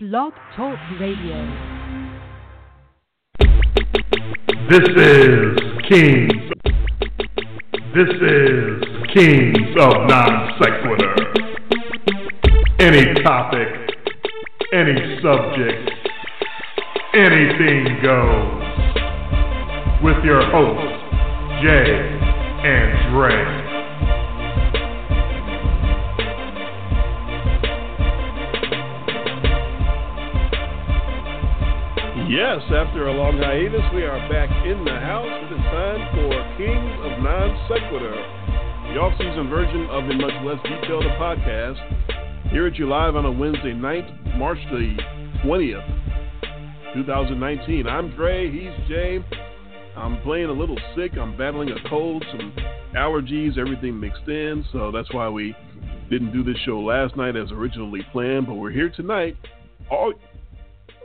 Blog Talk Radio. This is Kings. This is Kings of Non Sequitur. Any topic, any subject, anything goes. With your hosts, Jay and Dre. Yes, after a long hiatus, we are back in the house. It is time for Kings of Non Sequitur, the off-season version of the much less detailed podcast. Here at you live on a Wednesday night, March the 20th, 2019. I'm Dre, he's Jay. I'm playing a little sick. I'm battling a cold, some allergies, everything mixed in. So that's why we didn't do this show last night as originally planned. But we're here tonight. All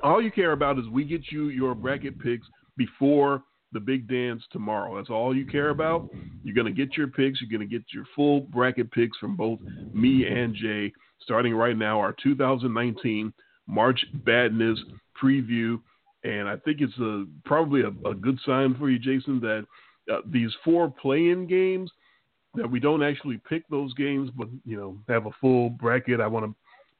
all you care about is we get you your bracket picks before the big dance tomorrow. That's all you care about. You're going to get your picks. You're going to get your full bracket picks from both me and Jay starting right now, our 2019 March Badness preview. And I think it's a, probably a, a good sign for you, Jason, that uh, these four play-in games that we don't actually pick those games, but you know have a full bracket. I want to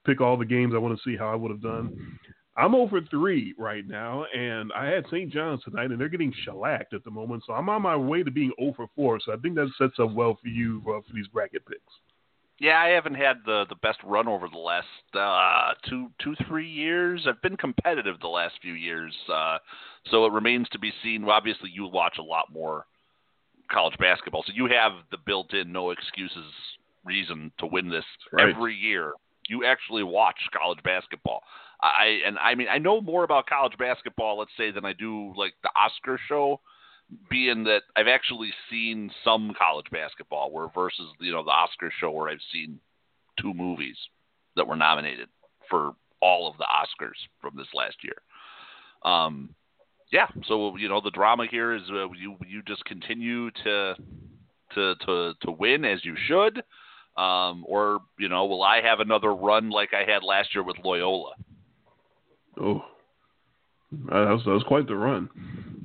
pick all the games. I want to see how I would have done. I'm over three right now, and I had St. John's tonight, and they're getting shellacked at the moment. So I'm on my way to being over four. So I think that sets up well for you uh, for these bracket picks. Yeah, I haven't had the the best run over the last uh, two two three years. I've been competitive the last few years, uh, so it remains to be seen. Obviously, you watch a lot more college basketball, so you have the built-in no excuses reason to win this Right. every year. You actually watch college basketball. I and I mean I know more about college basketball, let's say, than I do like the Oscar show, being that I've actually seen some college basketball, where versus you know the Oscar show where I've seen two movies that were nominated for all of the Oscars from this last year. Um, yeah, so you know the drama here is uh, you you just continue to to to to win as you should, um, or you know will I have another run like I had last year with Loyola? Oh, that was, that was quite the run.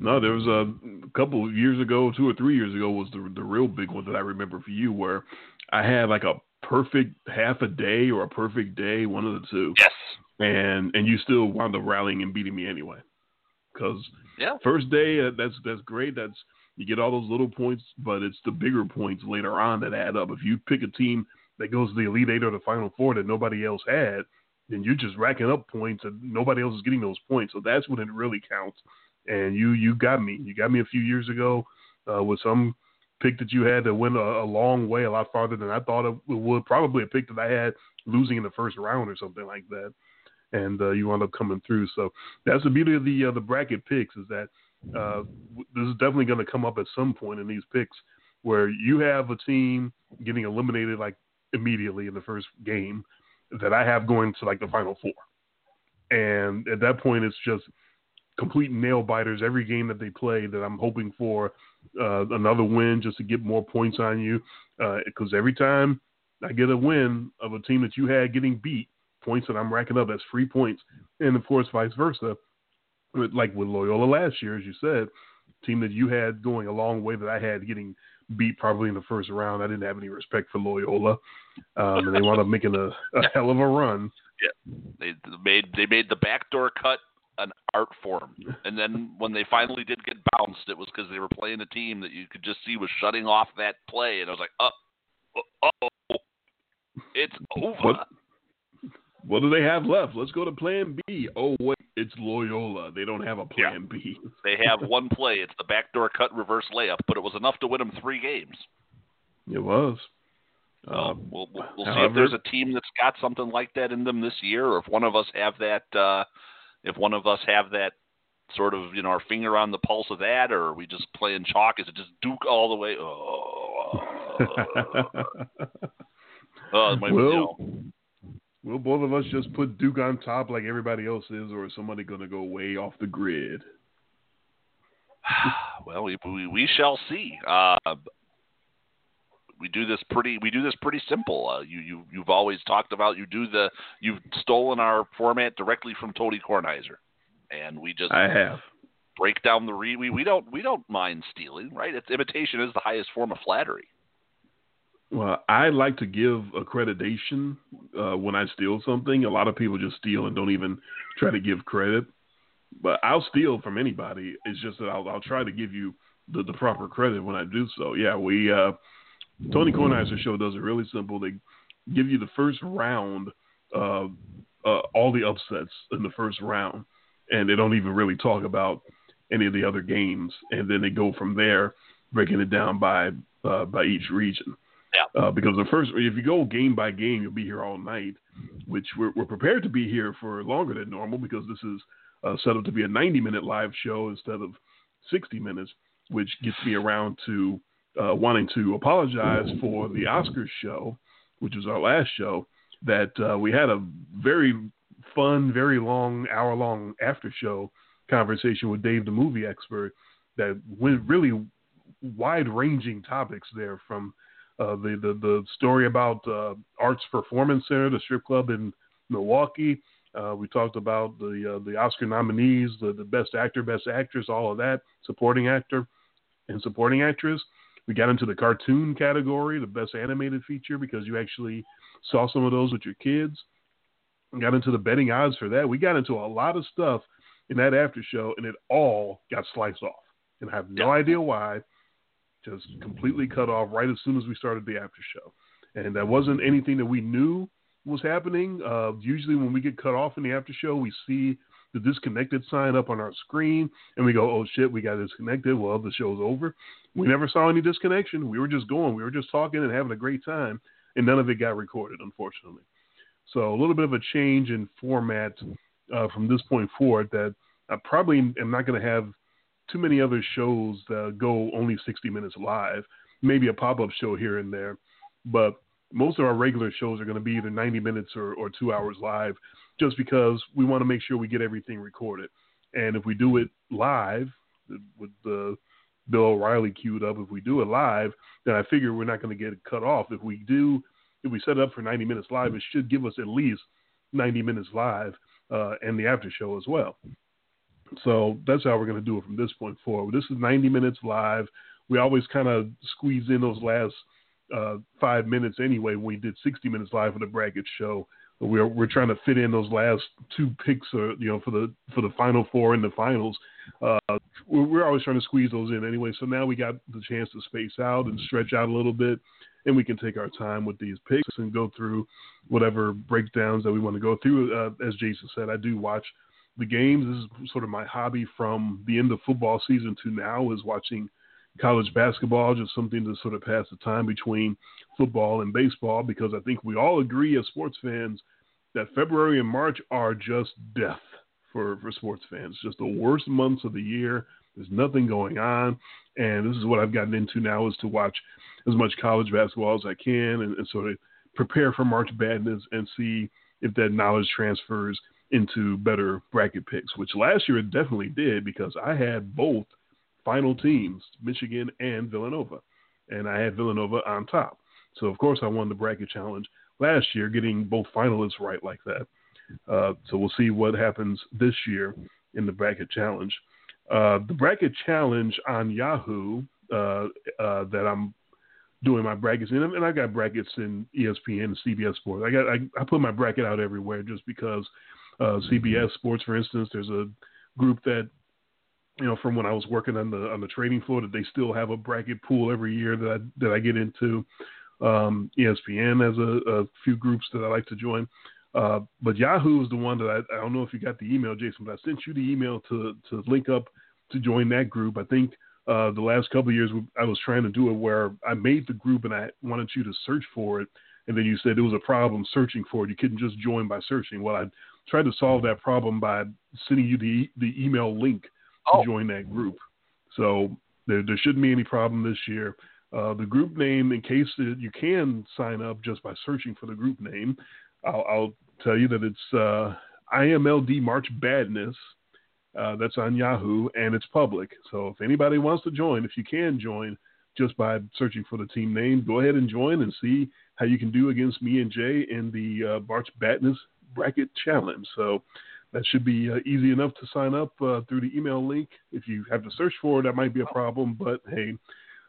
No, there was a couple of years ago, two or three years ago, was the the real big one that I remember for you, where I had like a perfect half a day or a perfect day, one of the two, Yes. and and you still wound up rallying and beating me anyway. Because Yeah. first day, uh, that's that's great. That's you get all those little points, but it's the bigger points later on that add up. If you pick a team that goes to the Elite Eight or the Final Four that nobody else had, then you're just racking up points and nobody else is getting those points. So that's when it really counts. And you you got me. You got me a few years ago uh, with some pick that you had that went a, a long way, a lot farther than I thought it would. Probably a pick that I had losing in the first round or something like that. And uh, you wound up coming through. So that's the beauty of the uh, the bracket picks is that uh, this is definitely going to come up at some point in these picks where you have a team getting eliminated like immediately in the first game that I have going to like the final four. And at that point, it's just complete nail biters every game that they play that I'm hoping for uh, another win just to get more points on you. Because every time I get a win of a team that you had getting beat, points that I'm racking up, as free points. And of course, vice versa. Like with Loyola last year, as you said, team that you had going a long way that I had getting beat probably in the first round. I didn't have any respect for Loyola, um, and they wound up making a, a hell of a run. Yeah, they made they made the backdoor cut an art form, and then when they finally did get bounced, it was because they were playing a team that you could just see was shutting off that play, and I was like, uh, uh oh, it's over. What do they have left? Let's go to Plan B. Oh wait, it's Loyola. They don't have a Plan B. They have one play. It's the backdoor cut reverse layup, but it was enough to win them three games. It was. Um, we'll we'll, we'll see if there's a team that's got something like that in them this year, or if one of us have that. Uh, if one of us have that sort of you know our finger on the pulse of that, or are we just playing chalk? Is it just Duke all the way? Oh, might be, you know. Will both of us just put Duke on top like everybody else is, or is somebody going to go way off the grid? well, we, we we shall see. Uh, we do this pretty we do this pretty simple. Uh, you you you've always talked about you do the you've stolen our format directly from Tony Kornheiser, and we just I have break down the re we we don't we don't mind stealing, right? It's imitation is the highest form of flattery. Well, I like to give accreditation uh, when I steal something. A lot of people just steal and don't even try to give credit. But I'll steal from anybody. It's just that I'll, I'll try to give you the, the proper credit when I do so. Yeah, we uh, Tony Kornheiser show does it really simple. They give you the first round, uh, uh, all the upsets in the first round, and they don't even really talk about any of the other games, and then they go from there, breaking it down by uh, by each region. Yeah. Uh, because the first, if you go game by game, you'll be here all night, which we're, we're prepared to be here for longer than normal because this is uh, set up to be a 90 minute live show instead of 60 minutes, which gets me around to uh, wanting to apologize for the Oscars show, which was our last show, that uh, we had a very fun, very long, hour long after show conversation with Dave, the movie expert, that went really wide ranging topics there from uh, the, the the story about uh, Arts Performance Center, the strip club in Milwaukee. Uh, we talked about the uh, the Oscar nominees, the, the best actor, best actress, all of that, supporting actor and supporting actress. We got into the cartoon category, the best animated feature, because you actually saw some of those with your kids. We got into the betting odds for that. We got into a lot of stuff in that after show, and it all got sliced off. And I have no idea why just completely cut off right as soon as we started the after show. And that wasn't anything that we knew was happening. Uh, usually, when we get cut off in the after show, we see the disconnected sign up on our screen, and we go, "Oh shit, we got disconnected." Well, the show's over. We never saw any disconnection. We were just going. We were just talking and having a great time, and none of it got recorded, unfortunately. So a little bit of a change in format uh, from this point forward. That I probably am not going to have too many other shows go only 60 minutes live, maybe a pop up show here and there. But most of our regular shows are going to be either 90 minutes or, or two hours live just because we want to make sure we get everything recorded. And if we do it live with the Bill O'Reilly queued up, if we do it live, then I figure we're not going to get it cut off. If we do, if we set it up for 90 minutes live, it should give us at least 90 minutes live uh, and the after show as well. So that's how we're going to do it from this point forward. This is 90 minutes live. We always kind of squeeze in those last uh, five minutes anyway. When we did 60 minutes live for the bracket show, we're we're trying to fit in those last two picks, uh, you know, for the for the final four and the finals. Uh, we're, we're always trying to squeeze those in anyway. So now we got the chance to space out and stretch out a little bit, and we can take our time with these picks and go through whatever breakdowns that we want to go through. Uh, as Jason said, I do watch the games. This is sort of my hobby from the end of football season to now is watching college basketball, just something to sort of pass the time between football and baseball because I think we all agree as sports fans that February and March are just death for, for sports fans. Just the worst months of the year. There's nothing going on. And this is what I've gotten into now is to watch as much college basketball as I can and, and sort of prepare for March Madness and see if that knowledge transfers – into better bracket picks, which last year it definitely did because I had both final teams, Michigan and Villanova, and I had Villanova on top. So of course I won the bracket challenge last year, getting both finalists right like that. Uh, so we'll see what happens this year in the bracket challenge. Uh, the bracket challenge on Yahoo uh, uh that I'm doing my brackets in, and I got brackets in ESPN and CBS Sports. I got I, I put my bracket out everywhere just because uh, CBS Sports, for instance, there's a group that you know from when I was working on the on the trading floor that they still have a bracket pool every year that I, that I get into. Um, ESPN has a, a, few groups that I like to join. Uh, but Yahoo is the one that I, I, don't know if you got the email, Jason, but I sent you the email to to link up to join that group. I think uh, the last couple of years I was trying to do it where I made the group and I wanted you to search for it, and then you said it was a problem searching for it. You couldn't just join by searching. Well, I tried to solve that problem by sending you the the email link to oh. join that group. So there, there shouldn't be any problem this year. Uh, the group name, in case it, you can sign up just by searching for the group name, I'll, I'll tell you that it's uh, IMLD March Badness. Uh, that's on Yahoo and it's public. So if anybody wants to join, if you can join, just by searching for the team name. Go ahead and join and see how you can do against me and Jay in the uh, March Badness Bracket Challenge. So that should be uh, easy enough to sign up uh, through the email link. If you have to search for it, that might be a problem. But hey,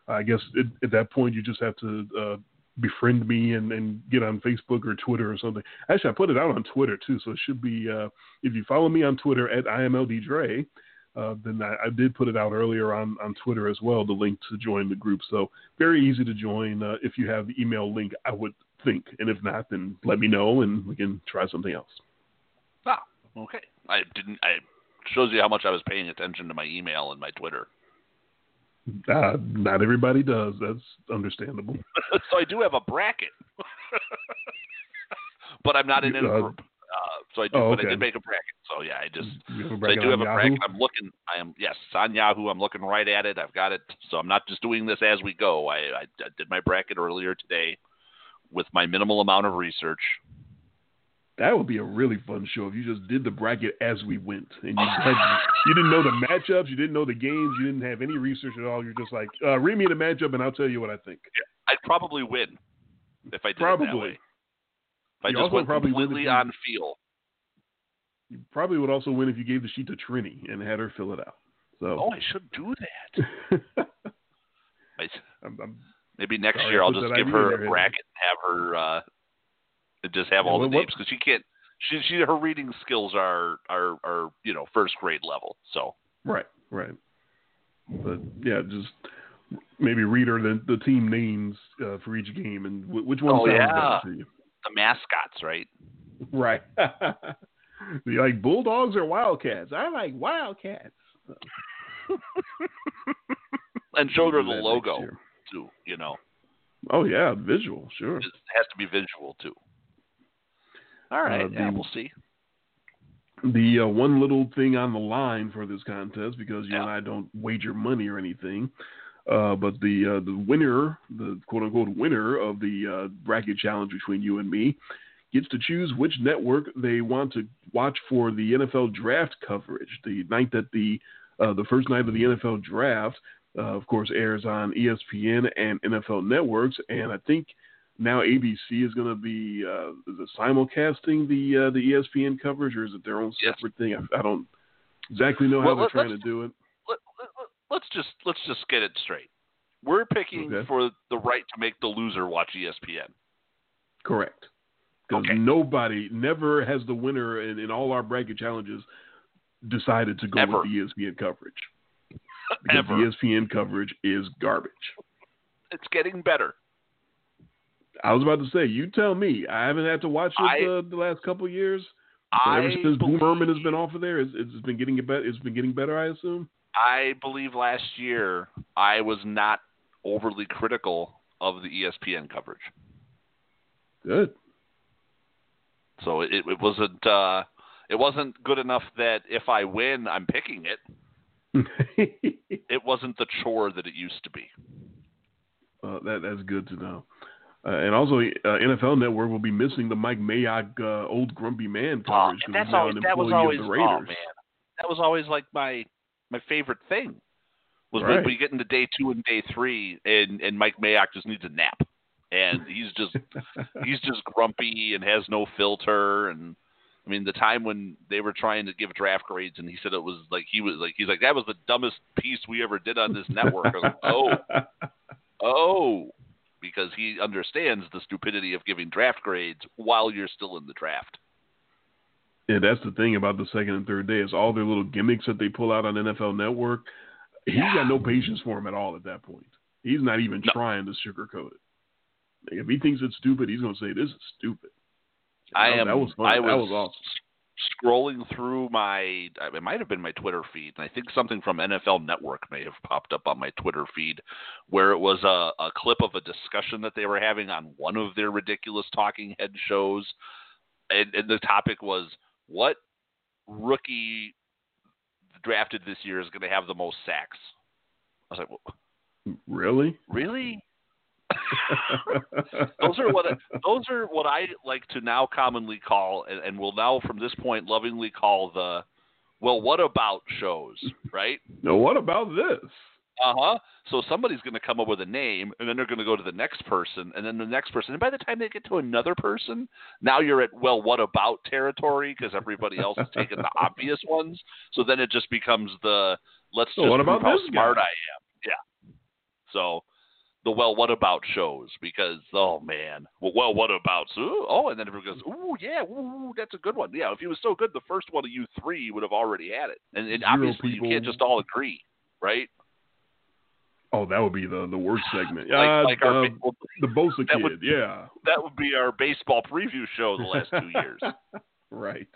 I guess it, at that point you just have to uh, befriend me and, and get on Facebook or Twitter or something. Actually, I put it out on Twitter too, so it should be uh, if you follow me on Twitter at imldre. Uh, then I, I, did put it out earlier on, on Twitter as well, the link to join the group. So very easy to join uh, if you have the email link, I would think. And if not, then let me know and we can try something else. Ah, okay. I didn't. I shows you how much I was paying attention to my email and my Twitter. Uh, not everybody does. That's understandable. so I do have a bracket, but I'm not in a uh, group. Uh, so I do, oh, okay. but I did make a bracket. So yeah, I just so I do have a Yahoo? bracket. I'm looking. I am yes on Yahoo. I'm looking right at it. I've got it. So I'm not just doing this as we go. I, I, I did my bracket earlier today with my minimal amount of research. That would be a really fun show if you just did the bracket as we went, and you had, you didn't know the matchups, you didn't know the games, you didn't have any research at all. You're just like, uh, read me the matchup, and I'll tell you what I think. Yeah, I'd probably win if I did probably. it that way. If I you just went probably completely you, on feel. You probably would also win if you gave the sheet to Trini and had her fill it out. So. Oh, I should do that. I'm, I'm, Maybe next year I'll just give her a bracket her uh, just have all the names because she can't. She, she her reading skills are are are you know first grade level. So right, right. But yeah, just maybe read her the, the team names uh, for each game and w- which one oh, sounds yeah. better to you. The mascots, right? Right. you like bulldogs or wildcats? I like wildcats. and show her the logo too. You know. Oh yeah, visual, sure. It has to be visual too. All right, uh, yeah, we'll see. The uh, one little thing on the line for this contest, because you yeah. and I don't wager money or anything, uh, but the uh, the winner, the quote unquote winner of the uh, bracket challenge between you and me, gets to choose which network they want to watch for the NFL draft coverage. The night that the uh, the first night of the NFL draft, of course, airs on ESPN and NFL networks, and I think now ABC is going to be uh, is it simulcasting the uh, the ESPN coverage, or is it their own separate yes. thing? I, I, don't exactly know how well, they're trying to do it. Let, us let, just let's just get it straight. We're picking okay. for the right to make the loser watch ESPN. Correct. Because okay. nobody, never has the winner in, in all our bracket challenges decided to go Ever. with ESPN coverage. Because Ever. ESPN coverage is garbage. It's getting better. I was about to say, you tell me. I haven't had to watch it I, uh, the last couple of years. I ever since believe, Boom Herman has been off of there, it's, it's been getting better. It's been getting better, I assume. I believe last year I was not overly critical of the ESPN coverage. Good. So it, it wasn't uh, it wasn't good enough that if I win, I'm picking it. it wasn't the chore that it used to be. Uh, that that's good to know. Uh, and also, uh, NFL Network will be missing the Mike Mayock uh, old grumpy man coverage. Oh, that's always, that was always of the Raiders. oh man, that was always like my my favorite thing was Right. when we get into day two and day three, and and Mike Mayock just needs a nap, and he's just he's just grumpy and has no filter and. I mean, the time when they were trying to give draft grades, and he said it was like he was like he's like that was the dumbest piece we ever did on this network. I was like, oh, oh, because he understands the stupidity of giving draft grades while you're still in the draft. Yeah, that's the thing about the second and third day is all their little gimmicks that they pull out on NFL Network. He's got no patience for him at all at that point. He's not even No. trying to sugarcoat it. If he thinks it's stupid, he's going to say this is stupid. I am. That was fun. I that was, was awesome. scrolling through my. It might have been my Twitter feed, and I think something from NFL Network may have popped up on my Twitter feed, where it was a, a clip of a discussion that they were having on one of their ridiculous talking head shows, and, and the topic was what rookie drafted this year is going to have the most sacks. I was like, well, Really? really? those are what those are what I like to now commonly call, and, and will now from this point lovingly call the, well, what about shows, right? now, what about this? Uh huh. So somebody's going to come up with a name, and then they're going to go to the next person, and then the next person. And by the time they get to another person, now you're at well, what about territory? Because everybody else has taken the obvious ones. So then it just becomes the let's So just what prove about how smart guy? I am. Yeah. So the well, what about shows? Because oh man, well, well what about? Ooh, oh, and then everyone goes, ooh, yeah, ooh, that's a good one. Yeah, if he was so good, the first one of you three would have already had it. And, and obviously, you can't just all agree, right? Oh, that would be the the worst segment. Like, Uh, like our uh, well, the Bosa kid. would- yeah. that would be our baseball preview show the last two years, right.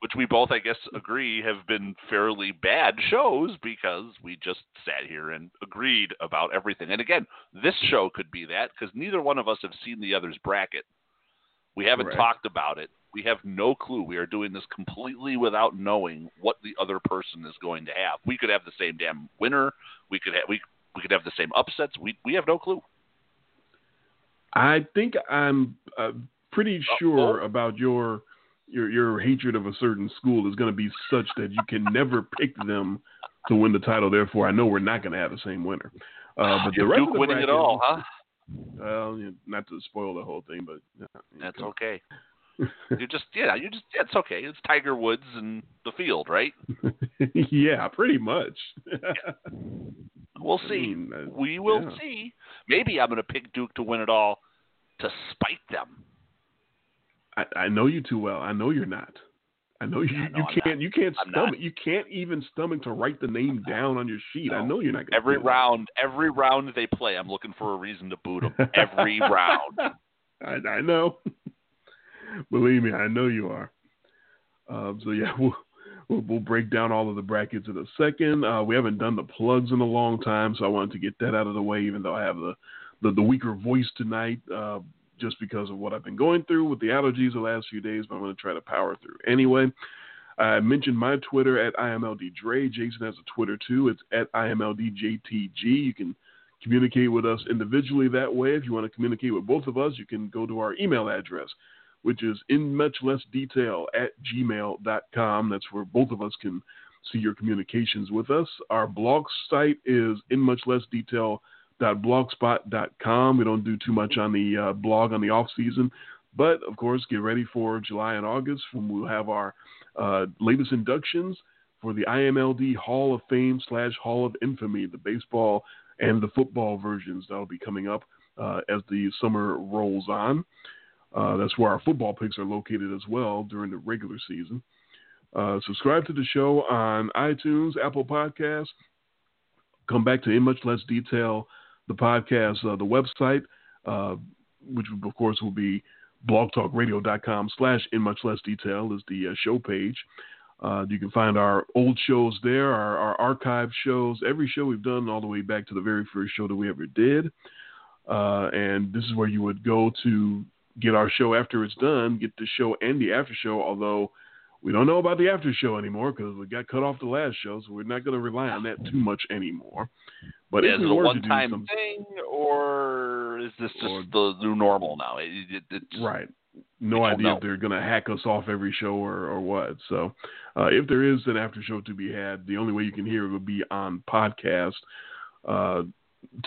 Which we both, I guess, agree have been fairly bad shows because we just sat here and agreed about everything. And again, this show could be that because neither one of us have seen the other's bracket. We haven't Correct. talked about it. We have no clue. We are doing this completely without knowing what the other person is going to have. We could have the same damn winner. We could have we we could have the same upsets. We we have no clue. I think I'm uh, pretty Uh-oh. sure about your your your hatred of a certain school is going to be such that you can never pick them to win the title. Therefore, I know we're not going to have the same winner. Uh, but the You're rest Duke of the winning it bracket- all, huh? Well, not to spoil the whole thing, but uh, That's okay. You just yeah, you just yeah, it's okay. It's Tiger Woods and the field, right? yeah, pretty much. We'll I see. mean, uh, we will yeah. see. Maybe I'm going to pick Duke to win it all to spite them. I, I know you too well. I know you're not. I know you. Yeah, no, you can't. You can't I'm not. stomach. You can't even stomach to write the name down on your sheet. I know you're not. Gonna Every do that. round, every round they play, I'm looking for a reason to boot them. Every round. I, I know. Believe me, I know you are. Um, so yeah, we'll, we'll we'll break down all of the brackets in a second. Uh, we haven't done the plugs in a long time, so I wanted to get that out of the way. Even though I have the the, the weaker voice tonight, uh, just because of what I've been going through with the allergies the last few days, but I'm going to try to power through anyway. I mentioned my Twitter at IMLDDre. Jason has a Twitter too. It's at IMLDJTG. You can communicate with us individually that way. If you want to communicate with both of us, you can go to our email address, which is in much less detail at gmail.com. That's where both of us can see your communications with us. Our blog site is in much less detail blogspot.com. We don't do too much on the uh, blog on the off season, but of course, get ready for July and August when we'll have our uh, latest inductions for the IMLD Hall of Fame slash Hall of Infamy, the baseball and the football versions that'll be coming up uh, as the summer rolls on. Uh, that's where our football picks are located as well during the regular season. Uh, subscribe to the show on iTunes, Apple Podcasts. Come back to in much less detail the podcast, uh, the website, uh, which of course will be blogtalkradio.com slash in much less detail is the uh, show page. Uh, you can find our old shows there, our, our archive shows, every show we've done all the way back to the very first show that we ever did. Uh, and this is where you would go to get our show after it's done, get the show and the after show, although we don't know about the after show anymore because we got cut off the last show, so we're not going to rely on that too much anymore. But is it a one-time some, thing, or is this just Or- the new normal now? It, it, it's, right, no idea know. if they're going to hack us off every show or, or what. So uh, if there is an after show to be had, the only way you can hear it would be on podcast. Uh,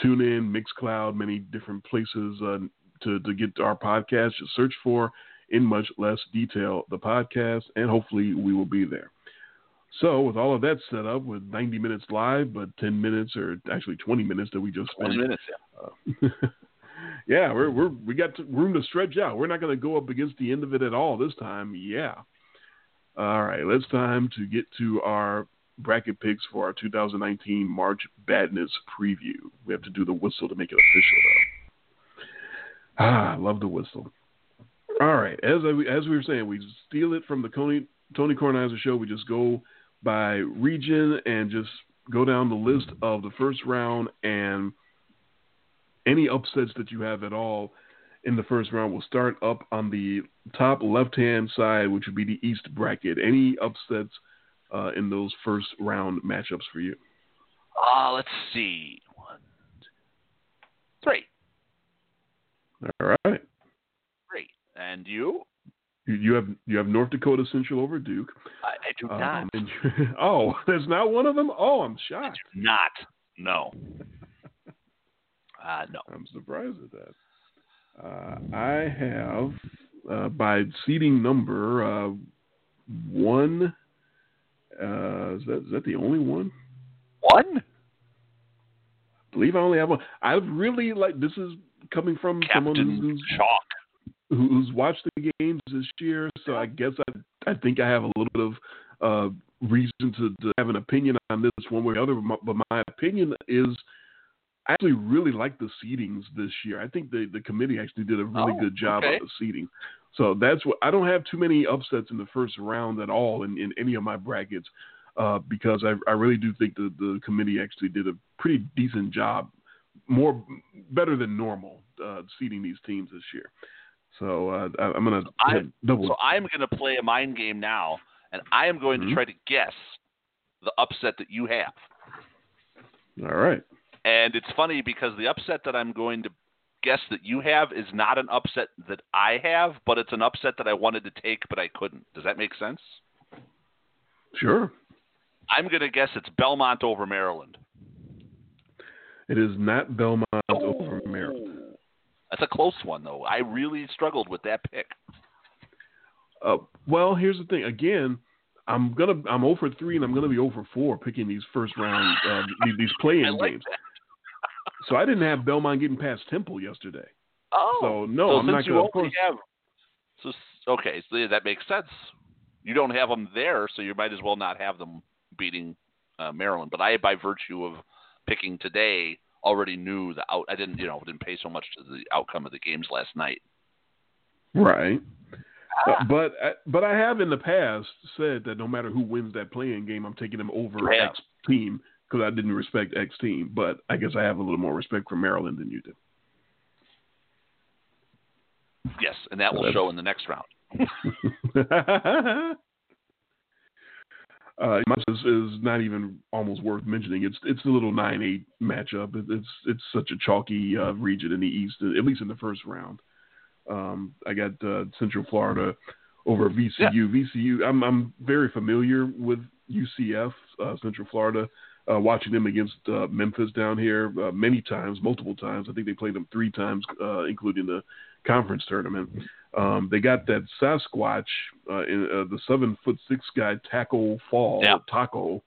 tune in, Mixcloud, many different places uh, to to get our podcast. Just search for in much less detail the podcast, and hopefully we will be there. So with all of that set up, with 90 minutes live, but 10 minutes or actually 20 minutes that we just spent 20 minutes. Yeah. uh, yeah, we're we're we got room to stretch out. We're not going to go up against the end of it at all this time. Yeah. All right, let's time to get to our bracket picks for our 2019 March Badness preview. We have to do the whistle to make it official, though. Ah, I love the whistle. Right, as I, as we were saying, we steal it from the Tony Tony Kornheiser show. We just go by region and just go down the list of the first round and any upsets that you have at all in the first round will start up on the top left hand side, which would be the East bracket. Any upsets uh, in those first round matchups for you? Uh, let's see. One, two, three. All right. And you? You, have you have North Dakota Central over Duke. I, I do not. Um, oh, there's not one of them. Oh, I'm I shocked. do not. No. Uh, no. I'm surprised at that. Uh, I have uh, by seating number uh, one. Uh, is that is that the only one? One? I believe I only have one. I really like this is coming from someone Captain who's Chalk. Who's watched the games this year. So I guess I I think I have a little bit of uh, reason to, to have an opinion on this one way or the other. But my, but my opinion is I actually really like the seedings this year. I think the, the committee actually did a really Oh, good job okay. on the seeding. So that's what I don't have too many upsets in the first round at all in, in any of my brackets uh, because I, I really do think the, the committee actually did a pretty decent job, more better than normal, uh, seeding these teams this year. So uh, I'm gonna I- double. So I'm going to play a mind game now, and I am going Mhm. to try to guess the upset that you have. all right. And it's funny because the upset that I'm going to guess that you have is not an upset that I have, but it's an upset that I wanted to take but I couldn't. Does that make sense? Sure. I'm going to guess it's Belmont over Maryland. It is not Belmont. That's a close one though. I really struggled with that pick. Uh, well, here's the thing. Again, I'm gonna I'm over three and I'm gonna be over four picking these first round uh, these, play-in like games. So I didn't have Belmont getting past Temple yesterday. Oh, So no, so I'm since not you gonna. Of only course, have, so okay, so that makes sense. You don't have them there, so you might as well not have them beating uh, Maryland. But I, by virtue of picking today, already knew the out. I didn't, you know, didn't pay so much to the outcome of the games last night. right. Ah. Uh, but I, but I have in the past said that no matter who wins that playing game, I'm taking them over. X team because I didn't respect X team. But I guess I have a little more respect for Maryland than you do. Yes, and that will show in the next round. uh, mine is, is not even almost worth mentioning. It's it's a little nine eight matchup. It, it's it's such a chalky uh, region in the East, at least in the first round. Um, I got uh, Central Florida over VCU. VCU. I'm I'm very familiar with UCF, uh, Central Florida. Uh, watching them against uh, Memphis down here uh, many times, multiple times. I think they played them three times, uh, including the conference tournament. Um, they got that Sasquatch, uh, in, uh, the seven foot six guy, Tacko Fall, Yeah. Tacko.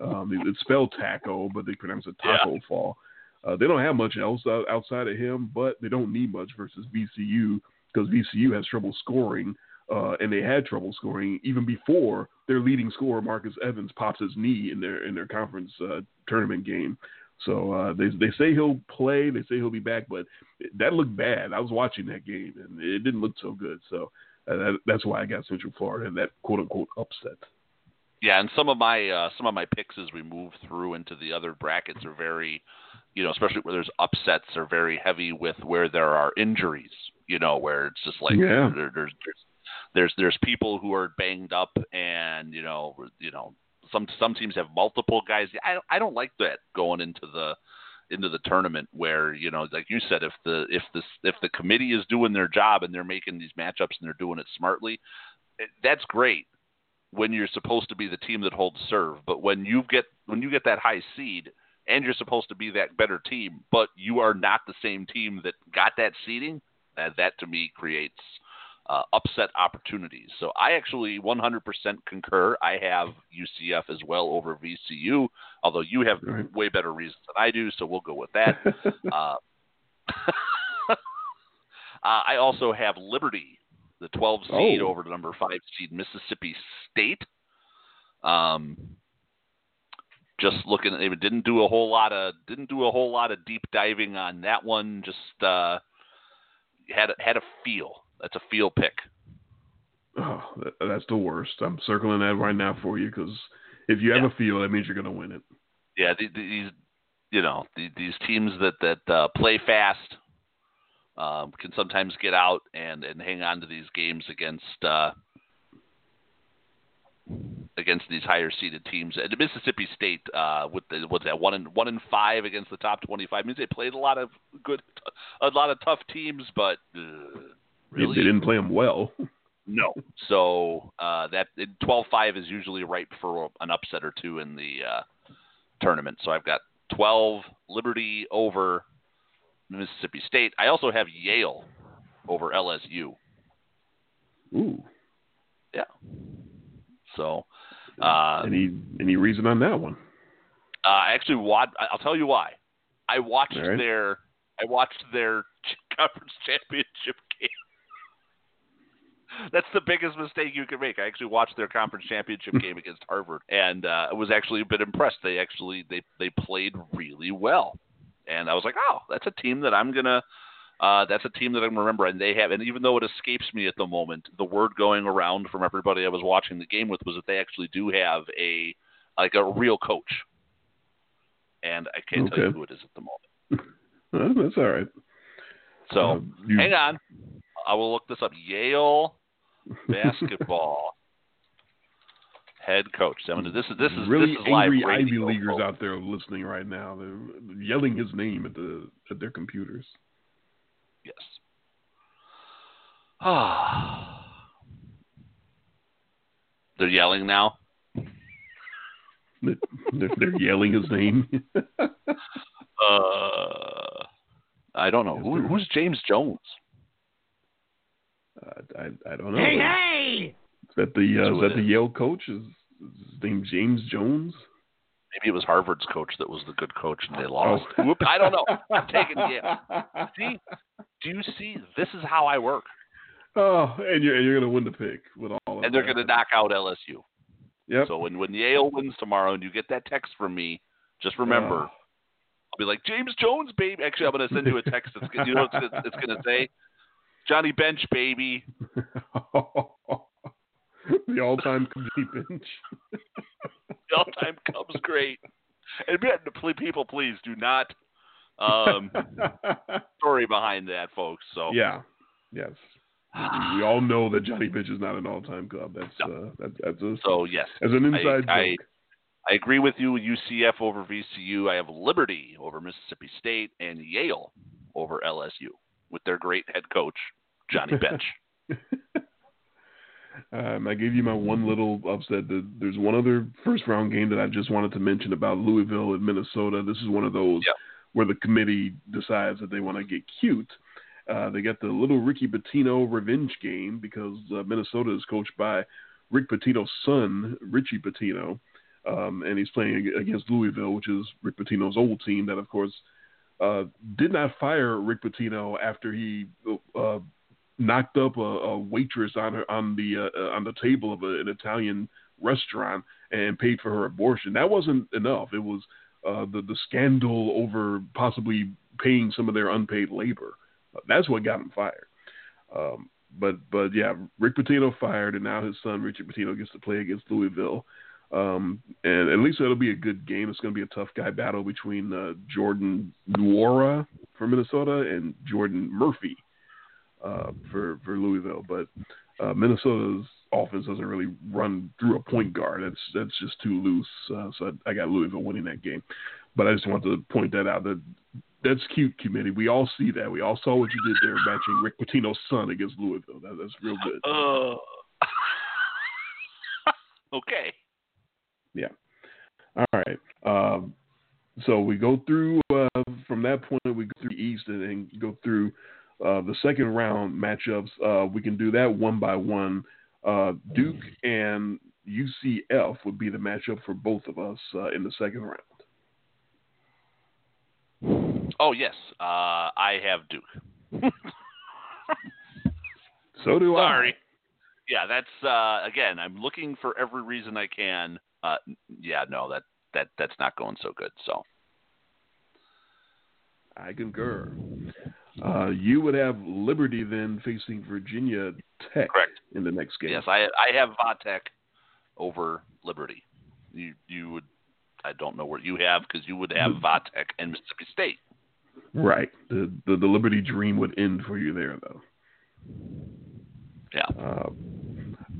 Um, it- it's spelled Tacko, but they pronounce it Tacko Fall. Uh, they don't have much else outside of him, but they don't need much versus VCU because VCU has trouble scoring, uh, and they had trouble scoring even before their leading scorer Marcus Evans pops his knee in their in their conference uh, tournament game. So uh, they they say he'll play, they say he'll be back, but that looked bad. I was watching that game and it didn't look so good. So uh, that, that's why I got Central Florida and that quote unquote upset. Yeah, and some of my uh, some of my picks as we move through into the other brackets are very, you know, especially where there's upsets, are very heavy with where there are injuries. You know, where it's just like Yeah. there, there's there's there's there's people who are banged up, and you know, you know, some some teams have multiple guys. I I don't like that going into the into the tournament where you know, like you said, if the if the if the committee is doing their job and they're making these matchups and they're doing it smartly, that's great when you're supposed to be the team that holds serve. But when you get when you get that high seed and you're supposed to be that better team, but you are not the same team that got that seeding, uh, that to me creates uh, upset opportunities. So I actually 100% concur. I have UCF as well over VCU, although you have Right. way better reasons than I do. So we'll go with that. uh, uh, I also have Liberty, the 12 seed, Oh. over the number five seed Mississippi State. Um, just looking, they didn't do a whole lot of didn't do a whole lot of deep diving on that one. Just uh, had a, had a feel. That's a feel pick. oh, that, that's the worst. I'm circling that right now for you because if you have Yeah. a feel, that means you're going to win it. Yeah, the- the- these you know these teams that that uh, play fast um, can sometimes get out and and hang on to these games against uh, against these higher seeded teams. And Mississippi State uh, with the what's that one and one and five against the top twenty five means they played a lot of good, a lot of tough teams, but uh, really They didn't play them well. no. So uh, that twelve five is usually ripe for an upset or two in the uh, tournament. So I've got 12, Liberty over Mississippi State. I also have Yale over LSU. Ooh. Yeah. So, uh, any any reason on that one? Uh, I actually watched. I'll tell you why. I watched right. their I watched their conference championship game. That's the biggest mistake you can make. I actually watched their conference championship game against Harvard, and uh, I was actually a bit impressed. They actually they they played really well, and I was like, oh, that's a team that I'm gonna. Uh, that's a team that I'm remember, and they have. And even though it escapes me at the moment, the word going around from everybody I was watching the game with was that they actually do have a like a real coach, and I can't tell you who it is at the moment. Uh, that's all right. So Uh, you- hang on, I will look this up. Yale basketball head coach. I mean, this is this is really this is angry Ivy leaguers folks. out there listening right now. They're yelling his name at the at their computers. Yes. Ah. They're yelling now. They're, they're yelling his name. Uh, I don't know who, who's James Jones. Uh, I I don't know. Hey, hey! Is that the uh, Who is it that the. Yale coach? Is, is his name James Jones? Maybe it was Harvard's coach that was the good coach and they lost. Whoop, I don't know. I'm taking Yale. See, do you see? This is how I work, Oh, and you're and you're gonna win the pick with all of and they're going to knock out LSU. Yep. So when when Yale wins tomorrow, and you get that text from me, just remember, Oh. I'll be like James Jones, baby. Actually, I'm going to send you a text. That's, you know what it's, it's going to say? Johnny Bench, baby. the all-time Jimmy Bench. The all-time Cubs great. And people, please do not um, story behind that, folks. So yeah. Yes. We all know that Johnny Bench is not an all-time Cub. That's uh, that, that's a, so yes, as an inside I- joke. I agree with you. UCF over VCU. I have Liberty over Mississippi State and Yale over LSU with their great head coach Johnny Bench. Um, I gave you my one little upset. The- There's one other first round game that I just wanted to mention about Louisville and Minnesota. This is one of those Yep. where the committee decides that they want to get cute. Uh, they got the little Ricky Pitino revenge game because uh, Minnesota is coached by Rick Pitino's son, Richie Pitino, um, and he's playing against Louisville, which is Rick Pitino's old team. That, of course, uh, did not fire Rick Pitino after he uh, knocked up a, a waitress on her on the uh, uh, on the table of a, an Italian restaurant and paid for her abortion. That wasn't enough. It was uh, the the scandal over possibly paying some of their unpaid labor. Uh, That's what got him fired. Um, but but yeah, Rick Pitino fired, and now his son Richard Pitino gets to play against Louisville. Um, and at least it'll be a good game. It's going to be a tough guy battle between uh, Jordan Nwora from Minnesota and Jordan Murphy uh, for for Louisville. But uh, Minnesota's offense doesn't really run through a point guard. That's that's just too loose. Uh, so I, I got Louisville winning that game. But I just wanted to point that out. That that's cute, committee. We all see that. We all saw what you did there, matching Rick Pitino's son against Louisville. That, that's real good. Uh, okay. Yeah. All right. Um, so we go through uh, from that point. We go through East and then go through uh, the second round matchups. Uh, we can do that one by one. Uh, Duke and UCF would be the matchup for both of us uh, in the second round. Oh yes, uh, I have Duke. So do I Sorry. Yeah, that's uh, again. I'm looking for every reason I can. Uh, yeah, no, that that that's not going so good. So I. I concur. Uh, you would have Liberty then facing Virginia Tech correct. in the next game. Yes, I I have Vatek over Liberty. You you would. I don't know what you have because you would have Vatek and Mississippi State. Right. The, the the Liberty dream would end for you there, though. Yeah. Uh,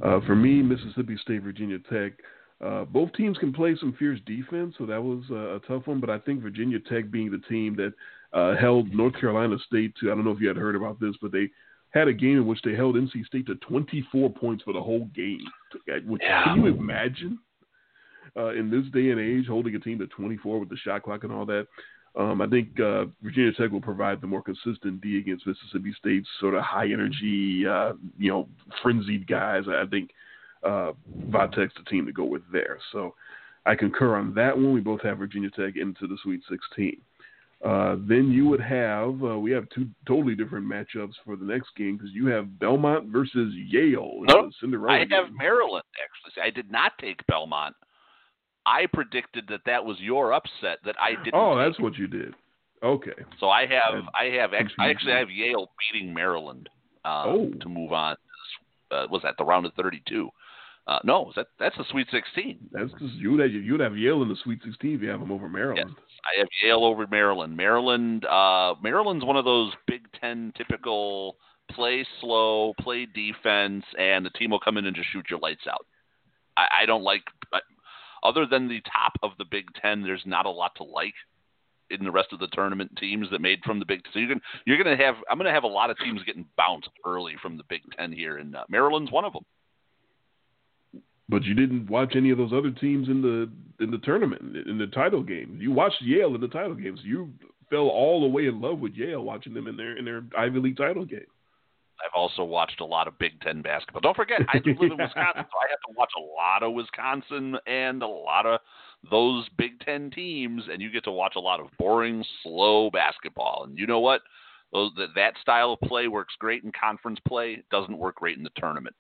uh, for me, Mississippi State, Virginia Tech, uh, both teams can play some fierce defense, so that was uh, a tough one. But I think Virginia Tech being the team that uh, held North Carolina State to, I don't know if you had heard about this, but they had a game in which they held NC State to 24 points for the whole game. Which, Yeah. Can you imagine? uh, in this day and age, holding a team to 24 with the shot clock and all that. Um, I think uh, Virginia Tech will provide the more consistent D against Mississippi State's sort of high energy, uh, you know, frenzied guys. I think uh, Vatek's the team to go with there. So I concur on that one. We both have Virginia Tech into the Sweet 16. Uh, then you would have uh, we have two totally different matchups for the next game because you have Belmont versus Yale. No, Cinderella I have game. Maryland actually. I did not take Belmont. I predicted that that was your upset that I didn't. Oh, take. that's what you did. Okay. So I have I have ex- I actually have Yale beating Maryland uh, Oh. to move on. Uh, was that the round of 32? Uh, no, that that's the Sweet 16. That's because you would have you would have Yale in the Sweet 16 if you have them over Maryland. I have Yale over Maryland. Maryland, uh, Maryland's one of those Big Ten typical play slow, play defense, and the team will come in and just shoot your lights out. I, I don't like, I- other than the top of the Big Ten, there's not a lot to like in the rest of the tournament teams that made from the Big. So you're gonna you're gonna have I'm gonna have a lot of teams getting bounced early from the Big Ten here, and uh, Maryland's one of them. But you didn't watch any of those other teams in the in the tournament in the title game. You watched Yale in the title games. You fell all the way in love with Yale watching them in their in their Ivy League title game. I've also watched a lot of Big Ten basketball. Don't forget, I live in Wisconsin, so I have to watch a lot of Wisconsin and a lot of those Big Ten teams, and you get to watch a lot of boring, slow basketball. And you know what? Those, that, that style of play works great in conference play. Doesn't work great in the tournament.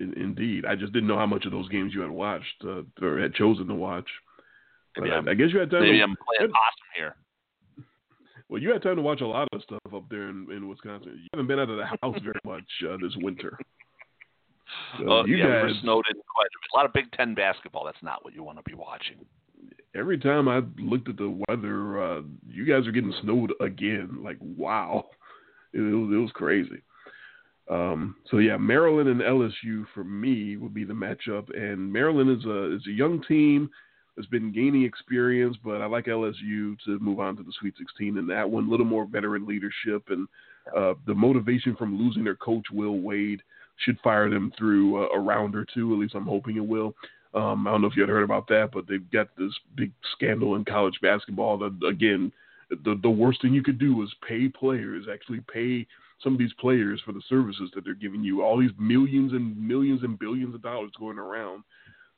In, indeed, I just didn't know how much of those games you had watched uh, or had chosen to watch. Maybe I, I'm- guess you had time. Maybe to, I'm playing awesome here. well, you had time to watch a lot of stuff up there in, in Wisconsin. You haven't been out of the house very much uh, this winter. So Oh, you yeah, we guys, were snowed in quite a bit. A lot of Big Ten basketball. That's not what you want to be watching. every time I looked at the weather, uh, you guys are getting snowed again. Like, wow, it, it was, it was crazy. Um, so yeah, Maryland and LSU for me would be the matchup. And Maryland is a is a young team that's been gaining experience, but I like LSU to move on to the Sweet 16 and that one. A little more veteran leadership and uh, the motivation from losing their coach Will Wade should fire them through a, a round or two. At least I'm hoping it will. Um, I don't know if you had heard about that, but they've got this big scandal in college basketball. That again, the the worst thing you could do is pay players, actually pay some of these players for the services that they're giving you. All these millions and millions and billions of dollars going around,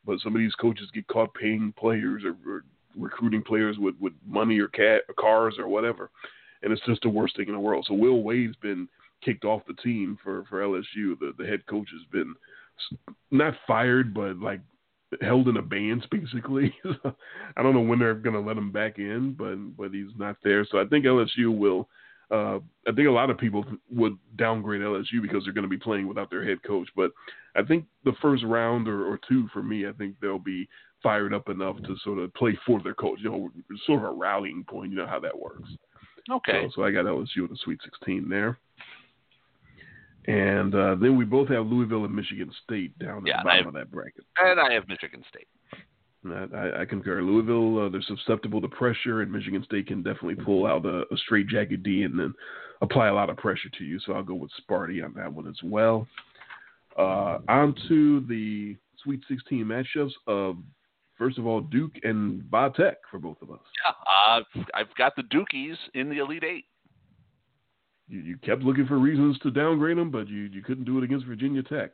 but some of these coaches get caught paying players or, or recruiting players with with money or cat or cars or whatever, and it's just the worst thing in the world. So Will Wade's been kicked off the team for for LSU. The the head coach has been not fired, but like held in abeyance basically. I don't know when they're going to let him back in, but but he's not there. So I think LSU will. Uh, I think a lot of people would downgrade LSU because they're going to be playing without their head coach. But I think the first round or, or two for me, I think they'll be fired up enough to sort of play for their coach. You know, sort of a rallying point. You know how that works. Okay. So, so I got LSU in the Sweet 16 there. And uh, then we both have Louisville and Michigan State down at Yeah, the bottom I- of that bracket. And I have Michigan State. I, I, concur. Louisville, uh, they're susceptible to pressure, and Michigan State can definitely pull out a, a straight jacket D and then apply a lot of pressure to you. So I'll go with Sparty on that one as well. Uh, on to the Sweet 16 matchups of, first of all, Duke and Tech for both of us. Uh, I've got the Dukies in the Elite Eight. You, you kept looking for reasons to downgrade them, but you, you couldn't do it against Virginia Tech.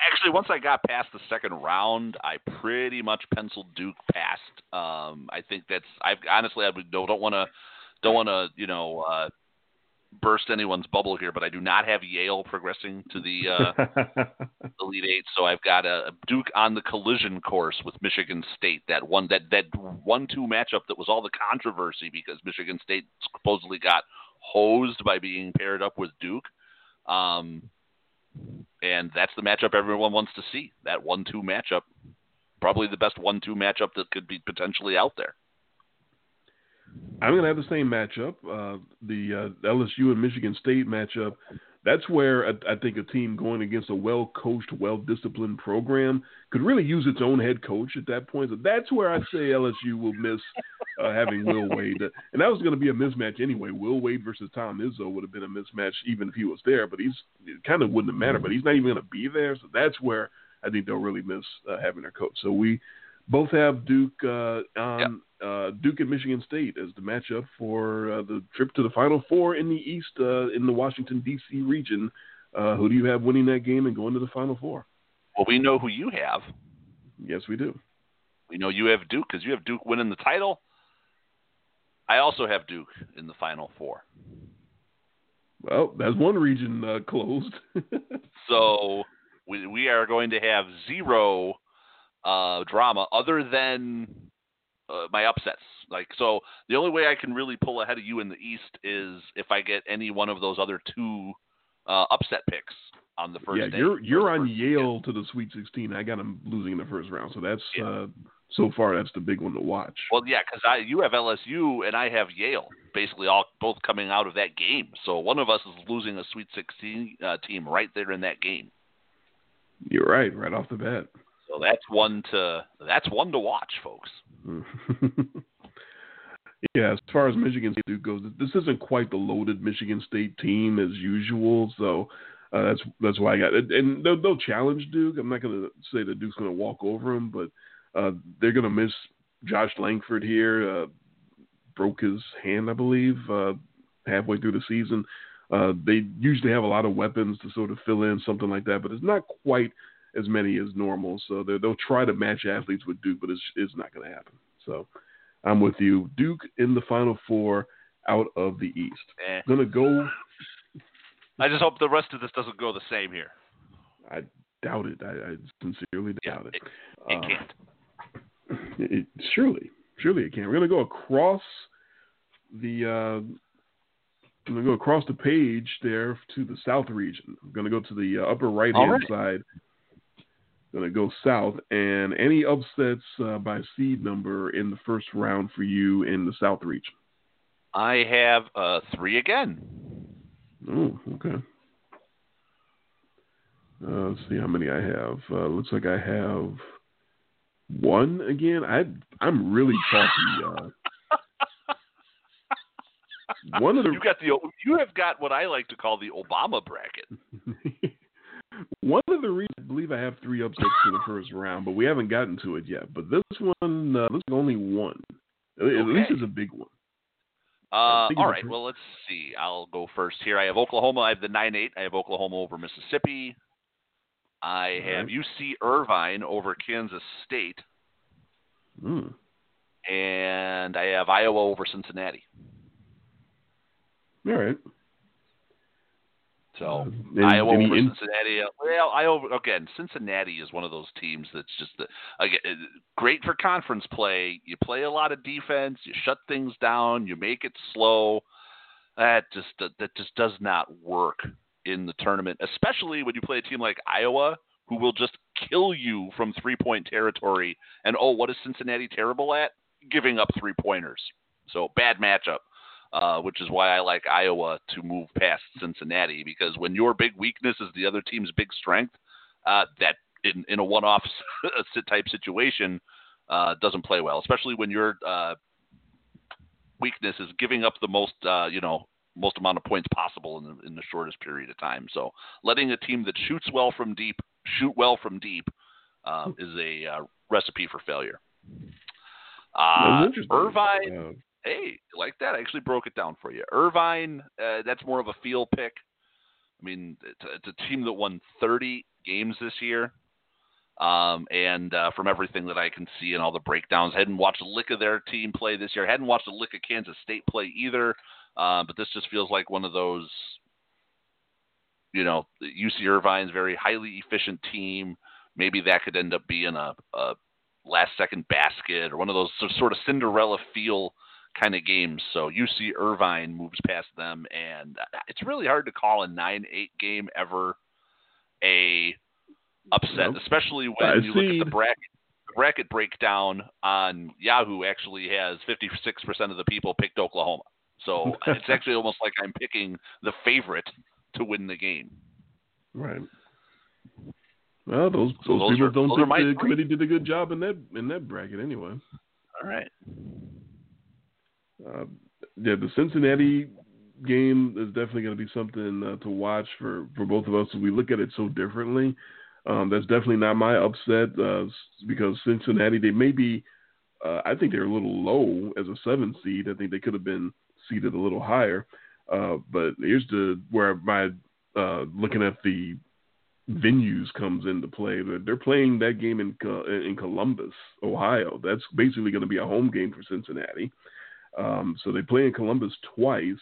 Actually, once I got past the second round, I pretty much penciled Duke past. Um, I think that's. I honestly, I don't want to don't want to you know uh, burst anyone's bubble here, but I do not have Yale progressing to the uh, Elite Eight, so I've got a, a Duke on the collision course with Michigan State. That one that that one two matchup that was all the controversy because Michigan State supposedly got hosed by being paired up with Duke. Um, and that's the matchup everyone wants to see. That one-two matchup, probably the best one-two matchup that could be potentially out there. I'm going to have the same matchup. Uh, the uh, LSU and Michigan State matchup. That's where I, I think a team going against a well-coached, well-disciplined program could really use its own head coach at that point. So that's where I say LSU will miss uh, having Will Wade, and that was going to be a mismatch anyway. Will Wade versus Tom Izzo would have been a mismatch even if he was there, but he's it kind of wouldn't have mattered. But he's not even going to be there, so that's where I think they'll really miss uh, having their coach. So we both have Duke uh, on uh, Duke and Michigan State as the matchup for uh, the trip to the Final Four in the East uh, in the Washington D.C. region. Uh, who do you have winning that game and going to the Final Four? Well, we know who you have. Yes, we do. We know you have Duke because you have Duke winning the title. I also have Duke in the Final Four. Well, that's one region uh, closed. so we we are going to have zero uh, drama other than uh, my upsets. Like so, the only way I can really pull ahead of you in the East is if I get any one of those other two uh, upset picks on the first. Yeah, day, you're you're on Yale to the Sweet 16. I got them losing in the first round, so that's Yeah. uh, so far that's the big one to watch. Well, yeah, because I you have LSU and I have Yale, basically all both coming out of that game. So one of us is losing a Sweet 16 uh, team right there in that game. You're right, right off the bat. So that's one to that's one to watch, folks. yeah, as far as Michigan State goes, this isn't quite the loaded Michigan State team as usual. So uh, that's that's why I got it. And they'll, they'll challenge Duke. I'm not going to say that Duke's going to walk over them, but uh, they're going to miss Josh Langford here. Uh, broke his hand, I believe, uh, halfway through the season. Uh, they usually have a lot of weapons to sort of fill in something like that, but it's not quite as many as normal. So they- they'll try to match athletes with Duke, but it's, it's not going to happen. So I'm with you. Duke in the Final Four out of the East. Eh. Going to go. I just hope the rest of this doesn't go the same here. I doubt it. I, I sincerely Yeah, doubt it. it, it Uh, can't. It, surely, surely it can. We're going to go across the. Uh, I'm going to go across the page there to the South region. I'm going to go to the uh, upper right hand right. side. Going to go south, and any upsets uh, by seed number in the first round for you in the South region. I have uh, three again. Oh, okay. Uh, let's see how many I have. Uh, looks like I have one again. I I'm really chalky. Uh, one of the You got the you have got what I like to call the Obama bracket. one of the reasons I believe I have three upsets to the first round, but we haven't gotten to it yet. But this one, uh, looks like only one. At at least it's a big one. Uh, all right. Well, let's see. I'll go first here. I have Oklahoma. I have the nine eight. I have Oklahoma over Mississippi. I All have right. UC Irvine over Kansas State, Mm. and I have Iowa over Cincinnati. All right. So Uh, any- Iowa any over in- Cincinnati. uh, Well, Iowa again. Cincinnati is one of those teams that's just the, again, uh, great for conference play. You play a lot of defense. You shut things down. You make it slow. That just that just does not work in the tournament, especially when you play a team like Iowa, who will just kill you from three point territory. And oh, what is Cincinnati terrible at? Giving up three pointers. So bad matchup uh, which is why I like Iowa to move past Cincinnati because when your big weakness is the other team's big strength, uh, that in, in a one-off type situation uh, doesn't play well, especially when your uh, weakness is giving up the most, uh, you know, most amount of points possible in the, in the shortest period of time. So letting a team that shoots well from deep shoot well from deep um, is a uh, recipe for failure. Uh. Irvine, Hey, like that? I actually broke it down for you. Irvine, uh, that's more of a feel pick. I mean, it's a, it's a team that won 30 games this year. Um, and uh, from everything that I can see and all the breakdowns, I hadn't watched a lick of their team play this year. I hadn't watched a lick of Kansas State play either. Uh, but this just feels like one of those, you know, UC Irvine's very highly efficient team. Maybe that could end up being a, a last second basket or one of those sort of Cinderella feel kind of games. So UC Irvine moves past them, and uh, it's really hard to call a nine-eight game ever a upset, Nope. especially when I you look at the bracket. The bracket breakdown on Yahoo actually has 56% of the people picked Oklahoma. So it's actually almost like I'm picking the favorite to win the game. Right. Well, those So those, those people are- don't those think the three. committee did a good job in that in that bracket anyway. All right. Uh, yeah, the Cincinnati game is definitely going to be something uh, to watch for, for both of us. We look at it so differently. Um, that's definitely not my upset uh, because Cincinnati they may be. Uh, I think they're a little low as a seven seed. I think they could have been seated a little higher. Uh, but here's the where my uh, looking at the venues comes into play. They're playing that game in in Columbus, Ohio. That's basically going to be a home game for Cincinnati. Um, so they play in Columbus twice,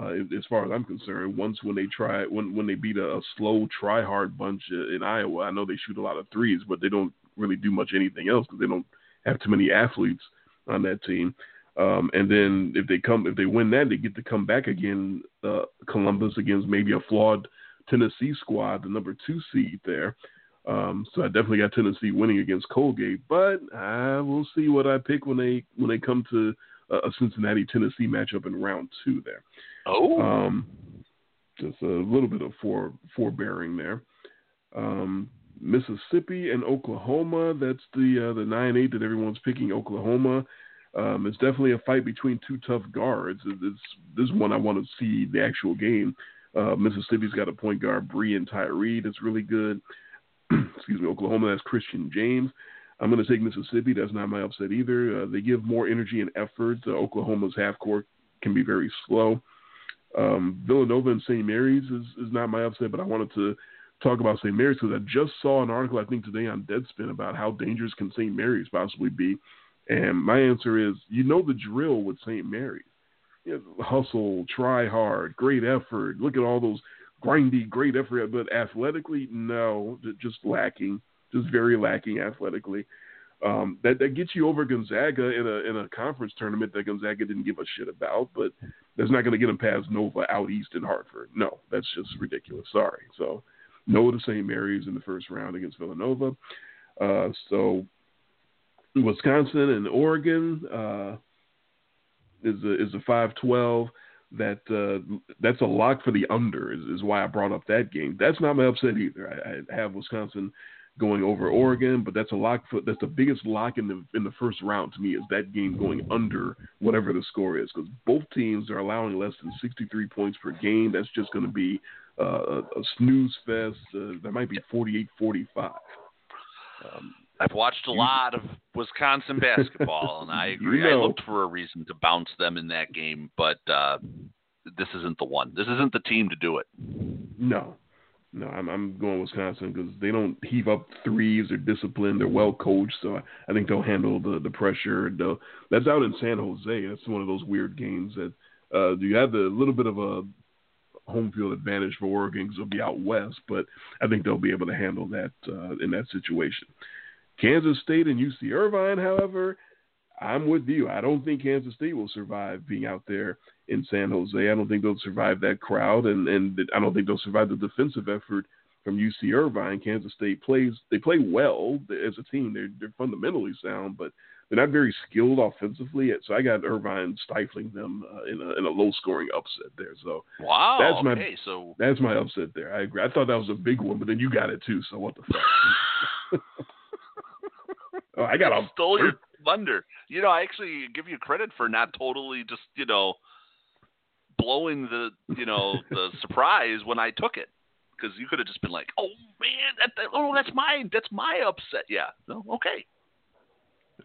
uh, as far as I'm concerned. Once when they try when when they beat a, a slow try hard bunch in Iowa. I know they shoot a lot of threes, but they don't really do much anything else because they don't have too many athletes on that team. Um, and then if they come if they win that, they get to come back again uh, Columbus against maybe a flawed Tennessee squad, the number two seed there. Um, so I definitely got Tennessee winning against Colgate, but I will see what I pick when they when they come to a Cincinnati Tennessee matchup in round two there. Oh, um, just a little bit of fore forbearing there. Um, Mississippi and Oklahoma. That's the uh, the nine eight that everyone's picking. Oklahoma. Um, it's definitely a fight between two tough guards. It's, this one I want to see the actual game. Uh, Mississippi's got a point guard, Breein Tyree, that's really good. Excuse me. Oklahoma has Christian James. I'm going to take Mississippi. That's not my upset either. Uh, they give more energy and effort. Uh, Oklahoma's half court can be very slow. Um, Villanova and St. Mary's is, is not my upset, but I wanted to talk about St. Mary's because I just saw an article, I think today on Deadspin, about how dangerous can St. Mary's possibly be. And my answer is, you know the drill with St. Mary's. You know, hustle, try hard, great effort. Look at all those grindy, great effort, but athletically, no, just lacking just very lacking athletically. Um, that that gets you over Gonzaga in a in a conference tournament that Gonzaga didn't give a shit about, but that's not going to get them past Nova out east in Hartford. No, that's just ridiculous. Sorry. So no to St. Mary's in the first round against Villanova. Uh, so Wisconsin and Oregon uh, is a, is a five twelve. That uh, that's a lock for the under is, is why I brought up that game. That's not my upset either. I, I have Wisconsin going over Oregon, but that's a lock for that's the biggest lock in the in the first round to me is that game going under whatever the score is because both teams are allowing less than 63 points per game. That's just going to be uh, a, a, snooze fest. Uh, that might be 48-45. Um, I've watched a lot of Wisconsin basketball, and I agree. You know, I looked for a reason to bounce them in that game, but uh, this isn't the one. This isn't the team to do it. No, no, I'm, I'm going Wisconsin because they don't heave up threes. They're disciplined. They're well coached, so I, think they'll handle the the pressure. they that's out in San Jose. That's one of those weird games that uh, you have a little bit of a home field advantage for Oregon because they'll be out west, but I think they'll be able to handle that uh, in that situation. Kansas State and UC Irvine, however, I'm with you. I don't think Kansas State will survive being out there in San Jose. I don't think they'll survive that crowd, and and I don't think they'll survive the defensive effort from UC Irvine. Kansas State plays they play well as a team. They're they're fundamentally sound, but they're not very skilled offensively. So I got Irvine stifling them uh, in a in a low scoring upset there. So wow, that's my okay, so that's my upset there. I agree. I thought that was a big one, but then you got it too. So what the fuck? oh, I got a stole your thunder. You know, I actually give you credit for not totally just you know blowing the you know the surprise when I took it because you could have just been like, oh man, that, that, oh that's my that's my upset. Yeah, no, okay.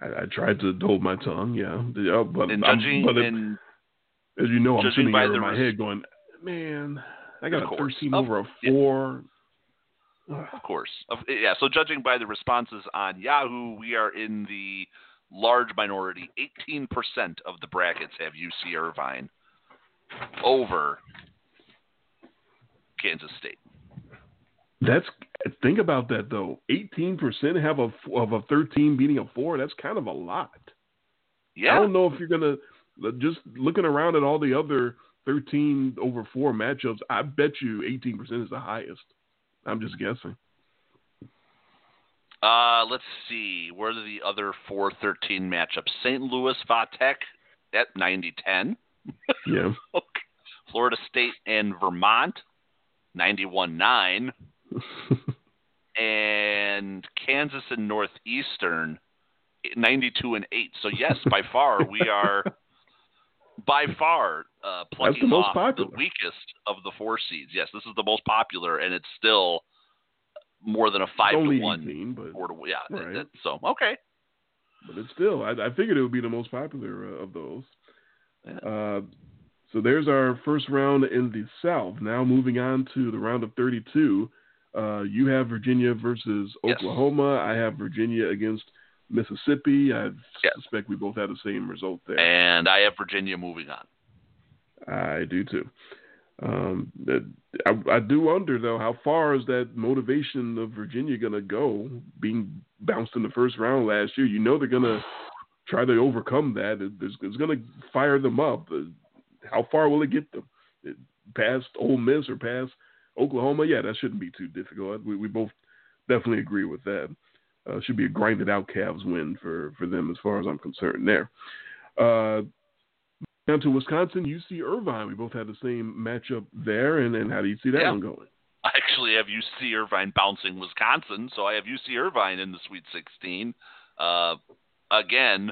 I, I tried to hold my tongue, yeah, yeah but, and judging, but and as you know, I'm sitting here in my res- head going, man, I got a 13 over a four. Of course. Yeah, so judging by the responses on Yahoo, we are in the large minority. 18% of the brackets have UC Irvine over Kansas State. That's think about that though. 18% have a of a 13 beating a 4. That's kind of a lot. Yeah. I don't know if you're going to just looking around at all the other 13 over 4 matchups, I bet you 18% is the highest. I'm just guessing. Uh, let's see. Where are the other 413 matchups? St. Louis Vatech at 90 10. Yeah. Florida State and Vermont, 91 9. and Kansas and Northeastern, 92 and 8. So, yes, by far, we are by far uh, plucking the off popular. the weakest of the four seeds. Yes, this is the most popular, and it's still more than a five to one. 18, but Four to yeah. Right. that- so okay. but it's still. I, I figured it would be the most popular uh, of those. Yeah. Uh, so there's our first round in the South. Now moving on to the round of 32. Uh, you have Virginia versus Yes. Oklahoma. I have Virginia against Mississippi. I Yes. suspect we both had the same result there. And I have Virginia moving on. I do too. Um, I, I do wonder though, how far is that motivation of Virginia going to go? Being bounced in the first round last year, you know they're going to try to overcome that. It- It's, it's going to fire them up. Uh, How far will it get them? It, past Ole Miss or past Oklahoma? Yeah, that shouldn't be too difficult. We, we both definitely agree with that. Uh, should be a grinded out Cavs win for for them as far as I'm concerned. There. Uh, down to Wisconsin, UC Irvine. We both had the same matchup there, and, and how do you see that Yeah. one going? I actually have UC Irvine bouncing Wisconsin, so I have UC Irvine in the Sweet 16. Uh, again,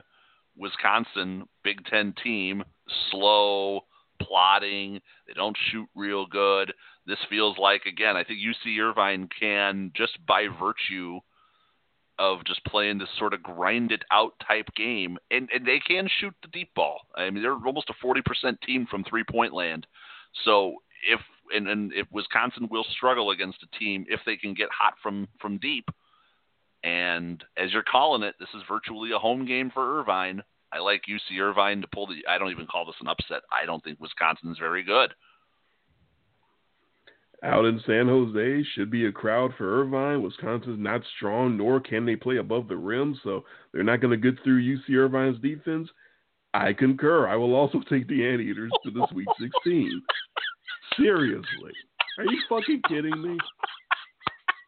Wisconsin, Big Ten team, slow, plotting. They don't shoot real good. This feels like, again, I think UC Irvine can, just by virtue of just playing this sort of grind it out type game, and, and they can shoot the deep ball. I mean, they're almost a 40% team from three point land. So if and, and if Wisconsin will struggle against a team if they can get hot from from deep. And as you're calling it, this is virtually a home game for Irvine. I like UC Irvine to pull the. I don't even call this an upset. I don't think Wisconsin's very good. Out in San Jose should be a crowd for Irvine. Wisconsin's not strong, nor can they play above the rim, so they're not going to get through UC Irvine's defense. I concur. I will also take the Anteaters to the Sweet 16. Seriously. Are you fucking kidding me?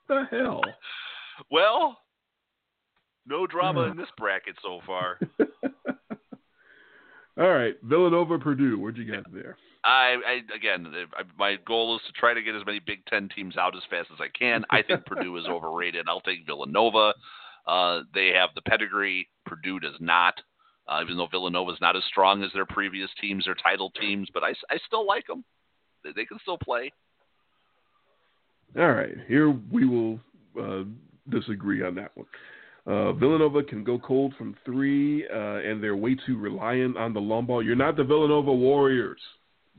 The hell? Well, no drama in this bracket so far. All right, Villanova, Purdue. Where'd you get there? I, I again, I, my goal is to try to get as many Big Ten teams out as fast as I can. I think Purdue is overrated. I'll take Villanova. Uh, they have the pedigree. Purdue does not. Uh, even though Villanova is not as strong as their previous teams, their title teams, but I, I still like them. They, they can still play. All right, here we will uh, disagree on that one. Uh, Villanova can go cold from three, uh, and they're way too reliant on the long ball. You're not the Villanova Warriors.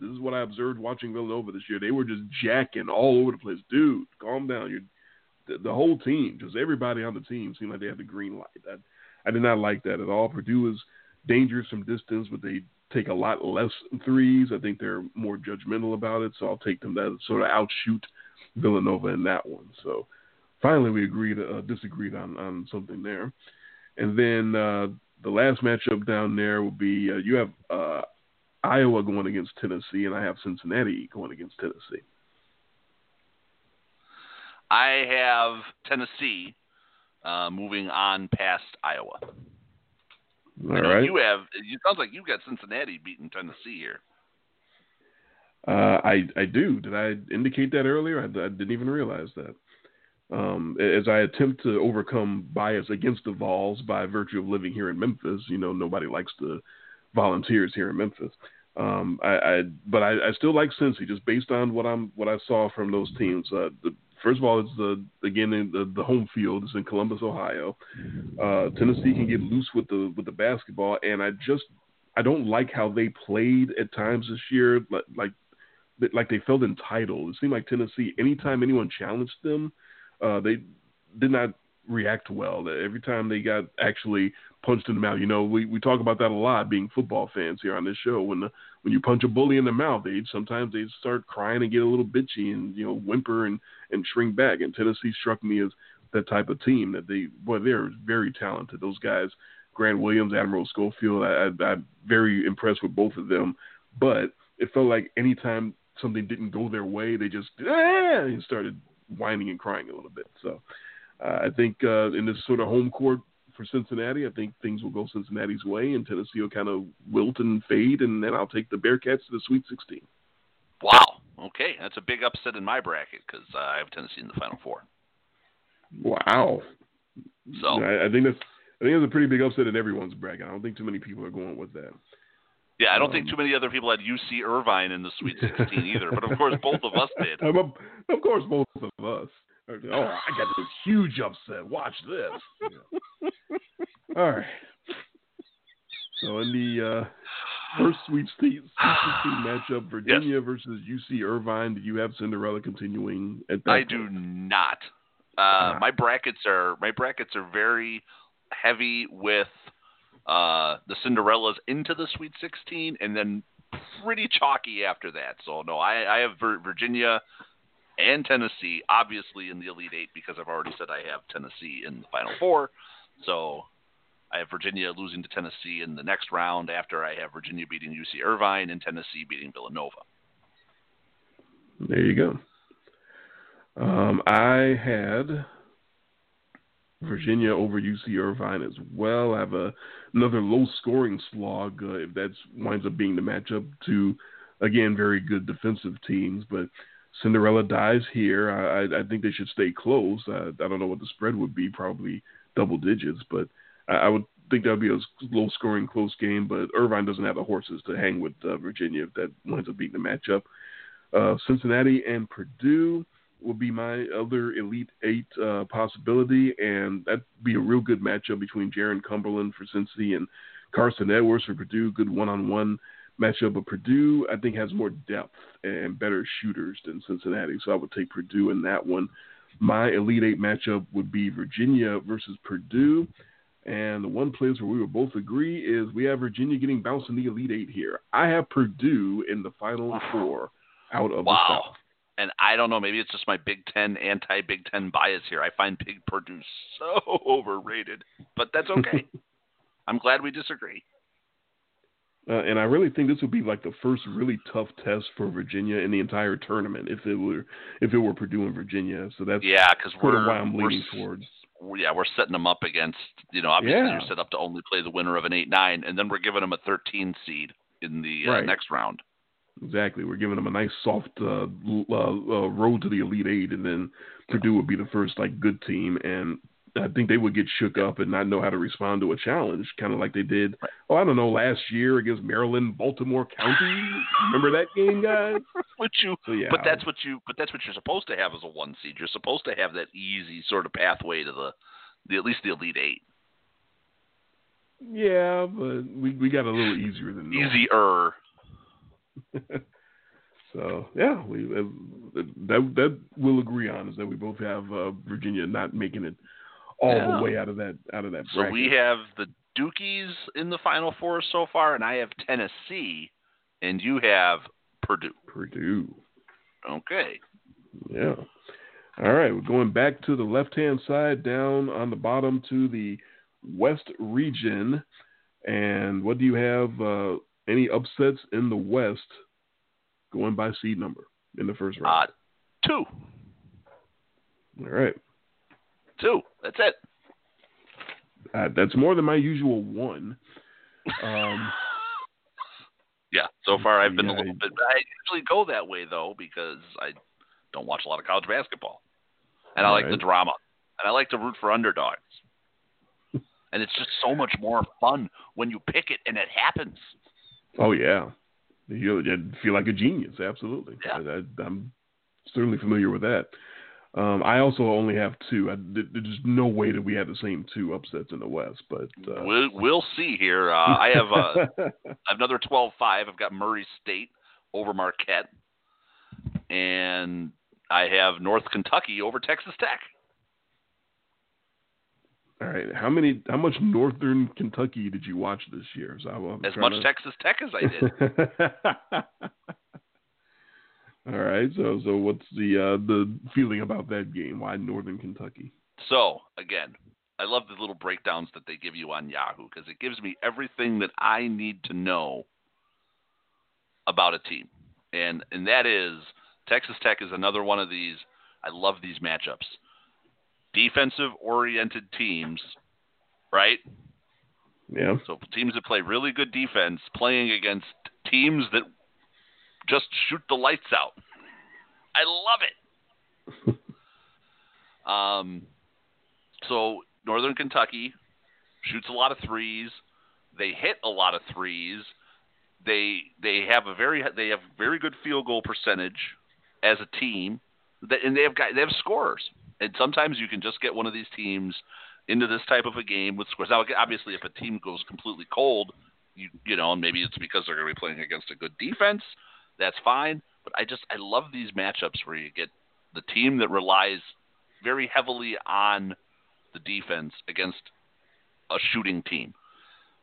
This is what I observed watching Villanova this year. They were just jacking all over the place. Dude, calm down. You're, the, the whole team, just everybody on the team seemed like they had the green light. I, I did not like that at all. Purdue is dangerous from distance, but they take a lot less threes. I think they're more judgmental about it, so I'll take them to sort of outshoot Villanova in that one. So finally, we agreed, uh, disagreed on, on something there. And then uh, the last matchup down there will be uh, you have uh, Iowa going against Tennessee, and I have Cincinnati going against Tennessee. I have Tennessee uh, moving on past Iowa. All right. You have. It sounds like you got Cincinnati beating Tennessee here. Uh, I I do. Did I indicate that earlier? I, I didn't even realize that. Um, as I attempt to overcome bias against the Vols by virtue of living here in Memphis, you know nobody likes the volunteers here in Memphis. Um, I, I but I, I still like Cincy just based on what I'm what I saw from those teams. Uh, the, first of all, it's the again the, the home field. It's in Columbus, Ohio. Uh, Tennessee can get loose with the with the basketball, and I just I don't like how they played at times this year. Like like like they felt entitled. It seemed like Tennessee, anytime anyone challenged them, uh, they did not react well. Every time they got actually punched in the mouth, you know, we, we talk about that a lot, being football fans here on this show. When the, when you punch a bully in the mouth, they sometimes they start crying and get a little bitchy and you know whimper and and shrink back. And Tennessee struck me as that type of team that they boy they're very talented. Those guys, Grant Williams, Admiral Schofield, I, I, I'm very impressed with both of them. But it felt like anytime something didn't go their way, they just ah, and started whining and crying a little bit. So uh, I think uh, in this sort of home court for Cincinnati, I think things will go Cincinnati's way, and Tennessee will kind of wilt and fade, and then I'll take the Bearcats to the Sweet 16. Wow. Okay, that's a big upset in my bracket because uh, I have Tennessee in the Final Four. Wow. So I, I think that's I think that's a pretty big upset in everyone's bracket. I don't think too many people are going with that. yeah, I don't think um, too many other people had UC Irvine in the Sweet 16 either. But of course, both of us did. Of course, both of us. Oh, I got this huge upset. Watch this. Yeah. All right. So in the uh, first Sweet State matchup, Virginia yes. versus UC Irvine, do you have Cinderella continuing at that? I point? do not. Uh, ah. My brackets are my brackets are very heavy with uh, the Cinderellas into the Sweet 16, and then pretty chalky after that. So no, I, I have Virginia and Tennessee, obviously in the Elite Eight because I've already said I have Tennessee in the Final Four. So I have Virginia losing to Tennessee in the next round after I have Virginia beating UC Irvine and Tennessee beating Villanova. There you go. Um, I had Virginia over UC Irvine as well. I have a, another low scoring slog uh, if that winds up being the matchup. to again, very good defensive teams, but Cinderella dies here. I, I think they should stay close. I, I don't know what the spread would be, probably double digits, but I, I would think that would be a low scoring, close game. But Irvine doesn't have the horses to hang with uh, Virginia if that winds up being the matchup. Uh, Cincinnati and Purdue will be my other Elite Eight uh, possibility, and that'd be a real good matchup between Jarron Cumberland for Cincy and Carson Edwards for Purdue. Good one on one matchup. But Purdue, I think, has more depth and better shooters than Cincinnati, so I would take Purdue in that one. My Elite Eight matchup would be Virginia versus Purdue. And the one place where we would both agree is we have Virginia getting bounced in the Elite Eight here. I have Purdue in the Final Four out of wow. the South. And I don't know, maybe it's just my Big Ten anti Big Ten bias here. I find Big Purdue so overrated, but that's okay. I'm glad we disagree. Uh, and I really think this would be like the first really tough test for Virginia in the entire tournament if it were if it were Purdue and Virginia. So that's yeah, because we're why I'm leaning towards. Yeah, we're setting them up against you know obviously yeah. you're set up to only play the winner of an eight nine, and then we're giving them a 13 seed in the uh, right. next round. Exactly, we're giving them a nice soft uh, uh, uh, road to the Elite Eight, and then Purdue would be the first like good team, and I think they would get shook up and not know how to respond to a challenge, kind of like they did. Oh, I don't know, last year against Maryland, Baltimore County. Remember that game, guys? But you, so, yeah, but that's what you, but that's what you're supposed to have as a one seed. You're supposed to have that easy sort of pathway to the, the at least the Elite Eight. Yeah, but we we got a little easier than easier. so yeah, we uh, that that we'll agree on is that we both have uh, Virginia not making it all yeah. the way out of that out of that. Bracket. So we have the Dukies in the Final Four so far, and I have Tennessee, and you have Purdue. Purdue. Okay. Yeah. All right, we're going back to the left hand side, down on the bottom to the West region. And what do you have? Uh, any upsets in the West going by seed number in the first round? Uh, two. All right. Two. That's it. Uh, that's more than my usual one. Um, yeah, so far I've been yeah, a little bit. I usually go that way though because I don't watch a lot of college basketball, and I like right. the drama, and I like to root for underdogs. and it's just so much more fun when you pick it and it happens. Oh yeah, you feel like a genius. Absolutely. Yeah. I, I'm certainly familiar with that. Um, I also only have two. I, there's no way that we have the same two upsets in the West, but uh, we'll, we'll see here. Uh, I have uh, another 12-5. I've got Murray State over Marquette, and I have North Kentucky over Texas Tech. All right. How many? How much Northern Kentucky did you watch this year? So as much to... Texas Tech as I did. All right. So so what's the uh, the feeling about that game? Why Northern Kentucky? So again, I love the little breakdowns that they give you on Yahoo because it gives me everything that I need to know about a team, and and that is Texas Tech is another one of these. I love these matchups. Defensive oriented teams, right? Yeah. So teams that play really good defense playing against teams that just shoot the lights out. I love it. um, so Northern Kentucky shoots a lot of threes. They hit a lot of threes. They they have a very they have very good field goal percentage as a team. And they have got they have scorers. And sometimes you can just get one of these teams into this type of a game with scores. Now, obviously, if a team goes completely cold, you you know, and maybe it's because they're going to be playing against a good defense. That's fine. But I just I love these matchups where you get the team that relies very heavily on the defense against a shooting team.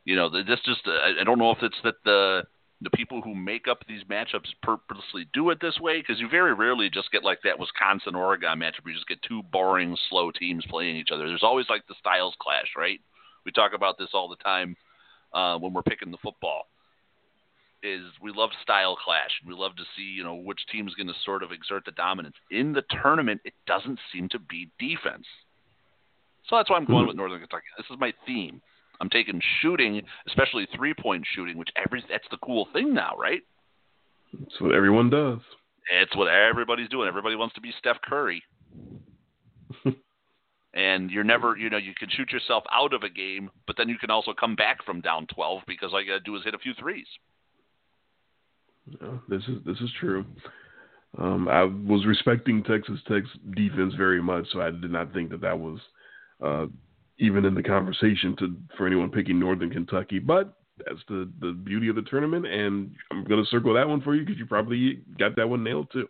You know, this just I don't know if it's that the the people who make up these matchups purposely do it this way because you very rarely just get like that Wisconsin Oregon matchup. You just get two boring, slow teams playing each other. There's always like the styles clash, right? We talk about this all the time uh, when we're picking the football. Is we love style clash. We love to see you know which team's going to sort of exert the dominance in the tournament. It doesn't seem to be defense, so that's why I'm going mm-hmm. with Northern Kentucky. This is my theme. I'm taking shooting, especially three point shooting, which every that's the cool thing now, right? It's what everyone does. It's what everybody's doing. Everybody wants to be Steph Curry. and you're never, you know, you can shoot yourself out of a game, but then you can also come back from down 12 because all you got to do is hit a few threes. This is this is true. Um, I was respecting Texas Tech's defense very much, so I did not think that that was uh, even in the conversation to for anyone picking Northern Kentucky. But that's the the beauty of the tournament, and I'm going to circle that one for you because you probably got that one nailed too.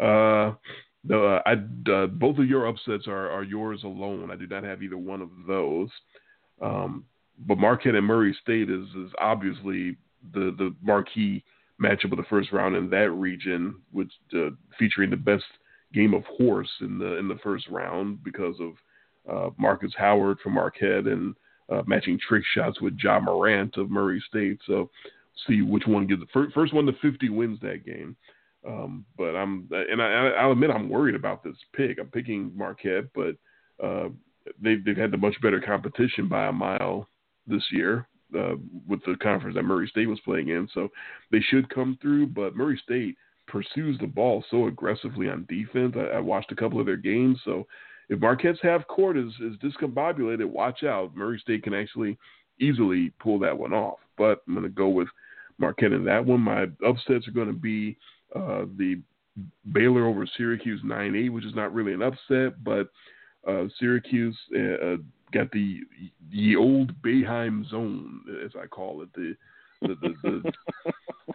Uh, the I uh, both of your upsets are are yours alone. I do not have either one of those. Um, but Marquette and Murray State is is obviously the the marquee matchup of the first round in that region, which uh, featuring the best game of horse in the in the first round because of uh, Markus Howard from Marquette and uh, matching trick shots with Ja Morant of Murray State. So see which one gets the first, first one to 50 wins that game. Um, but I'm and I, I'll admit I'm worried about this pick. I'm picking Marquette, but uh, they've they've had the much better competition by a mile this year uh, with the conference that Murray State was playing in. So they should come through. But Murray State pursues the ball so aggressively on defense. I, I watched a couple of their games, so if Marquette's half court is, is discombobulated, watch out. Murray State can actually easily pull that one off. But I'm going to go with Marquette in that one. My upsets are going to be uh, the Baylor over Syracuse 9 8, which is not really an upset, but uh, Syracuse uh, got the the old Boeheim zone, as I call it. The the, the, the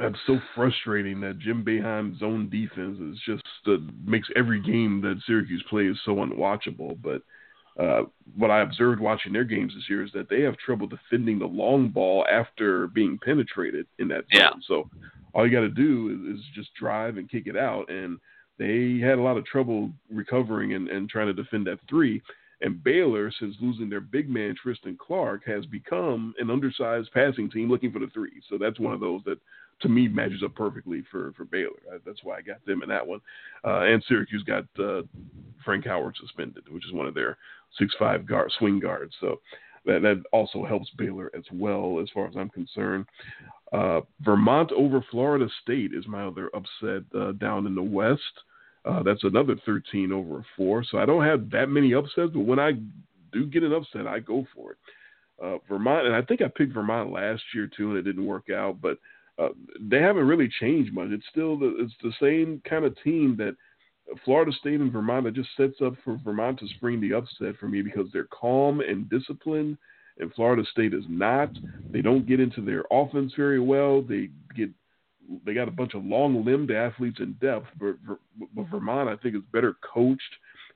that's so frustrating that Jim Boeheim's zone defense is just uh, makes every game that Syracuse plays so unwatchable. But uh, what I observed watching their games this year is that they have trouble defending the long ball after being penetrated in that zone. Yeah. So all you got to do is, is, just drive and kick it out. And they had a lot of trouble recovering and, and trying to defend that three. And Baylor, since losing their big man Tristan Clark, has become an undersized passing team looking for the three. So that's one of those that to me matches up perfectly for for Baylor. That's why I got them in that one. Uh, and Syracuse got uh, Frank Howard suspended, which is one of their six five guard swing guards. So that that also helps Baylor as well, as far as I'm concerned. Uh, Vermont over Florida State is my other upset uh, down in the West. Uh, that's another 13 over a four. So I don't have that many upsets, but when I do get an upset, I go for it. Uh, Vermont, and I think I picked Vermont last year too, and it didn't work out. But uh, they haven't really changed much. It's still the, it's the same kind of team that Florida State and Vermont that just sets up for Vermont to spring the upset for me because they're calm and disciplined, and Florida State is not. They don't get into their offense very well. They get they got a bunch of long-limbed athletes in depth, but, but Vermont I think is better coached,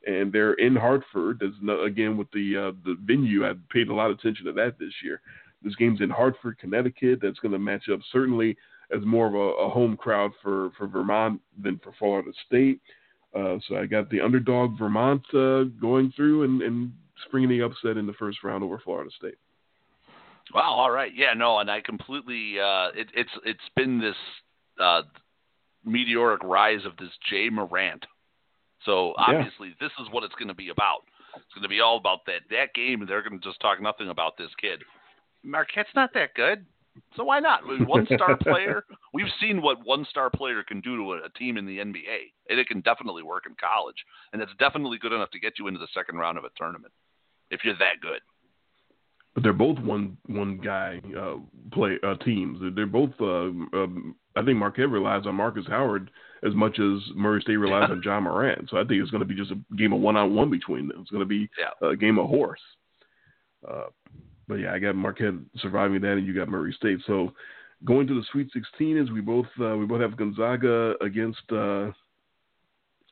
and they're in Hartford. There's no, again with the uh, the venue. I paid a lot of attention to that this year. This game's in Hartford, Connecticut. That's going to match up certainly as more of a, a, home crowd for, for Vermont than for Florida State. Uh, so I got the underdog Vermont uh, going through and, and springing the upset in the first round over Florida State. Wow. All right. Yeah. No. And I completely. Uh, it, it's it's been this uh, meteoric rise of this Ja Morant. So obviously, yeah. this is what it's going to be about. It's going to be all about that that game, and they're going to just talk nothing about this kid. Marquette's not that good. So why not? One star player. We've seen what one star player can do to a, a, team in the NBA, and it can definitely work in college, and it's definitely good enough to get you into the second round of a tournament if you're that good. But they're both one one guy uh, play uh, teams. They're both. Uh, um, I think Marquette relies on Markus Howard as much as Murray State relies on John Morant. So I think it's going to be just a game of one on one between them. It's going to be Yeah. a game of horse. Uh, but yeah, I got Marquette surviving that, and you got Murray State. So going to the Sweet 16 is we both uh, we both have Gonzaga against. Uh,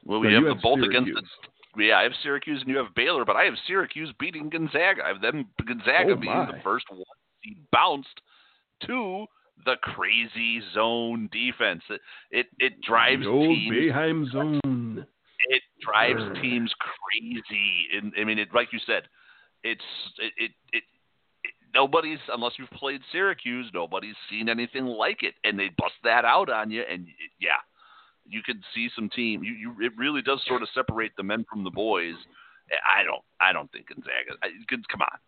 Well, we have the both against Syracuse. Yeah, I have Syracuse and you have Baylor, but I have Syracuse beating Gonzaga. I have them Gonzaga Oh, being the first one seed bounced to the crazy zone defense. It it, it drives the old teams Boeheim zone. it drives Sure. teams crazy. And I mean, it like you said, it's it, it it it nobody's unless you've played Syracuse, nobody's seen anything like it, and they bust that out on you, and yeah, you could see some team. You you it really does sort of separate the men from the boys. I don't I don't think Gonzaga. I, come on,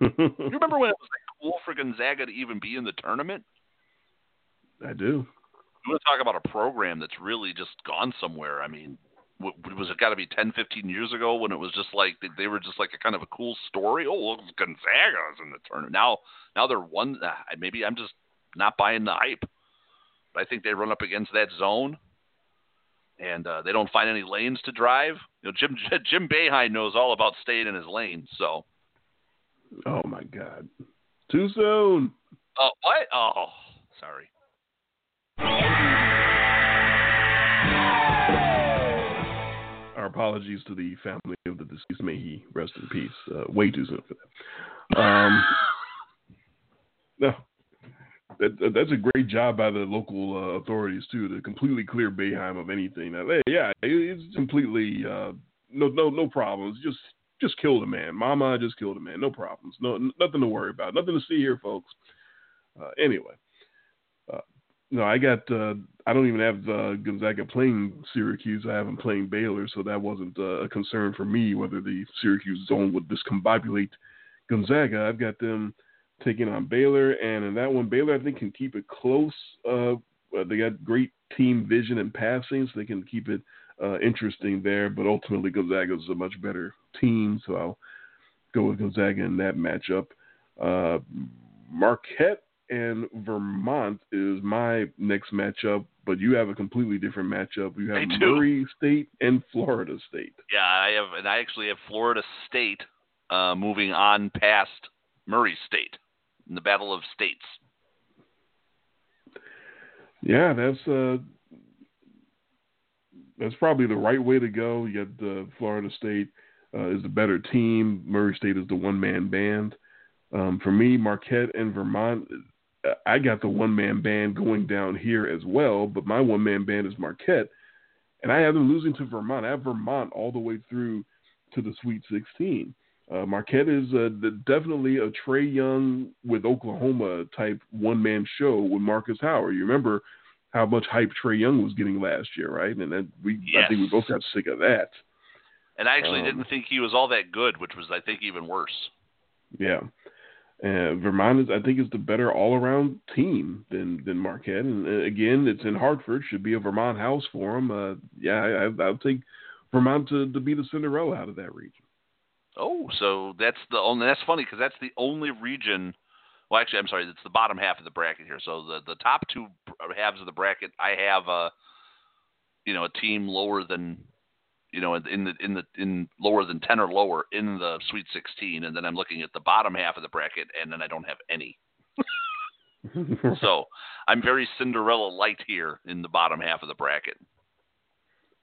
you remember when it was like cool for Gonzaga to even be in the tournament? I do. you want to talk about a program that's really just gone somewhere. I mean, was it got to be 10, 15 years ago when it was just like they, they were just like a kind of a cool story? Oh, look, Gonzaga's in the tournament now. Now they're one. Uh, maybe I'm just not buying the hype, but I think they run up against that zone, and uh, they don't find any lanes to drive. You know, Jim Jim Boeheim knows all about staying in his lane. So, Oh my God. Too soon. oh what? Oh, sorry. Our apologies to the family of the deceased. May he rest in peace. Uh, way too soon for that. Um, no, that, that- that's a great job by the local uh, authorities too to completely clear Boeheim of anything. Now, hey, yeah, it- it's completely uh, no no no problems. Just just kill the man. Mama just killed a man. No problems. No nothing to worry about. Nothing to see here, folks. Uh, anyway. Uh, no, I got. Uh, I don't even have uh, Gonzaga playing Syracuse. I have them playing Baylor, so that wasn't a concern for me whether the Syracuse zone would discombobulate Gonzaga. I've got them taking on Baylor, and in that one, Baylor I think can keep it close. Uh, they got great team vision and passing, so they can keep it uh, interesting there. But ultimately, Gonzaga is a much better team, so I'll go with Gonzaga in that matchup. Uh, Marquette and Vermont is my next matchup, but you have a completely different matchup. You have. Murray State and Florida State. Yeah, I have, and I actually have Florida State uh, moving on past Murray State in the Battle of States. Yeah, that's uh, that's probably the right way to go. Got uh, Florida State uh, is the better team. Murray State is the one man band. Um, for me, Marquette and Vermont, I got the one man band going down here as well, but my one man band is Marquette, and I have them losing to Vermont. I have Vermont all the way through to the Sweet 16. Uh, Marquette is uh, definitely a Trae Young with Oklahoma type one man show with Markus Howard. You remember how much hype Trae Young was getting last year, right? And that we I think we both got sick of that. And I actually Um, didn't think he was all that good, which was, I think, even worse. Yeah. And Vermont is, I think, is the better all-around team than than Marquette. And uh, again, it's in Hartford. Should be a Vermont house for them. Uh, yeah, I, I, I'll take Vermont to, to be the Cinderella out of that region. Oh, so that's the only. That's funny because that's the only region. Well, actually, I'm sorry. It's the bottom half of the bracket here. So the the top two uh, halves of the bracket, I have a, you know, a team lower than, you know, in the in the in lower than ten or lower in the Sweet 16, and then I'm looking at the bottom half of the bracket, and then I don't have any. So I'm very Cinderella light here in the bottom half of the bracket.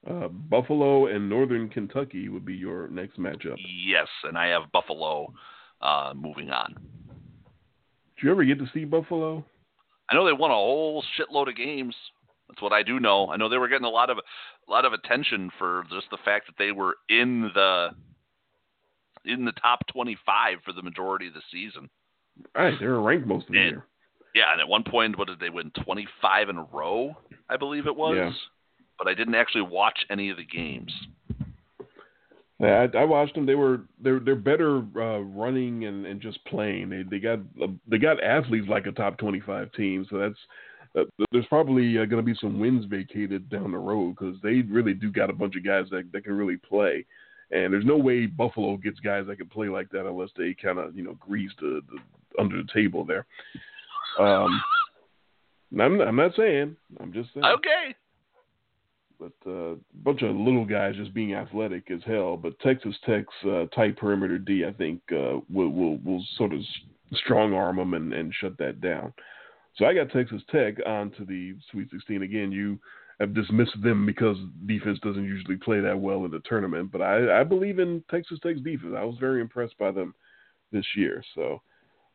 Uh, Buffalo and Northern Kentucky would be your next matchup. Yes, and I have Buffalo uh, moving on. Did you ever get to see Buffalo? I know they won a whole shitload of games. That's what I do know. I know they were getting a lot of a lot of attention for just the fact that they were in the in the top 25 for the majority of the season. Right, they were ranked most of the Yeah. year. Yeah, and at one point, what did they win? 25 in a row, I believe it was. Yeah. But I didn't actually watch any of the games. Yeah, I, I watched them. They were they're they're better uh, running and, and just playing. They they got uh, they got athletes like a top twenty five team. So that's uh, there's probably uh, going to be some wins vacated down the road because they really do got a bunch of guys that that can really play. And there's no way Buffalo gets guys that can play like that unless they kind of you know grease the, the under the table there. Um, I'm, I'm not saying. I'm just saying. Okay. But a uh, bunch of little guys just being athletic as hell. But Texas Tech's uh, tight perimeter D, I think, uh, will will will sort of strong arm them and, and shut that down. So I got Texas Tech on to the Sweet 16 again. You have dismissed them because defense doesn't usually play that well in the tournament, but I, I believe in Texas Tech's defense. I was very impressed by them this year. So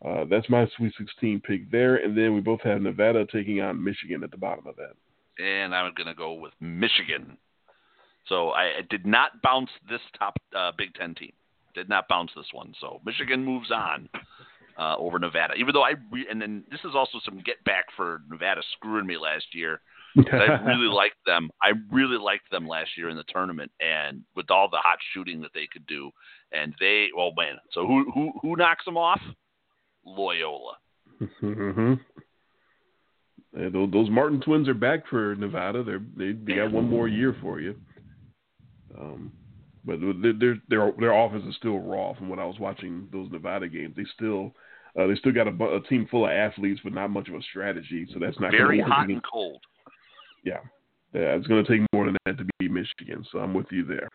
uh, that's my Sweet 16 pick there. And then we both have Nevada taking on Michigan at the bottom of that. And I'm going to go with Michigan. So I, I did not bounce this top uh, Big Ten team. Did not bounce this one. So Michigan moves on uh, over Nevada. Even though I re- and then this is also some get back for Nevada screwing me last year. I really liked them. I really liked them last year in the tournament, and with all the hot shooting that they could do, and they, well, man. So who who who knocks them off? Loyola. mm-hmm. Those, those Martin twins are back for Nevada. They're they, they got one more year for you. Um, but their their their offense is still raw. From what I was watching those Nevada games, they still uh, they still got a, a, team full of athletes, but not much of a strategy. So that's not very hot and cold. Yeah, yeah, it's going to take more than that to beat Michigan. So I'm with you there.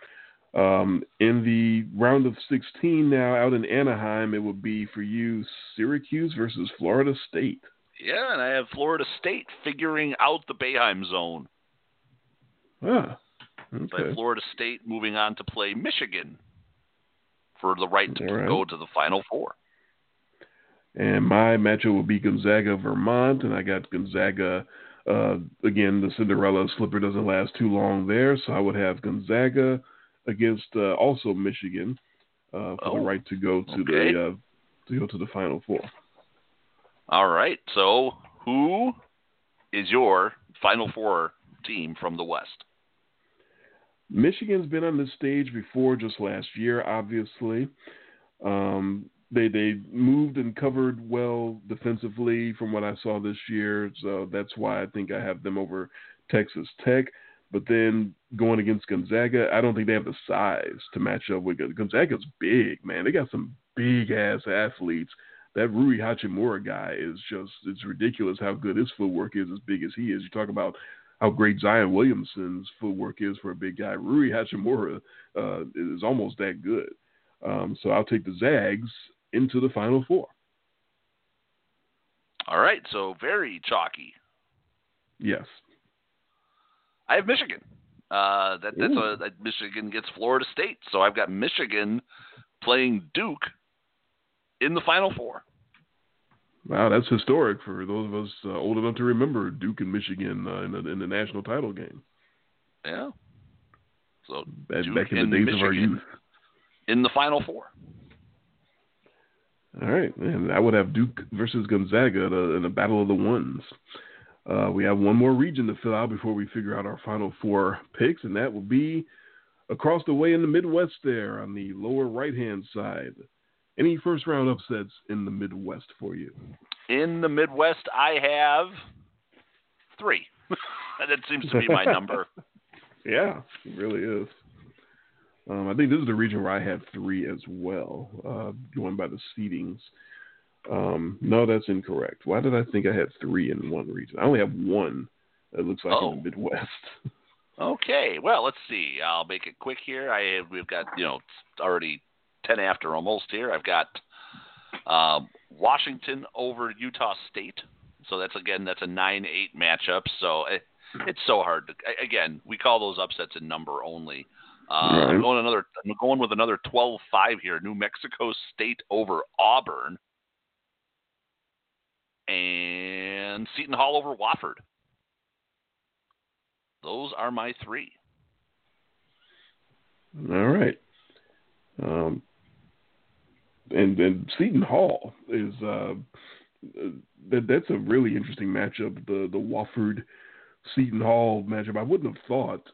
Um, in the round of 16 now, out in Anaheim, it would be for you Syracuse versus Florida State. Yeah, and I have Florida State figuring out the Boeheim zone. Ah, okay. Florida State moving on to play Michigan for the right to right. go to the Final Four. And my matchup will be Gonzaga Vermont, and I got Gonzaga. Uh, again, the Cinderella slipper doesn't last too long there, so I would have Gonzaga against uh, also Michigan uh, for oh, the right to go to okay. the uh, to go to the Final Four. All right. So, who is your Final Four team from the West? Michigan's been on this stage before, just last year, obviously. Um, they they moved and covered well defensively from what I saw this year, so that's why I think I have them over Texas Tech. But then going against Gonzaga, I don't think they have the size to match up with Gonzaga's big, man. They got some big ass athletes. That Rui Hachimura guy is just it's ridiculous how good his footwork is as big as he is. You talk about how great Zion Williamson's footwork is for a big guy. Rui Hachimura uh, is almost that good. Um, so I'll take the Zags into the Final Four. All right, so very chalky. Yes. I have Michigan. Uh, that, that's a, that Michigan gets Florida State, so I've got Michigan playing Duke in the Final Four. Wow, that's historic for those of us uh, old enough to remember Duke and Michigan uh, in, the, in the national title game. Yeah. So back, Duke back in the days Michigan of our youth. In the Final Four. All right, and I would have Duke versus Gonzaga in a battle of the ones. Uh, we have one more region to fill out before we figure out our final four picks, and that will be across the way in the Midwest there on the lower right hand side. Any first round upsets in the Midwest for you? In the Midwest, I have three. that seems to be my number. yeah, it really is. Um, I think this is the region where I had three as well, uh, going by the seedings. Um, no, that's incorrect. Why did I think I had three in one region? I only have one. It looks like oh. in the Midwest. okay, well, let's see. I'll make it quick here. I we've got you know already ten after almost here. I've got uh, Washington over Utah State. So that's again that's a nine eight matchup. So it, it's so hard to again we call those upsets in number only. Uh, right. I'm going another. I'm going with another 12-5 here. New Mexico State over Auburn, and Seton Hall over Wofford. Those are my three. All right. Um, and and Seton Hall is uh, that that's a really interesting matchup. The the Wofford Seton Hall matchup. I wouldn't have thought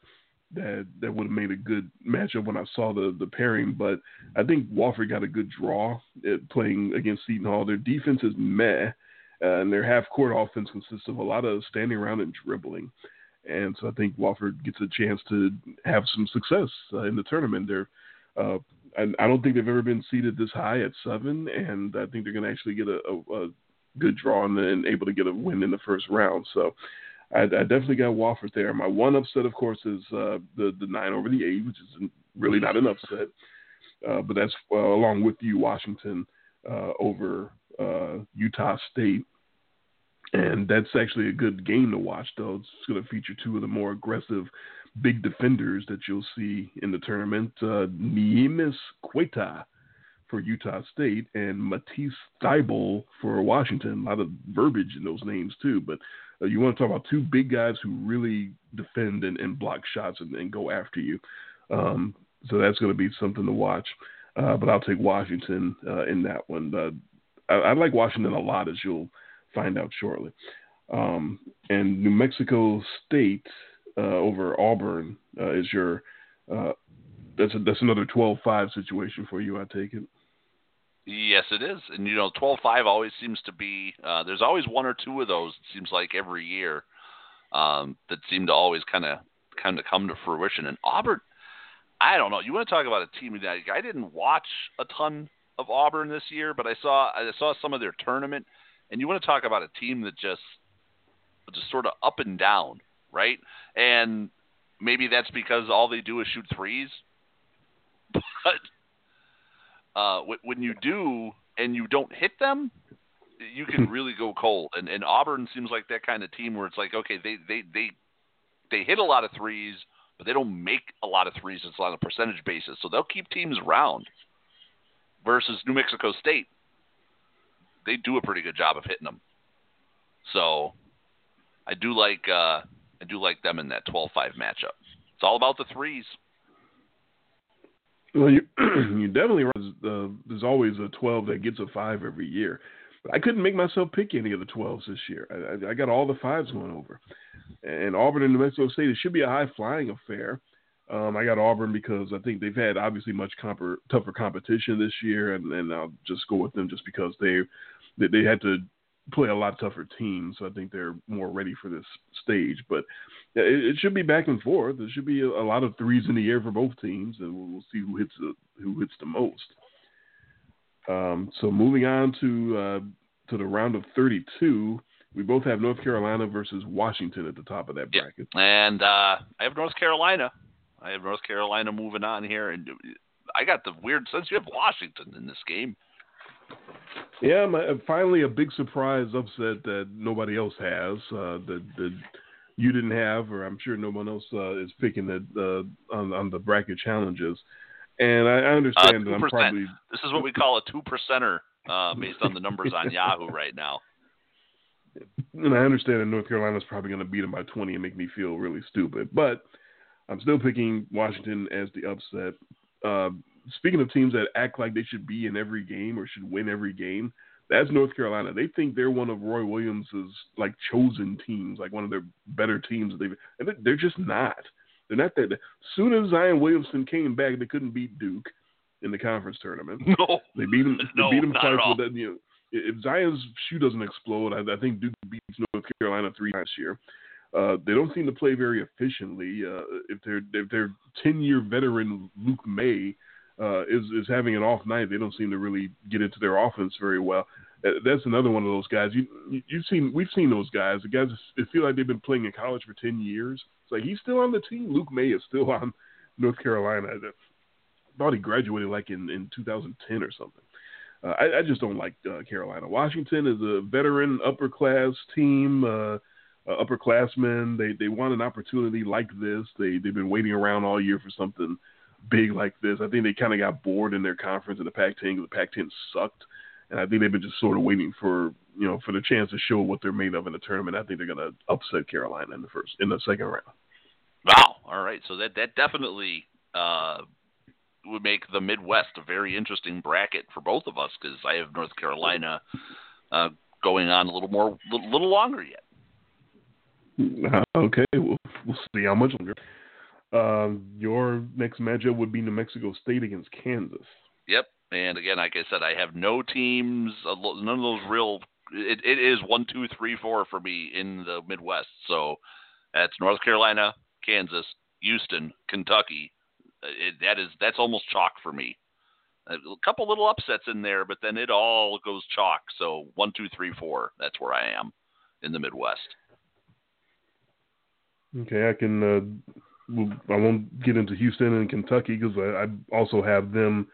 that that would have made a good matchup when I saw the the pairing. But I think Wofford got a good draw at playing against Seton Hall. Their defense is meh, uh, and their half court offense consists of a lot of standing around and dribbling. And so I think Wofford gets a chance to have some success uh, in the tournament. They're Uh, I, I don't think they've ever been seated this high at seven, and I think they're going to actually get a, a, a good draw and, and able to get a win in the first round. So I, I definitely got Wofford there. My one upset, of course, is uh, the the nine over the eight, which is really not an upset, uh, but that's uh, along with you, Washington uh, over uh, Utah State. And that's actually a good game to watch, though. It's going to feature two of the more aggressive big defenders that you'll see in the tournament. Uh, Neemias Queta for Utah State and Matisse Thybulle for Washington. A lot of verbiage in those names, too. But uh, you want to talk about two big guys who really defend and, and block shots and, and, go after you. Um, so that's going to be something to watch. Uh, but I'll take Washington uh, in that one. I, I, like Washington a lot, as you'll find out shortly. Um, and New Mexico State uh, over Auburn uh, is your that's a, that's another 12-5 situation for you. I take it. Yes, it is, and you know, twelve five always seems to be. Uh, there's always one or two of those. It seems like every year um, that seem to always kind of kind of come to fruition. And Auburn, I don't know. You want to talk about a team that I didn't watch a ton of Auburn this year, but I saw I saw some of their tournament, and you want to talk about a team that just just sort of up and down, right? And maybe that's because all they do is shoot threes, but uh, when you do and you don't hit them, you can really go cold. And, and Auburn seems like that kind of team where it's like, okay, they they they they hit a lot of threes, but they don't make a lot of threes. It's on a percentage basis, so they'll keep teams around. Versus New Mexico State, they do a pretty good job of hitting them. So, I do like uh, I do like them in that 12-5 matchup. It's all about the threes. Well, you you definitely uh, there's always a 12 that gets a five every year. But I couldn't make myself pick any of the 12s this year. I, I, got all the fives going over, and Auburn and New Mexico State. It should be a high flying affair. Um, I got Auburn because I think they've had obviously much tougher competition this year, and, and I'll just go with them just because they they, they had to play a lot tougher teams. So I think they're more ready for this stage. But it, it should be back and forth. There should be a, a, lot of threes in the air for both teams, and we'll, we'll see who hits the who hits the most. Um, so moving on to uh, to the round of 32, we both have North Carolina versus Washington at the top of that bracket. And uh, I have North Carolina. I have North Carolina moving on here, and I got the weird sense you have Washington in this game. Yeah, my, finally a big surprise upset that nobody else has. Uh, that that you didn't have, or I'm sure no one else uh, is picking it uh, on on the bracket challenges. And I, I understand uh, that I'm probably this is what we call a two percenter uh, based on the numbers on Yahoo right now. And I understand that North Carolina's probably going to beat them by 20 and make me feel really stupid, but I'm still picking Washington as the upset. Speaking of teams that act like they should be in every game or should win every game, that's North Carolina. They think they're one of Roy Williams's like chosen teams, like one of their better teams. They've and they're just not. They're not that. As soon as Zion Williamson came back, they couldn't beat Duke in the conference tournament. No, they beat them. They no, beat them twice. With that, you know, if Zion's shoe doesn't explode, I, I think Duke beats North Carolina three times year. Uh, they don't seem to play very efficiently. Uh, if their if their ten year veteran Luke Maye uh, is is having an off night. They don't seem to really get into their offense very well. Uh, that's another one of those guys. You you've seen we've seen those guys. The guys that feel like they've been playing in college for ten years. It's like he's still on the team. Luke Maye is still on North Carolina. I thought he graduated like in in 2010 or something. Uh, I, I just don't like uh, Carolina. Washington is a veteran upper class team. Uh, uh, upperclassmen. They they want an opportunity like this. They they've been waiting around all year for something big like this. I think they kind of got bored in their conference in the Pac-10 because the Pac-10 sucked, and I think they've been just sort of waiting for you know for the chance to show what they're made of in the tournament. I think they're going to upset Carolina in the first in the second round. Wow. All right. So that that definitely uh, would make the Midwest a very interesting bracket for both of us because I have North Carolina uh, going on a little more, little, little longer yet. Uh, okay, we'll, we'll see how much longer. Um, your next matchup would be New Mexico State against Kansas. Yep, and again, like I said, I have no teams, none of those real. It, it is one, two, three, four for me in the Midwest. So that's North Carolina, Kansas, Houston, Kentucky, It, that is that's almost chalk for me. A couple little upsets in there, but then it all goes chalk. So one, two, three, four. That's where I am in the Midwest. Okay, I can. Uh, I won't get into Houston and Kentucky because I, I, also have them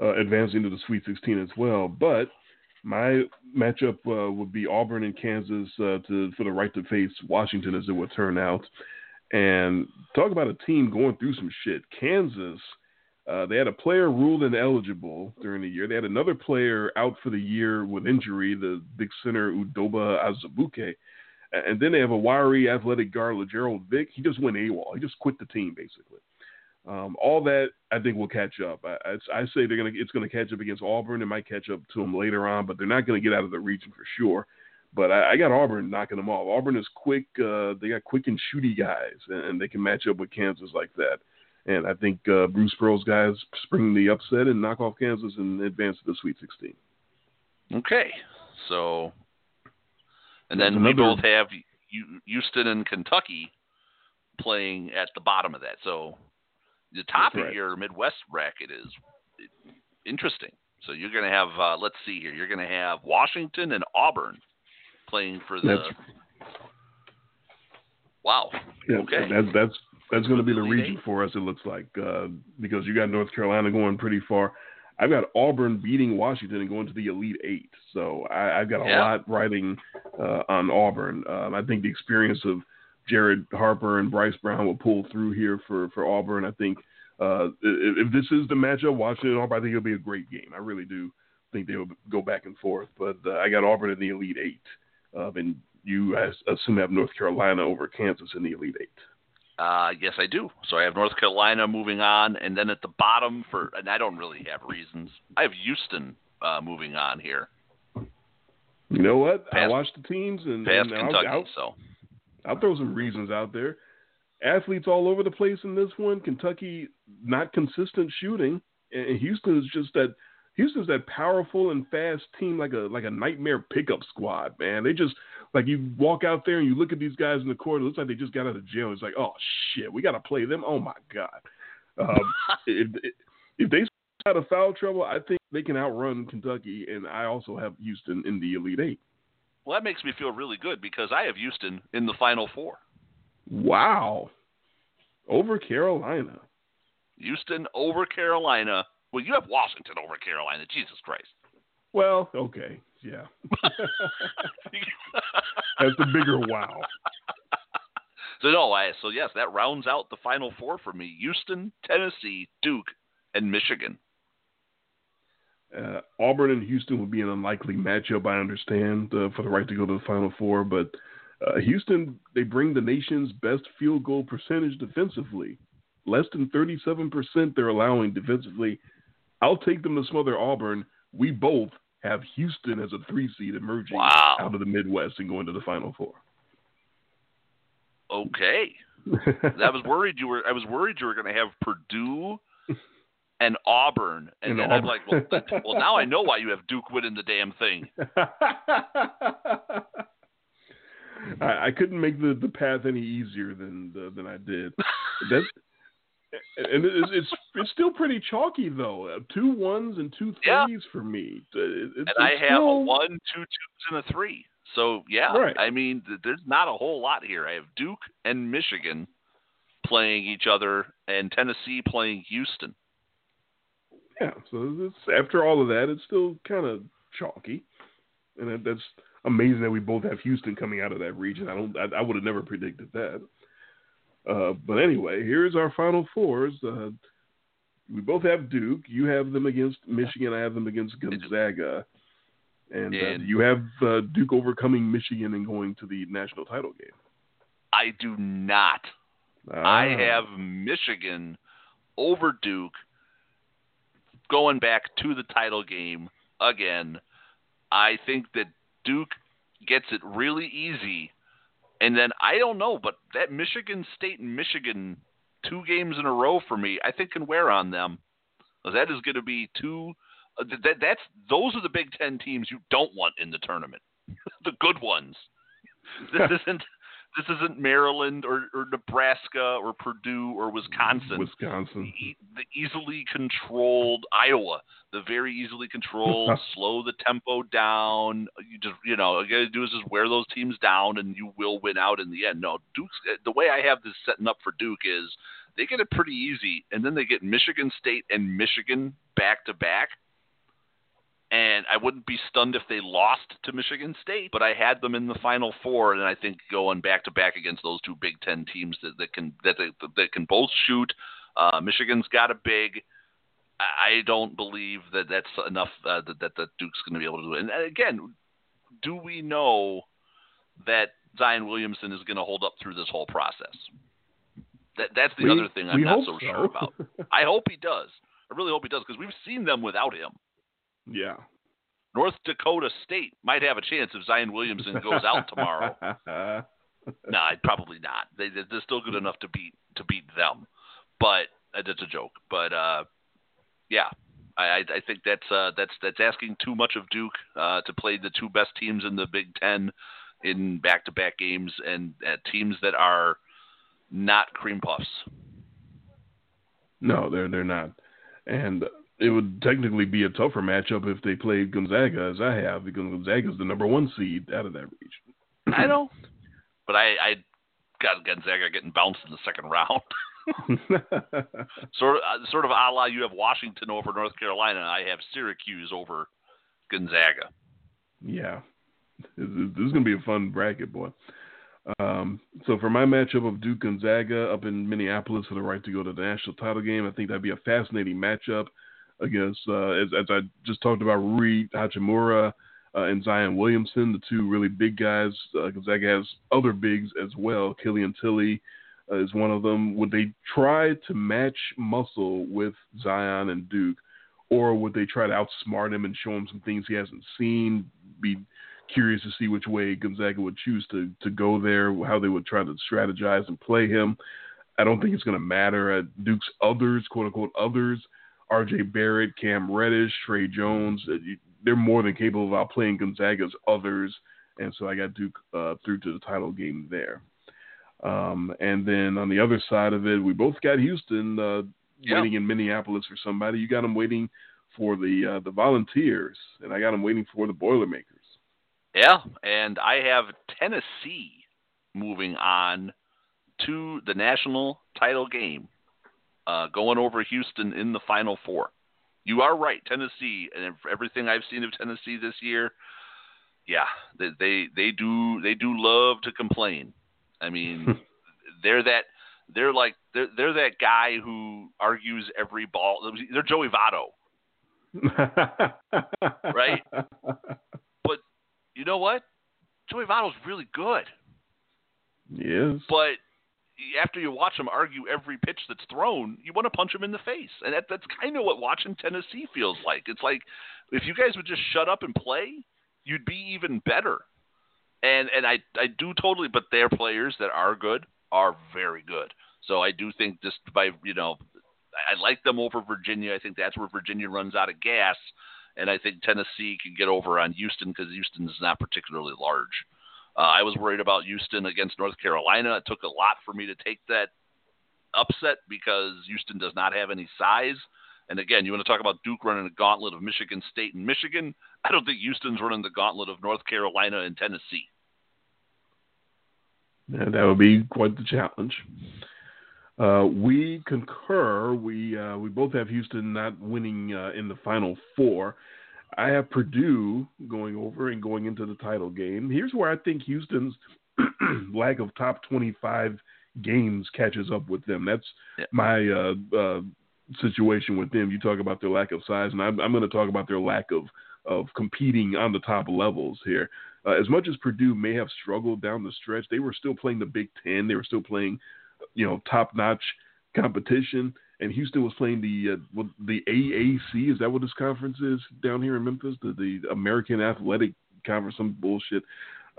uh, advancing to the Sweet 16 as well. But my matchup uh, would be Auburn and Kansas uh, to for the right to face Washington, as it would turn out. And talk about a team going through some shit. Kansas, uh, they had a player ruled ineligible during the year. They had another player out for the year with injury, the big center Udoka Azubuike. And then they have a wiry athletic guard, Lagerald Vick. He just went AWOL. He just quit the team, basically. Um, all that I think will catch up. I, I, I say they're gonna it's gonna catch up against Auburn. It might catch up to them later on, but they're not gonna get out of the region for sure. But I, I got Auburn knocking them off. Auburn is quick. Uh, they got quick and shooty guys, and, and they can match up with Kansas like that. And I think uh, Bruce Pearl's guys spring the upset and knock off Kansas and advance to the Sweet 16. Okay, so and then another... we both have Houston and Kentucky playing at the bottom of that. So the top right. of your Midwest bracket is interesting. So you're going to have, uh, let's see here, you're going to have Washington and Auburn playing for the. That's, wow. Yeah, okay. That's that's that's going to be the region for us. It looks like uh, because you got North Carolina going pretty far. I've got Auburn beating Washington and going to the Elite Eight. So I, have got a yeah. lot riding uh, on Auburn. Um, I think the experience of Jared Harper and Bryce Brown will pull through here for, for Auburn. I think uh, if, if, this is the matchup, Washington Auburn, I think it'll be a great game. I really do think they'll go back and forth. But uh, I got Auburn in the Elite Eight. Uh, and you, I assume, have North Carolina over Kansas in the Elite Eight. Uh, yes, I do. So I have North Carolina moving on, and then at the bottom for, and I don't really have reasons. I have Houston uh, moving on here. You know what? Past, I watched the teams, and, and Kentucky. I'll, I'll, so I'll throw some reasons out there. Athletes all over the place in this one. Kentucky not consistent shooting, and Houston is just that. Houston's that powerful and fast team, like a like a nightmare pickup squad. Man, they just like you walk out there and you look at these guys in the court. It looks like they just got out of jail. It's like, oh shit, we got to play them. Oh my god. Um, if, if they out of foul trouble, I think they can outrun Kentucky, and I also have Houston in the Elite Eight. Well, that makes me feel really good because I have Houston in the Final Four. Wow. Over Carolina. Houston over Carolina. Well, you have Washington over Carolina. Jesus Christ. Well, okay. Yeah. That's the bigger wow. So no, I so yes, that rounds out the final four for me: Houston, Tennessee, Duke, and Michigan. Uh, Auburn and Houston would be an unlikely matchup, I understand, uh, for the right to go to the Final Four. But uh, Houston, they bring the nation's best field goal percentage defensively. Less than 37% they're allowing defensively. I'll take them to smother Auburn. We both have Houston as a three seed emerging wow. out of the Midwest and going to the Final Four. Okay. I was worried you were. I was worried you were going to have Purdue and Auburn, and, And then Auburn. I'm like, well, that- well, now I know why you have Duke winning the damn thing. I, I couldn't make the, the path any easier than the, than I did. That and it's, it's it's still pretty chalky though. Uh, Two ones and two threes Yeah. for me. Uh, It- it's, and I it's have a still- one, two twos, and a three. So yeah, Right. I mean, there's not a whole lot here. I have Duke and Michigan playing each other, and Tennessee playing Houston. Yeah, so it's, after all of that, it's still kind of chalky, and that, that's amazing that we both have Houston coming out of that region. I don't, I, I would have never predicted that. Uh, but anyway, here's our final fours. Uh, we both have Duke. You have them against Michigan. I have them against Gonzaga. And, uh, you have uh, Duke overcoming Michigan and going to the national title game. I do not. I Ah. have Michigan over Duke going back to the title game again. I think that Duke gets it really easy. And then I don't know, but that Michigan State and Michigan two games in a row for me, I think can wear on them. That is going to be two. uh, That that's those are the Big Ten teams you don't want in the tournament, the good ones. This isn't this isn't Maryland or, or Nebraska or Purdue or Wisconsin. Wisconsin. E- the easily controlled Iowa, the very easily controlled, slow the tempo down. You just you know, all you gotta do is just wear those teams down, and you will win out in the end. No, Duke's eh, the way I have this setting up for Duke is they get it pretty easy, and then they get Michigan State and Michigan back to back. And I wouldn't be stunned if they lost to Michigan State, but I had them in the Final Four, and I think going back to back against those two Big Ten teams that, that can that they, that can both shoot. Uh, Michigan's got a big. I don't believe that that's enough uh, that, that that Duke's going to be able to do it. And again, do we know that Zion Williamson is going to hold up through this whole process? That that's the We- other thing I'm not so so. sure about. I hope he does. I really hope he does because we've seen them without him. Yeah. North Dakota State might have a chance if Zion Williamson goes out tomorrow. no, probably not. They, they- they're still good enough to beat to beat them, but uh, that's a joke. But uh, yeah, I, I I think that's uh, that's that's asking too much of Duke uh, to play the two best teams in the Big Ten in back-to-back games and uh, teams that are not cream puffs. No, they're they're not, and it would technically be a tougher matchup if they played Gonzaga as I have because Gonzaga is the number one seed out of that region. I know, but I I got Gonzaga getting bounced in the second round. sort of uh, sort of a la you have Washington over North Carolina. and I have Syracuse over Gonzaga. yeah, this is, this is gonna be a fun bracket, boy. Um, so for my matchup of Duke Gonzaga up in Minneapolis for the right to go to the national title game, I think that'd be a fascinating matchup against, uh, as, as I just talked about, Rui Hachimura uh, and Zion Williamson, the two really big guys. Uh, Gonzaga has other bigs as well. Killian Tillie uh, is one of them. Would they try to match muscle with Zion and Duke, or would they try to outsmart him and show him some things he hasn't seen? Be curious to see which way Gonzaga would choose to to go there, how they would try to strategize and play him. I don't think it's going to matter. Uh, Duke's others, quote unquote others, R.J. Barrett, Cam Reddish, Tre Jones, they're more than capable of outplaying Gonzaga's others, and so I got Duke uh, through to the title game there. Um, and then on the other side of it, we both got Houston uh, Yeah. waiting in Minneapolis for somebody. You got them waiting for the uh, the Volunteers, and I got them waiting for the Boilermakers. Yeah, and I have Tennessee moving on to the national title game, uh, going over Houston in the Final Four. You are right, Tennessee, and everything I've seen of Tennessee this year, yeah, they they, they do they do love to complain. I mean, they're that they're like they're they're that guy who argues every ball. They're Joey Votto. Right? But you know what? Joey Votto's really good. Yes. but after you watch him argue every pitch that's thrown, you want to punch him in the face, and that, that's kind of what watching Tennessee feels like. It's like if you guys would just shut up and play, you'd be even better. And and I I do totally, but their players that are good are very good. So I do think just by you know, I like them over Virginia. I think that's where Virginia runs out of gas, and I think Tennessee can get over on Houston because Houston is not particularly large. Uh, I was worried about Houston against North Carolina. It took a lot for me to take that upset because Houston does not have any size. And again, you want to talk about Duke running a gauntlet of Michigan State and Michigan. I don't think Houston's running the gauntlet of North Carolina and Tennessee. Yeah, that would be quite the challenge. Uh, we concur. We uh, we both have Houston not winning uh, in the Final Four. I have Purdue going over and going into the title game. Here's where I think Houston's lack of top 25 games catches up with them. That's Yeah. my uh, uh, situation with them. You talk about their lack of size, and I'm, I'm going to talk about their lack of of competing on the top levels here. Uh, as much as Purdue may have struggled down the stretch, they were still playing the Big Ten. They were still playing, you know, top notch competition. And Houston was playing the uh, the AAC. Is that what this conference is down here in Memphis? The the American Athletic Conference, some bullshit.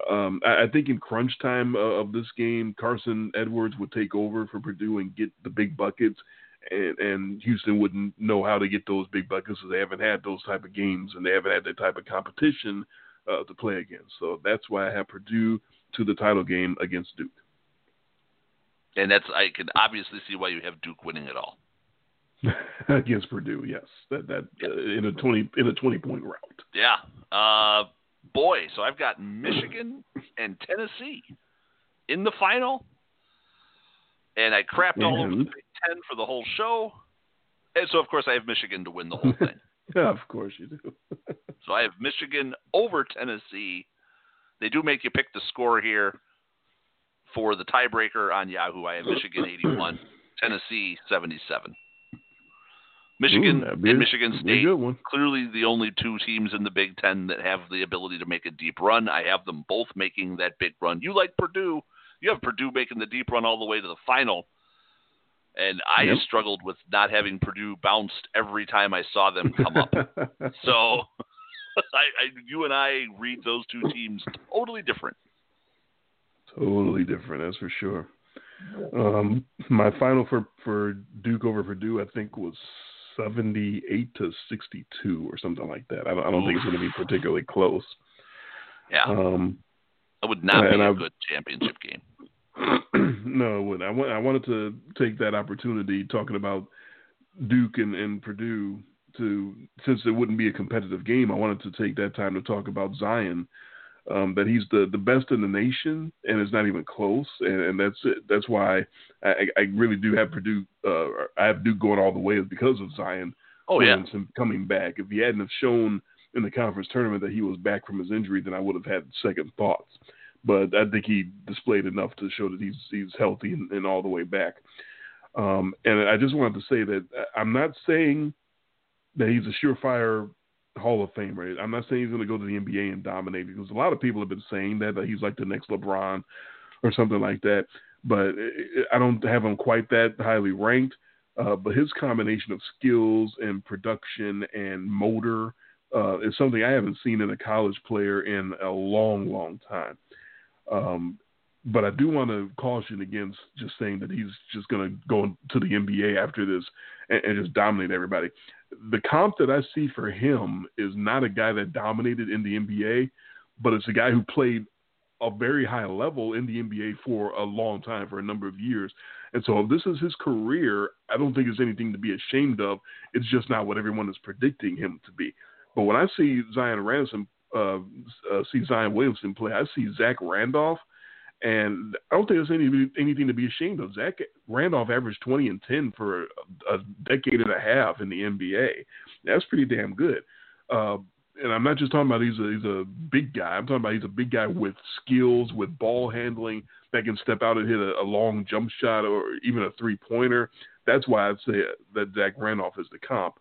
Um, I, I think in crunch time uh, of this game, Carson Edwards would take over for Purdue and get the big buckets, and and Houston wouldn't know how to get those big buckets because they haven't had those type of games and they haven't had that type of competition uh, to play against. So that's why I have Purdue to the title game against Duke. And that's I can obviously see why you have Duke winning it all. against Purdue. Yes, that that uh, in a twenty in a twenty point route. Yeah. Uh, boy, so I've got Michigan and Tennessee in the final, and I crapped all over the Big Ten for the whole show, and so of course I have Michigan to win the whole thing. Yeah, of course you do. so I have Michigan over Tennessee. They do make you pick the score here for the tiebreaker on Yahoo. I have Michigan 81, Tennessee 77. Michigan Ooh, and Michigan that'd be a State clearly the only two teams in the Big Ten that have the ability to make a deep run. I have them both making that big run. You like Purdue. You have Purdue making the deep run all the way to the final. And I Yep. struggled with not having Purdue bounced every time I saw them come up. so I, I, you and I read those two teams totally different. totally different, that's for sure. Um, my final for for Duke over Purdue, I think was seventy eight to sixty two or something like that. I don't, I don't think it's going to be particularly close. Yeah, Um, that would not be a I've- good championship game. no, it wouldn't. I, wanted to take that opportunity talking about Duke and, and Purdue to since it wouldn't be a competitive game. I wanted to take that time to talk about Zion. Um, that he's the, the best in the nation, and it's not even close, and, and that's it. That's why I, I really do have Purdue. Uh, I have Duke going all the way is because of Zion. Oh yeah, Williamson coming back. If he hadn't have shown in the conference tournament that he was back from his injury, then I would have had second thoughts. But I think he displayed enough to show that he's he's healthy and, and all the way back. Um, and I just wanted to say that I'm not saying that he's a surefire Hall of Famer. I'm not saying he's going to go to the NBA and dominate because a lot of people have been saying that that he's like the next LeBron or something like that. But I don't have him quite that highly ranked. Uh, but his combination of skills and production and motor uh, is something I haven't seen in a college player in a long, long time. Um, but I do want to caution against just saying that he's just going to go to the NBA after this and, and just dominate everybody. The comp that I see for him is not a guy that dominated in the NBA, but it's a guy who played a very high level in the NBA for a long time, for a number of years. And so if this is his career, I don't think it's anything to be ashamed of. It's just not what everyone is predicting him to be. But when I see Zion Ransom, uh, uh, see Zion Williamson play, I see Zach Randolph, and I don't think there's any anything to be ashamed of. Zach Randolph averaged 20 and 10 for a, a decade and a half in the NBA. That's pretty damn good. Uh, and I'm not just talking about he's a he's a big guy. I'm talking about he's a big guy with skills, with ball handling that can step out and hit a, a long jump shot or even a three pointer. That's why I'd say that Zach Randolph is the comp.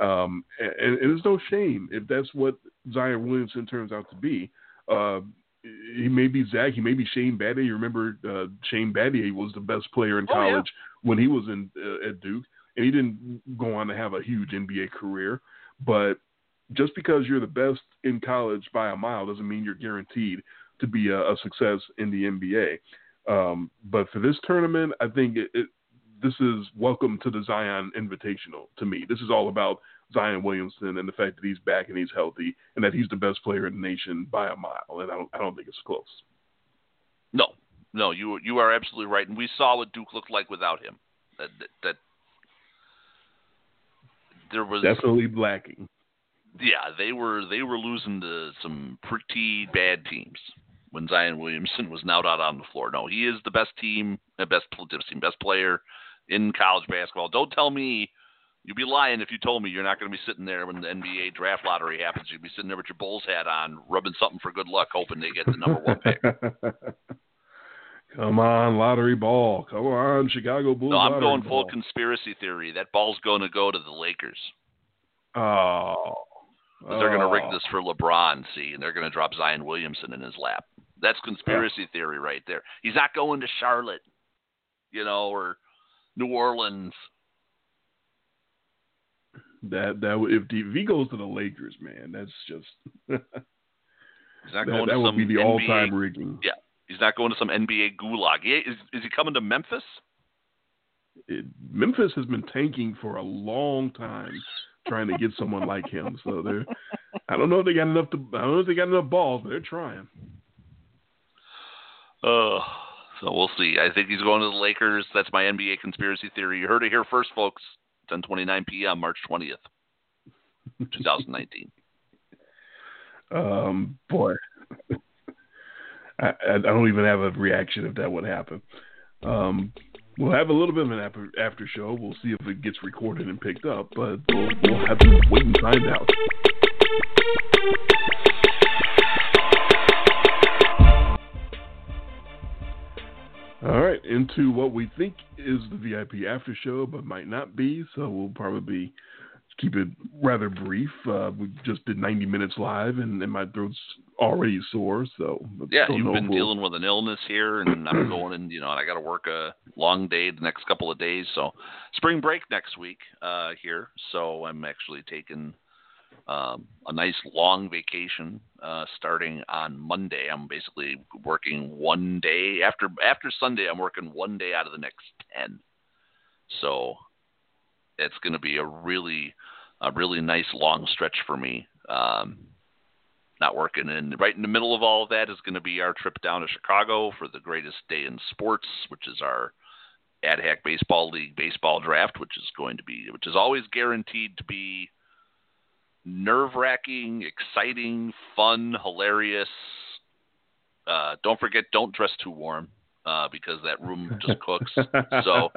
Um, and, and there's no shame if that's what Zion Williamson turns out to be. Uh, he may be Zach, he may be Shane Battier. You remember uh, Shane Battier was the best player in Oh, yeah. college when he was in uh, at Duke, and he didn't go on to have a huge NBA career. But just because you're the best in college by a mile doesn't mean you're guaranteed to be a, a success in the NBA. Um, but for this tournament, I think it, it, this is welcome to the Zion Invitational to me. This is all about Zion Williamson and the fact that he's back and he's healthy and that he's the best player in the nation by a mile. And I don't, I don't think it's close. No, no, you you are absolutely right, and we saw what Duke looked like without him. That that, that there was Definitely lacking. yeah, they were they were losing to some pretty bad teams when Zion Williamson was now out on the floor. No, he is the best team, the best pl- team, best player in college basketball. Don't tell me you'd be lying if you told me you're not going to be sitting there when the NBA draft lottery happens. You'd be sitting there with your Bulls hat on, rubbing something for good luck, hoping they get the number one pick. Come on, lottery ball. Come on, Chicago Bulls. No, I'm going full ball. conspiracy theory. That ball's going to go to the Lakers. Oh. They're going to rig Oh. this for LeBron, see, and they're going to drop Zion Williamson in his lap. That's conspiracy theory right there. He's not going to Charlotte, you know, or New Orleans. That that would- if, he goes to the Lakers, man, that's just that, He's not going that to would be the all-time rigging. Yeah, he's not going to some NBA gulag. Is, is he coming to Memphis? It, Memphis has been tanking for a long time, trying to get someone like him. So they're, I don't know if they got enough to, I don't know if they got enough balls, but they're trying. Uh, So we'll see. I think he's going to the Lakers. That's my NBA conspiracy theory. You heard it here first, folks. 10:29 p.m. March 20th, 2019. Um, boy, I, I don't even have a reaction if that would happen. Um, we'll have a little bit of an after, after show. We'll see if it gets recorded and picked up, but we'll, we'll have to wait and find out. All right, into what we think is the VIP after show, but might not be. So we'll probably keep it rather brief. Uh, we just did 90 minutes live, and, and my throat's already sore. So yeah, you've been we'll... dealing with an illness here, and I'm going and you know, I got to work a long day the next couple of days. So spring break next week uh, here. So I'm actually taking um, a nice long vacation uh, starting on Monday. I'm basically working one day after after Sunday. I'm working one day out of the next ten. So it's going to be a really a really nice long stretch for me. Um, not working, and right in the middle of all of that is going to be our trip down to Chicago for the greatest day in sports, which is our AdHack Baseball League baseball draft, which is going to be, which is always guaranteed to be nerve wracking, exciting, fun, hilarious. Uh, don't forget, don't dress too warm uh, because that room just cooks. so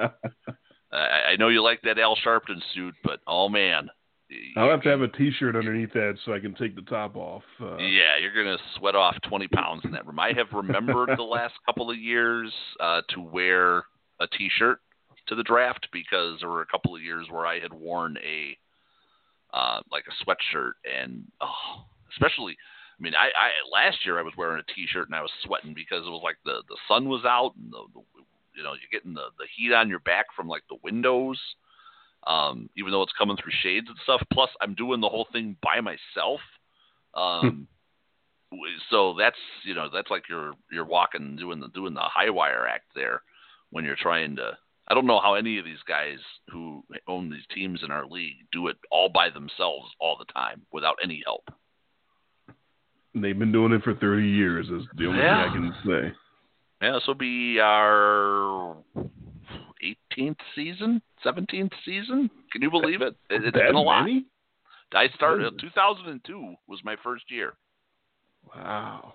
I, I know you like that Al Sharpton suit, but oh man. I'll have to have a T-shirt underneath that so I can take the top off. Uh, yeah, you're gonna sweat off 20 pounds in that room. I have remembered the last couple of years uh, to wear a T-shirt to the draft because there were a couple of years where I had worn a uh, like a sweatshirt, and oh, especially, I mean, I, I last year I was wearing a t-shirt and I was sweating because it was like the the sun was out and the, the you know you're getting the the heat on your back from like the windows, um, even though it's coming through shades and stuff. Plus, I'm doing the whole thing by myself. Um, so that's you know that's like you're you're walking doing the doing the high wire act there when you're trying to I don't know how any of these guys who own these teams in our league do it all by themselves all the time without any help. They've been doing it for 30 years, is the only yeah. thing I can say. Yeah, this will be our 18th season, 17th season. Can you believe it? it has been a lot. Many? I started 2002 was my first year. Wow.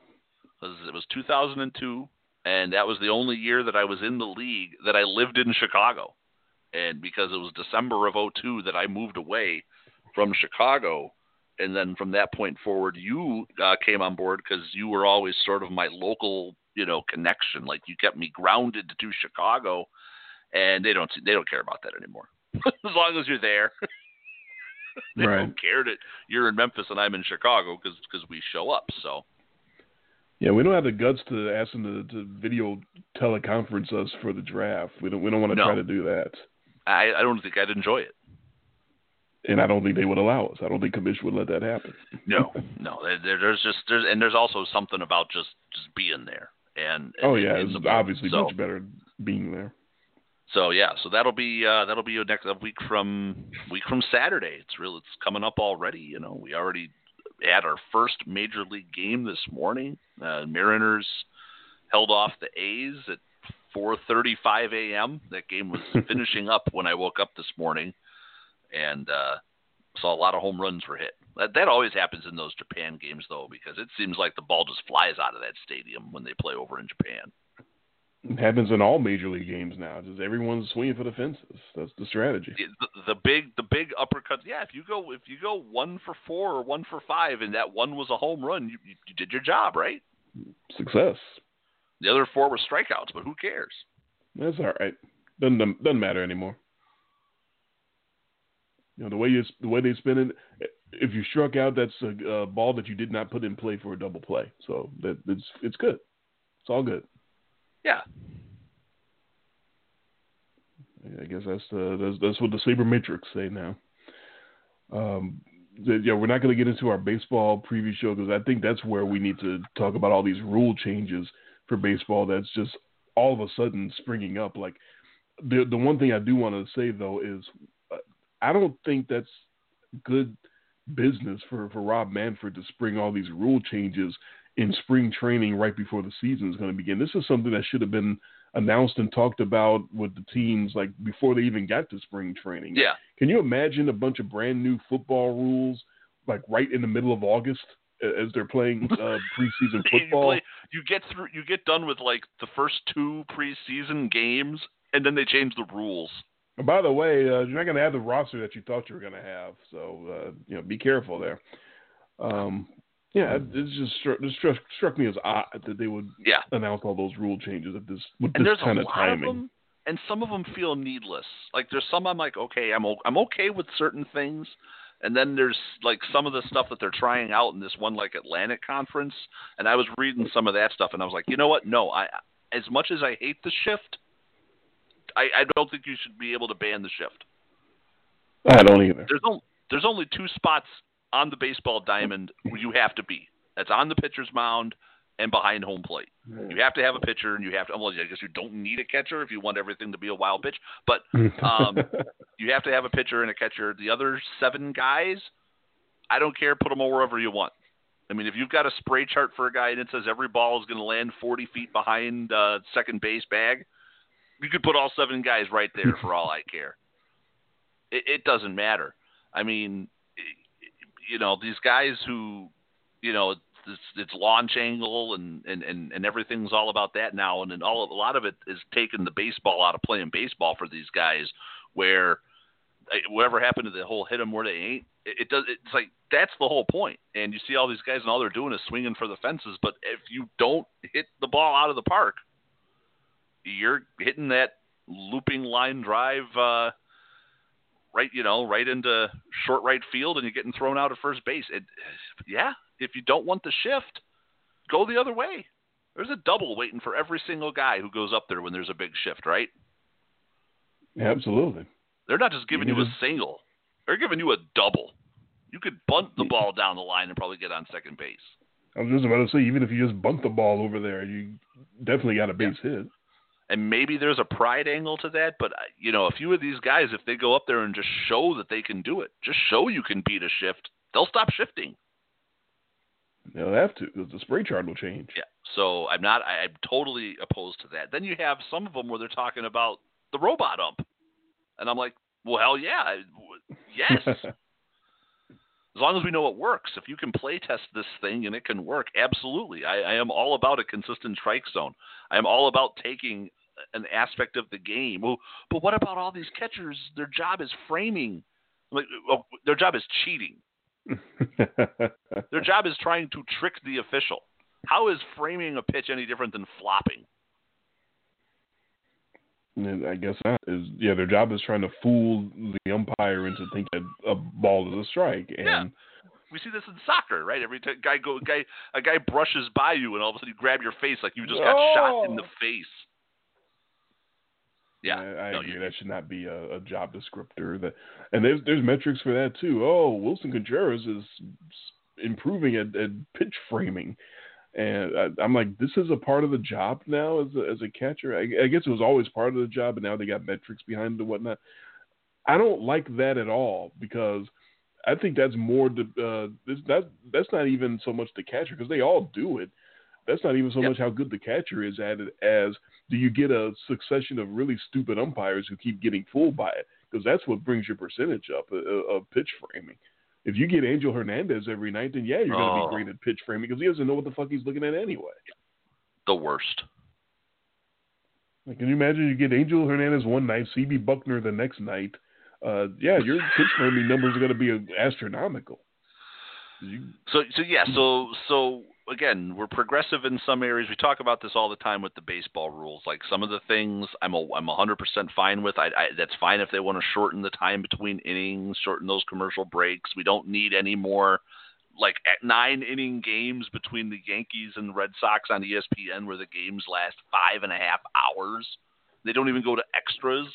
It was 2002 and that was the only year that I was in the league that I lived in Chicago. And because it was December of 02 that I moved away from Chicago, and then from that point forward, you uh, came on board because you were always sort of my local, you know, connection. Like you kept me grounded to Chicago, and they don't they don't care about that anymore. as long as you're there, they right. don't care that you're in Memphis and I'm in Chicago because because we show up. So yeah, we don't have the guts to ask them to, to video teleconference us for the draft. We don't. We don't want to no. try to do that. I, I don't think I'd enjoy it. And I don't think they would allow us. I don't think commission would let that happen. no, no. There, there's just there's and there's also something about just just being there. And, and oh yeah, it's obviously so, much better being there. So yeah, so that'll be uh, that'll be next a week from week from Saturday. It's real. It's coming up already. You know, we already had our first major league game this morning. Uh, Mariners held off the A's at 4:35 a.m. That game was finishing up when I woke up this morning, and uh, saw a lot of home runs were hit. That, that always happens in those Japan games, though, because it seems like the ball just flies out of that stadium when they play over in Japan. It happens in all major league games now. Just everyone's swinging for the fences. That's the strategy. The, the big, the big uppercuts. Yeah, if you go, if you go one for four or one for five, and that one was a home run, you, you did your job, right? Success. The other four were strikeouts, but who cares? That's all right. Doesn't doesn't matter anymore. You know the way you the way they spin it. If you struck out, that's a, a ball that you did not put in play for a double play. So that it's it's good. It's all good. Yeah. I guess that's the that's, that's what the sabermetrics say now. Um, yeah, we're not going to get into our baseball preview show because I think that's where we need to talk about all these rule changes for baseball. That's just all of a sudden springing up. Like the the one thing I do want to say though is uh, I don't think that's good business for for Rob Manfred to spring all these rule changes in spring training right before the season is going to begin. This is something that should have been announced and talked about with the teams like before they even got to spring training. Yeah. Can you imagine a bunch of brand new football rules like right in the middle of August as they're playing uh, preseason you, football? play, you get through, you get done with like the first two preseason games, and then they change the rules. And by the way, uh, you're not going to have the roster that you thought you were going to have, so uh, you know be careful there. Um, yeah, it, just struck, struck, struck me as odd that they would Yeah. announce all those rule changes at this with and this there's kind a of lot timing. of them, and some of them feel needless. Like there's some I'm like, okay, I'm I'm okay with certain things, and then there's like some of the stuff that they're trying out in this one like Atlantic conference, and I was reading some of that stuff, and I was like, you know what? No, I as much as I hate the shift, I, I don't think you should be able to ban the shift. I don't either. There's no, there's only two spots on the baseball diamond you have to be. That's on the pitcher's mound and behind home plate. You have to have a pitcher, and you have to. Well, I guess you don't need a catcher if you want everything to be a wild pitch, but um, you have to have a pitcher and a catcher. The other seven guys, I don't care. Put them wherever you want. I mean, if you've got a spray chart for a guy and it says every ball is going to land 40 feet behind uh, second base bag, you could put all seven guys right there for all I care. It, it doesn't matter. I mean, you know, these guys who, you know, it's, it's launch angle and, and, and, and everything's all about that now. And then all a lot of it is taking the baseball out of playing baseball for these guys where whatever happened to the whole hit them where they ain't, it, it does. It's like that's the whole point. And you see all these guys and all they're doing is swinging for the fences. But if you don't hit the ball out of the park, you're hitting that looping line drive, uh, right, you know, right into short right field, and you're getting thrown out at first base. It, yeah, if you don't want the shift, go the other way. There's a double waiting for every single guy who goes up there when there's a big shift, right? Absolutely. They're not just giving you a Mhm. single; they're giving you a double. You could bunt the ball down the line and probably get on second base. I was just about to say, even if you just bunt the ball over there, you definitely got a base hit. And maybe there's a pride angle to that, but uh, you know, a few of these guys, if they go up there and just show that they can do it, just show you can beat a shift, they'll stop shifting. They'll have to because the spray chart will change. Yeah. So I'm not. I, I'm totally opposed to that. Then you have some of them where they're talking about the robot ump, and I'm like, well, hell yeah, I- w- yes. as long as we know it works, if you can play test this thing and it can work, absolutely. I, I am all about a consistent strike zone. I am all about taking an aspect of the game. Well, but what about all these catchers? Their job is framing. Like, oh, their job is cheating. Their job is trying to trick the official. How is framing a pitch any different than flopping? I guess not. Is yeah, their job is trying to fool the umpire into thinking a ball is a strike. And Yeah. We see this in soccer, right? Every t- guy go guy a guy brushes by you, and all of a sudden you grab your face like you just got shot in the Oh. face. Yeah, I, I no, agree. that should not be a, a job descriptor. That and there's there's metrics for that too. Oh, Willson Contreras is improving at, at pitch framing, and I, I'm like, this is a part of the job now as a, as a catcher. I, I guess it was always part of the job, but now they got metrics behind it and whatnot. I don't like that at all because I think that's more. Uh, this, that that's not even so much the catcher because they all do it. That's not even so Yep. much how good the catcher is at it as do you get a succession of really stupid umpires who keep getting fooled by it? Because that's what brings your percentage up uh, of pitch framing. If you get Angel Hernandez every night, then yeah, you're going to Oh. be great at pitch framing because he doesn't know what the fuck he's looking at anyway. the worst. Like, can you imagine you get Angel Hernandez one night, CB Bucknor the next night? Uh, yeah, your pitch framing numbers are going to be uh, astronomical. You, So so yeah, so so again, we're progressive in some areas. We talk about this all the time with the baseball rules. Like some of the things I'm a, I'm 100% fine with. I, I that's fine if they want to shorten the time between innings, shorten those commercial breaks. We don't need any more like at nine inning games between the Yankees and the Red Sox on ESPN where the games last five and a half hours. They don't even go to extras.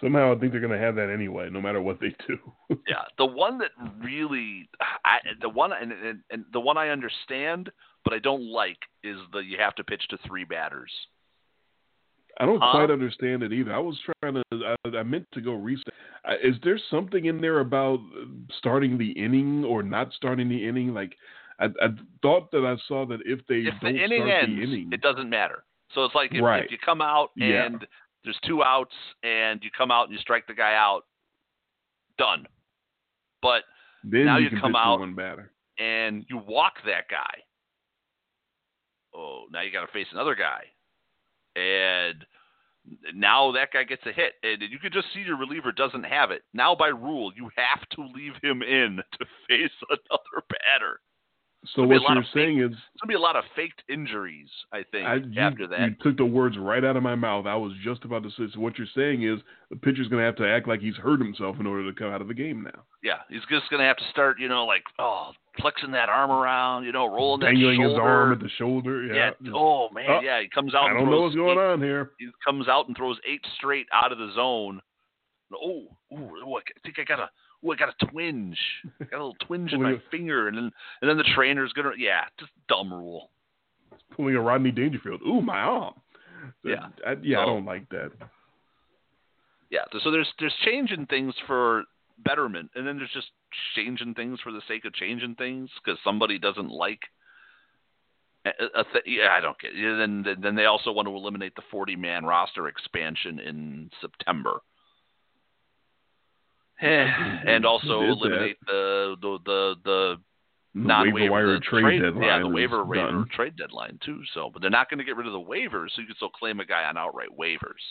Somehow I think they're going to have that anyway, no matter what they do. Yeah, the one that really, I, the one and, and, and the one I understand, but I don't like is the you have to pitch to three batters. I don't quite understand it either. I was trying to. I, I meant to go. Uh, Is there something in there about starting the inning or not starting the inning? Like, I, I thought that I saw that if they If the inning start ends, the inning, it doesn't matter. So it's like if, Right. if you come out Yeah. There's two outs and you come out and you strike the guy out, done. But Then Now you you come out- and you walk that guy. Oh, now you got to face another guy, and now that guy gets a hit, and you can just see your reliever doesn't have it. Now by rule, you have to leave him in to face another batter. So There'll be a what you're of fake- saying is, There's gonna be a lot of faked injuries, I think, I, you, after that. you took the words right out of my mouth. I was just about to say. So what you're saying is the pitcher's going to have to act like he's hurt himself in order to come out of the game now, yeah, he's just gonna have to start, you know, like oh, flexing that arm around, you know, rolling that dangling his arm at the shoulder. yeah. Yeah. Oh man. Oh, yeah. He comes out. I and don't know what's going eight- on here. he comes out and throws eight straight out of the zone. Oh, ooh, ooh, I think I got a, ooh, I got a twinge. I got a little twinge in my finger, and then and then the trainer's gonna, yeah, just dumb rule. Pulling a Rodney Dangerfield. Ooh, my arm. Yeah. I, yeah, I don't like that. Yeah, so there's there's changing things for betterment, and then there's just changing things for the sake of changing things because somebody doesn't like. A, a th- yeah, I don't get. Yeah, then then they also want to eliminate the 40 man roster expansion in September. And also eliminate the the the, the The non waiver wire the trade, deadline. Yeah, the waiver waiver trade deadline too. So, but they're not going to get rid of the waivers, so you can still claim a guy on outright waivers.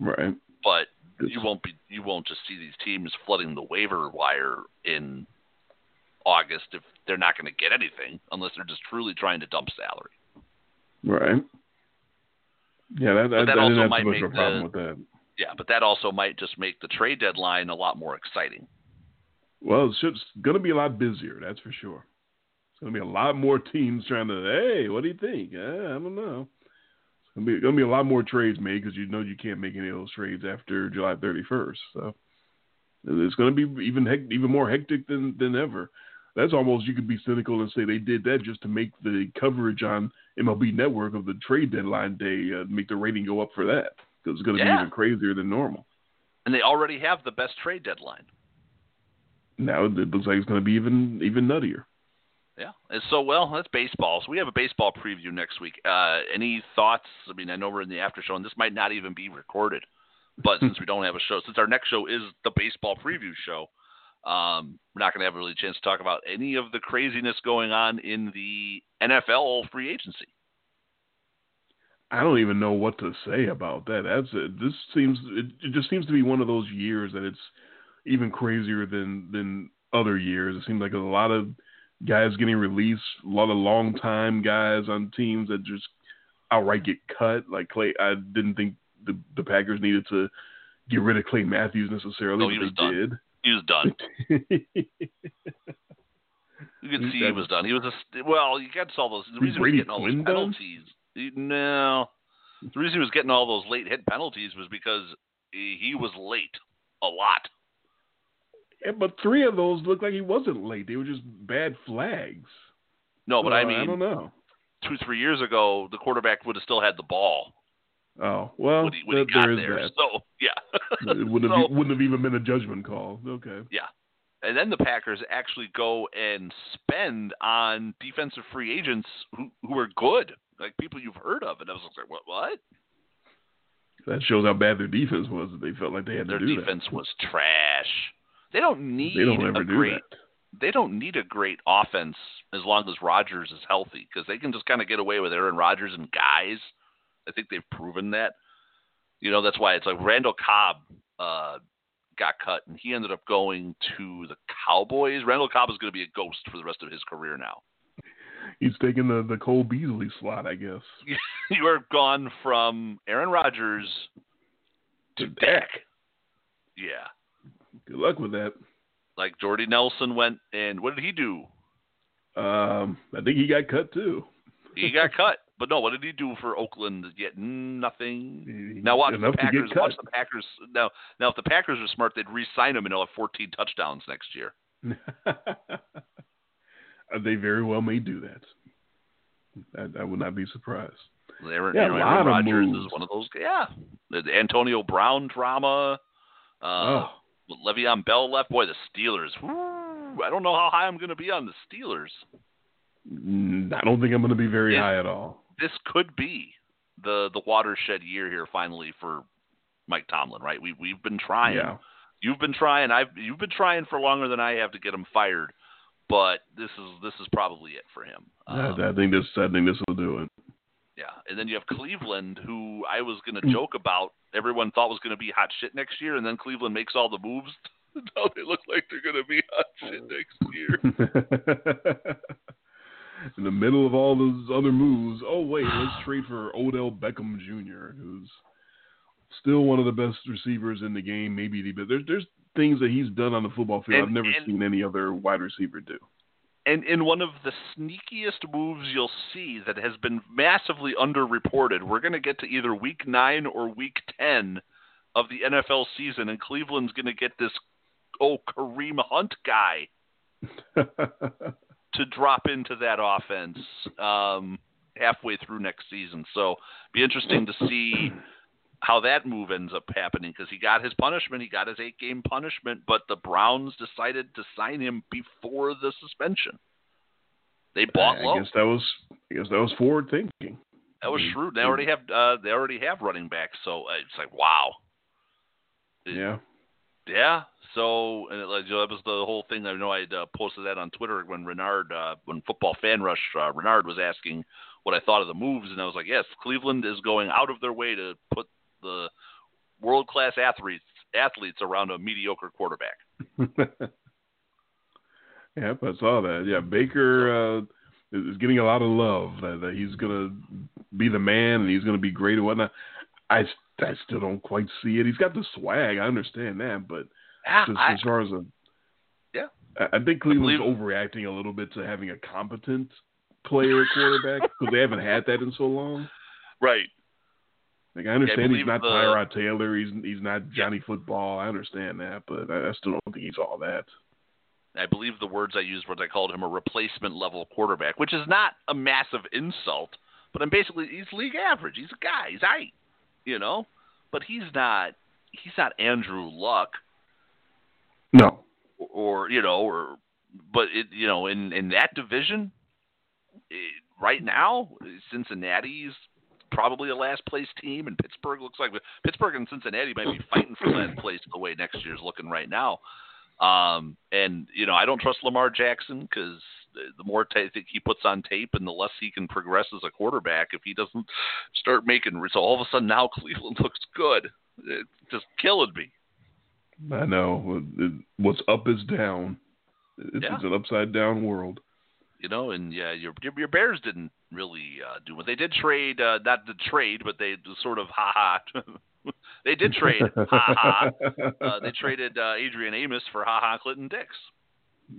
Right. But It's- you won't be you won't just see these teams flooding the waiver wire in August if they're not going to get anything unless they're just truly trying to dump salary. Right. Yeah, that, that, that I also might of a problem with that. Yeah, but that also might just make the trade deadline a lot more exciting. Well, it's going to be a lot busier, that's for sure. It's going to be a lot more teams trying to, hey, what do you think? Uh, I don't know. It's going to be, a lot more trades made because you know you can't make any of those trades after July 31st. So it's going to be even even more hectic than, than ever. That's almost, you could be cynical and say they did that just to make the coverage on MLB Network of the trade deadline day, uh, make the rating go up for that. It's going to Yeah. be even crazier than normal. And they already have the best trade deadline. Now it looks like it's going to be even even nuttier. Yeah. And so, well, that's baseball. So we have a baseball preview next week. Uh, any thoughts? I mean, I know we're in the after show, and this might not even be recorded. But since we don't have a show, since our next show is the baseball preview show, um, we're not going to have really a chance to talk about any of the craziness going on in the NFL free agency. I don't even know what to say about that. That's it. This seems it, it just seems to be one of those years that it's even crazier than than other years. It seems like a lot of guys getting released, a lot of long time guys on teams that just outright get cut. Like Clay, I didn't think the the Packers needed to get rid of Clay Matthews necessarily, No, he was they done. He was done. You could see he was done. He was a well. You got all those. The reason he was Brady getting all those Quinn done? No, the reason he was getting all those late hit penalties was because he, he was late a lot. Yeah, but three of those looked like he wasn't late. They were just bad flags. No, but So, I I mean, don't know. two three years ago, the quarterback would have still had the ball Oh well, when he, when he got there there. that. So yeah, it wouldn't So- have, wouldn't have even been a judgment call. Okay. Yeah, and then the Packers actually go and spend on defensive free agents who who are good, like people you've heard of, and I was like, what? What? That shows how bad their defense was. That they felt like they had Their to do Their defense was trash. They don't need They don't a great. that. They don't need a great offense as long as Rodgers is healthy because they can just kind of get away with Aaron Rodgers and guys. I think they've proven that. You know that's why it's like Randall Cobb uh, got cut and he ended up going to the Cowboys. Randall Cobb is going to be a ghost for the rest of his career now. He's taking the the Cole Beasley slot, I guess. you are gone from Aaron Rodgers to Dak. Yeah. Good luck with that. Like Jordy Nelson went and what did he do? Um, I think he got cut too. He got cut. But no, what did he do for Oakland? Yet nothing. He- Now watch the to Packers. get cut. Watch the Packers. Now, now if the Packers are smart, they'd re-sign him and he'll have 14 touchdowns next year. they very well may do that. I, I would not be surprised. Aaron, Yeah, you know, Aaron Rodgers moves. is one of those. Yeah, the the Antonio Brown drama. Uh, oh, Le'Veon Bell left. Boy, the Steelers. Woo, I don't know how high I'm going to be on the Steelers. mm, I don't think I'm going to be very It- high at all. This could be the the watershed year here finally for Mike Tomlin, right? We we've been trying. Yeah. You've been trying. I've you've been trying for longer than I have to get him fired, but this is this is probably it for him. Um, I, I think this. I think this will do it. yeah, and then you have Cleveland, who I was going to Mm. joke about. Everyone thought was going to be hot shit next year, and then Cleveland makes all the moves. now they look like they're going to be hot shit next year. In the middle of all those other moves, oh wait, let's trade for Odell Beckham Jr., who's still one of the best receivers in the game. Maybe the best. There's there's things that he's done on the football field And- I've never and- seen any other wide receiver do. And in one of the sneakiest moves you'll see that has been massively underreported, we're going to get to either week nine or week 10 of the NFL season, and Cleveland's going to get this, oh, Kareem Hunt guy to drop into that offense um, halfway through next season. So be interesting to see how that move ends up happening because he got his punishment. He got his eight game punishment, but the Browns decided to sign him before the suspension. They bought I low. guess that was I guess that was forward thinking. That was shrewd. They already have uh, they already have running backs, so uh, it's like wow. It- Yeah. Yeah. So and it, like, that was the whole thing. I know I uh, posted that on Twitter when Renard, uh, when Football Fan Rush, uh, Renard was asking what I thought of the moves, and I was like, yes, Cleveland is going out of their way to put the world class athletes athletes around a mediocre quarterback. Yep, I saw that. Yeah, Baker uh, is getting a lot of love. That, that he's gonna be the man and he's gonna be great and whatnot. I I still don't quite see it. He's got the swag. I understand that, but Ah, just I- as far as a Yeah. I, I think Cleveland's believe- overreacting a little bit to having a competent player at quarterback because they haven't had that in so long. right. Like I understand believe he's not the- Tyrod Taylor. He's he's not Johnny Football. I understand that, but I, I still don't think he's all that. I believe the words I used was I called him a replacement level quarterback, which is not a massive insult, but I'm basically he's league average. He's a guy. He's aight, you know, but he's not he's not Andrew Luck No. or you know or but it you know in in that division it, right now Cincinnati's probably a last place team and Pittsburgh looks like Pittsburgh and Cincinnati might be fighting for that place the way next year's looking right now. Um, and you know I don't trust Lamar Jackson because the, more I think he puts on tape and the less he can progress as a quarterback if he doesn't start making so all of a sudden now Cleveland looks good. It's just killing me. I know. What's up is down. It's, Yeah. it's an upside down world. You know, and yeah, your your, your Bears didn't really uh, do what they did trade, uh, not the trade, but they sort of ha ha. they did trade ha ha. Uh, they traded uh, Adrian Amos for Ha Ha Clinton-Dix.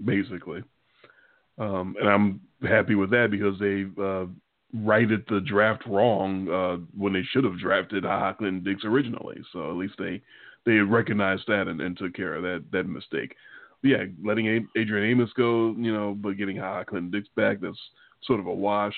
Basically. Um, and I'm happy with that because they uh, righted the draft wrong uh, when they should have drafted Ha Clinton Dix originally. So at least they they recognized that and, and took care of that that mistake. Yeah, letting Adrian Amos go, you know, but getting Ha Clinton Dix back, that's sort of a wash.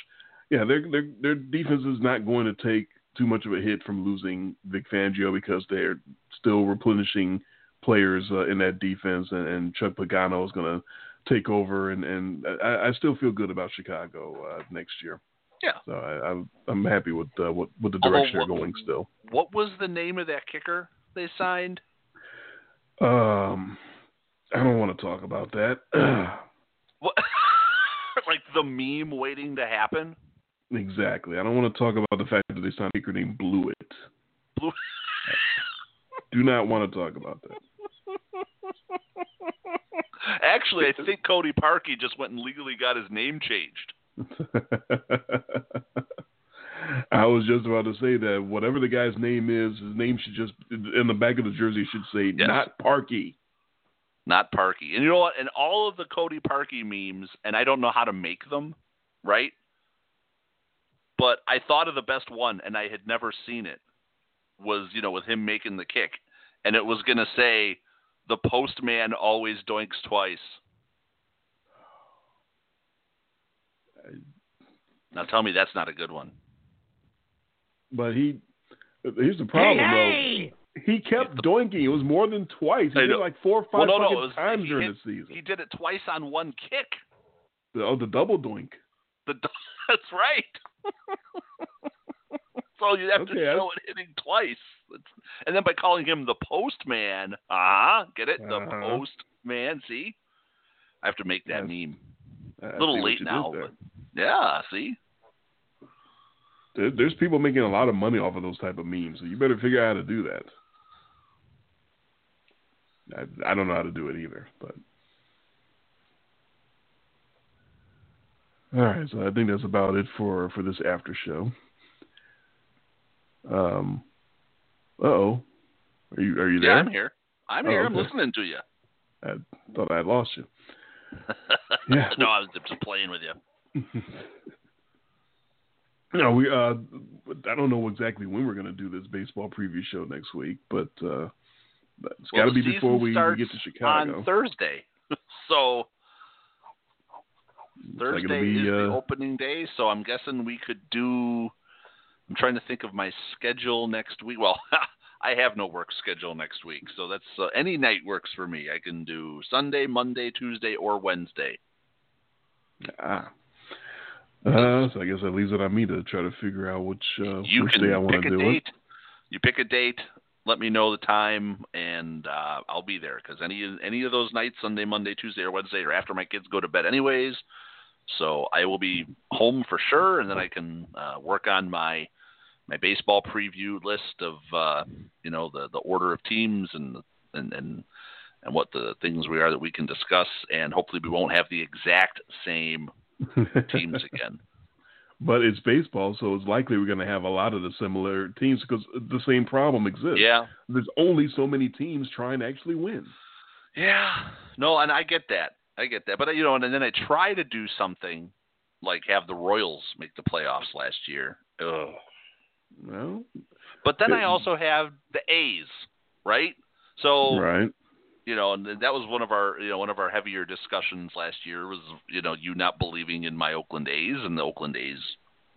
Yeah, their their their defense is not going to take too much of a hit from losing Vic Fangio because they're still replenishing players uh, in that defense, and, and Chuck Pagano is going to take over, and and I, I still feel good about Chicago uh, next year. Yeah. So I, I'm I'm happy with uh, what with the direction what- they're going still. What was the name of that kicker they signed? Um, I don't want to talk about that. What? like the meme waiting to happen. exactly. I don't want to talk about the fact that they signed a kicker named Blewitt. Blue. Do not want to talk about that. Actually, I think Cody Parkey just went and legally got his name changed. I was just about to say that whatever the guy's name is, his name should just in the back of the jersey should say Yes. not Parkey. Not Parkey. And you know what? And all of the Cody Parkey memes, and I don't know how to make them, right? But I thought of the best one, and I had never seen it. Was you know with him making the kick, and it was gonna say, "The postman always doinks twice." Now tell me that's not a good one. But he here's the problem though. He kept doinking. It was more than twice. He did it like four or Well, five no, no, was- times during hit- the season. He did it twice on one kick. Oh, the double doink. The, that's right. So you have to Okay, I- show it hitting twice. It's- And then by calling him the postman, ah, get it? The Uh-huh. postman. See, I have to make that Yes. meme. I A little late now, but yeah. See, there's people making a lot of money off of those type of memes, so you better figure out how to do that. I, I don't know how to do it either, but all right. So I think that's about it for for this after show. Um. Uh oh. Are you are you there? yeah. I'm here. I'm Oh, here. I'm listening to you. I thought I lost you. Yeah. no, I was just playing with you. No, we. Uh, I don't know exactly when we're going to do this baseball preview show next week, but uh, it's Well, got to be before we, get to Chicago. on Thursday. so like Thursday it'll be, is the uh, opening day, so I'm guessing we could do. I'm trying to think of my schedule next week. Well, I have no work schedule next week, so that's uh, any night works for me. I can do Sunday, Monday, Tuesday, or Wednesday. Ah. Uh, so I guess that leaves it on me to try to figure out which uh, you which day I want pick to a do date. it. You pick a date. Let me know the time, and uh, I'll be there. Because any any of those nights, Sunday, Monday, Tuesday, or Wednesday, or after my kids go to bed, anyways. So I will be home for sure, and then I can uh, work on my my baseball preview list of uh, you know the the order of teams and and and and what the things we are that we can discuss, and hopefully we won't have the exact same teams again. But it's baseball, so it's likely we're going to have a lot of the similar teams because the same problem exists. Yeah, There's only so many teams trying to actually win. Yeah. No, and I get that. I get that. But you know, and then I try to do something like have the Royals make the playoffs last year. Ugh. Well, But then I also have the A's, right? So right. You know, and that was one of our you know one of our heavier discussions last year was you know you not believing in my Oakland A's, and the Oakland A's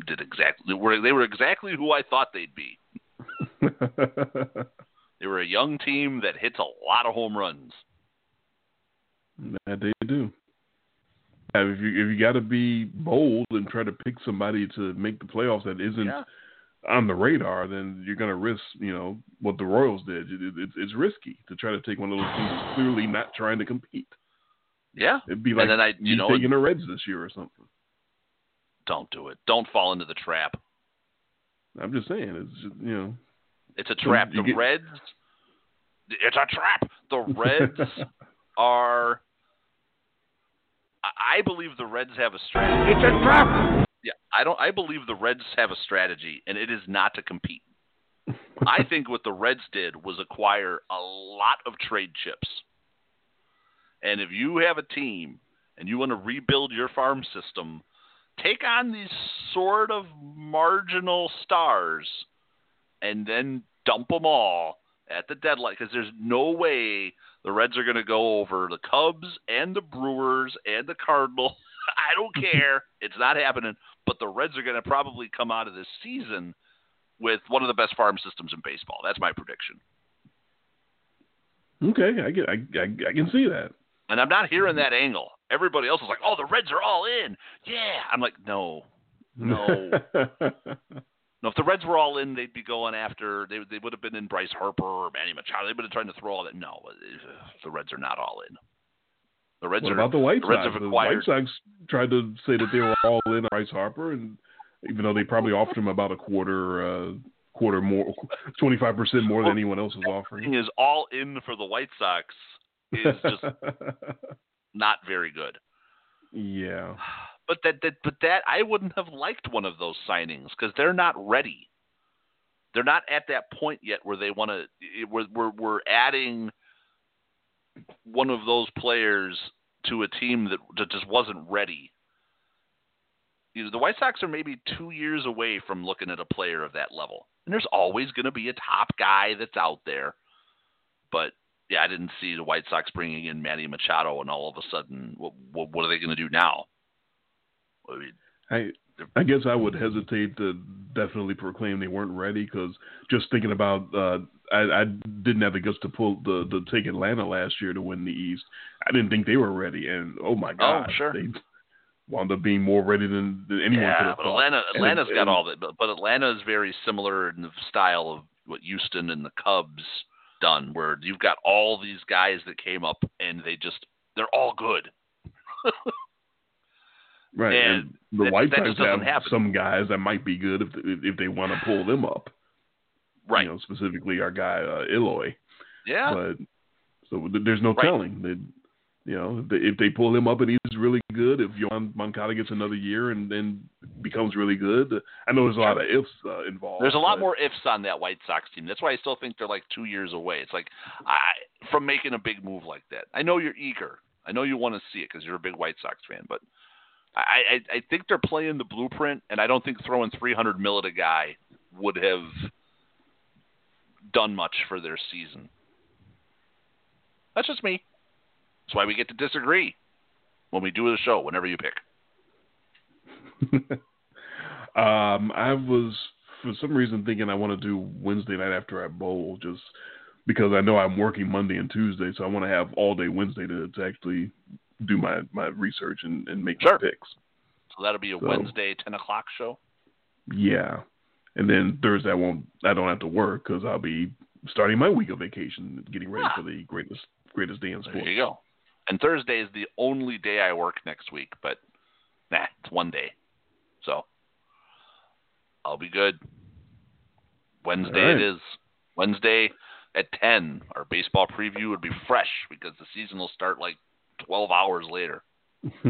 did exactly were they were exactly who I thought they'd be. They were a young team that hits a lot of home runs. that they do. If you if you got to be bold and try to pick somebody to make the playoffs that isn't Yeah. On the radar, then you're going to risk, you know, what the Royals did. It, it, it's, it's risky to try to take one of those teams clearly not trying to compete. Yeah. It'd be like and then I you you know taking the Reds this year or something. don't do it. Don't fall into the trap. I'm just saying, it's just, you know. It's a trap. The get- Reds. It's a trap. The Reds are. I- I believe the Reds have a strategy. It's a trap. Yeah, I don't. I believe the Reds have a strategy, and it is not to compete. I think what the Reds did was acquire a lot of trade chips. And if you have a team and you want to rebuild your farm system, take on these sort of marginal stars and then dump them all at the deadline because there's no way the Reds are going to go over the Cubs and the Brewers and the Cardinals. I don't care. it's not happening. But the Reds are going to probably come out of this season with one of the best farm systems in baseball. That's my prediction. okay, I get, I, I, I can see that. And I'm not hearing that angle. Everybody else is like, "Oh, the Reds are all in." Yeah, I'm like, "No, no." no, if the Reds were all in, they'd be going after. They they would have been in Bryce Harper or Manny Machado. They would have tried to throw all that. No, uh, the Reds are not all in. The Reds what are. about the White the Reds Sox? have The White Sox tried to say that they were all in on Bryce Harper, and even though they probably offered him about a quarter, uh, quarter more, twenty five percent more than anyone else was offering. is all in for the White Sox is just not very good. yeah. But that, that but that I wouldn't have liked one of those signings because they're not ready. They're not at that point yet where they want to. We're, we're we're adding one of those players to a team that, that just wasn't ready. You know, the White Sox are maybe two years away from looking at a player of that level, and there's always going to be a top guy that's out there. But yeah, I didn't see the White Sox bringing in Manny Machado, and all of a sudden, what, what, what are they going to do now? I mean, I I guess I would hesitate to definitely proclaim they weren't ready because just thinking about uh, I, I didn't have the guts to pull the the take Atlanta last year to win the East. I didn't think they were ready, and oh my god, oh, sure. they wound up being more ready than, than anyone could yeah, have but thought. Atlanta, And- Atlanta's got and- all that, but, but Atlanta is very similar in the style of what Houston and the Cubs done, where you've got all these guys that came up and they just they're all good. Right, and, And the White Sox have happen. some guys that might be good if if they want to pull them up. Right. You know, specifically our guy uh, Eloy. yeah. But so there's no Right. telling that. You know, if they, if they pull him up and he's really good, if Yoán Moncada gets another year and then becomes really good, I know there's a lot of ifs uh, involved. There's a lot but- more ifs on that White Sox team. That's why I still think they're like two years away. It's like I from making a big move like that. I know you're eager. I know you want to see it because you're a big White Sox fan, but I, I I think they're playing the blueprint, and I don't think throwing 300 mil at a guy would have done much for their season. That's just me. That's why we get to disagree when we do the show. Whenever you pick. um, I was for some reason thinking I want to do Wednesday night after I bowl, just because I know I'm working Monday and Tuesday, so I want to have all day Wednesday to, to actually do my, my research and, and make Sure. my picks. So that'll be a So- Wednesday 10 o'clock show. Yeah, and then Thursday I won't. I don't have to work because I'll be starting my week of vacation, getting ready Ah. for the greatest greatest day in sports. There you go. And Thursday is the only day I work next week, but nah, it's one day. So I'll be good. Wednesday right. it is. Wednesday at 10. Our baseball preview would be fresh because the season will start like 12 hours later.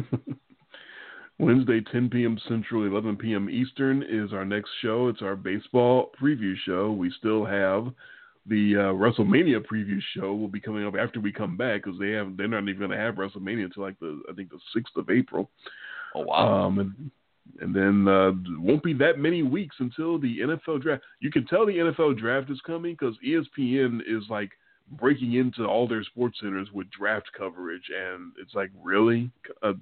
Wednesday, 10 p.m. Central, 11 p.m. Eastern is our next show. It's our baseball preview show. We still have the uh, WrestleMania preview show will be coming up after we come back because they have they're not even going to have WrestleMania until like the I think the sixth of April. Oh, wow. Um, and and then uh, won't be that many weeks until the NFL draft. You can tell the NFL draft is coming because ESPN is like breaking into all their sports centers with draft coverage, and it's like really, uh,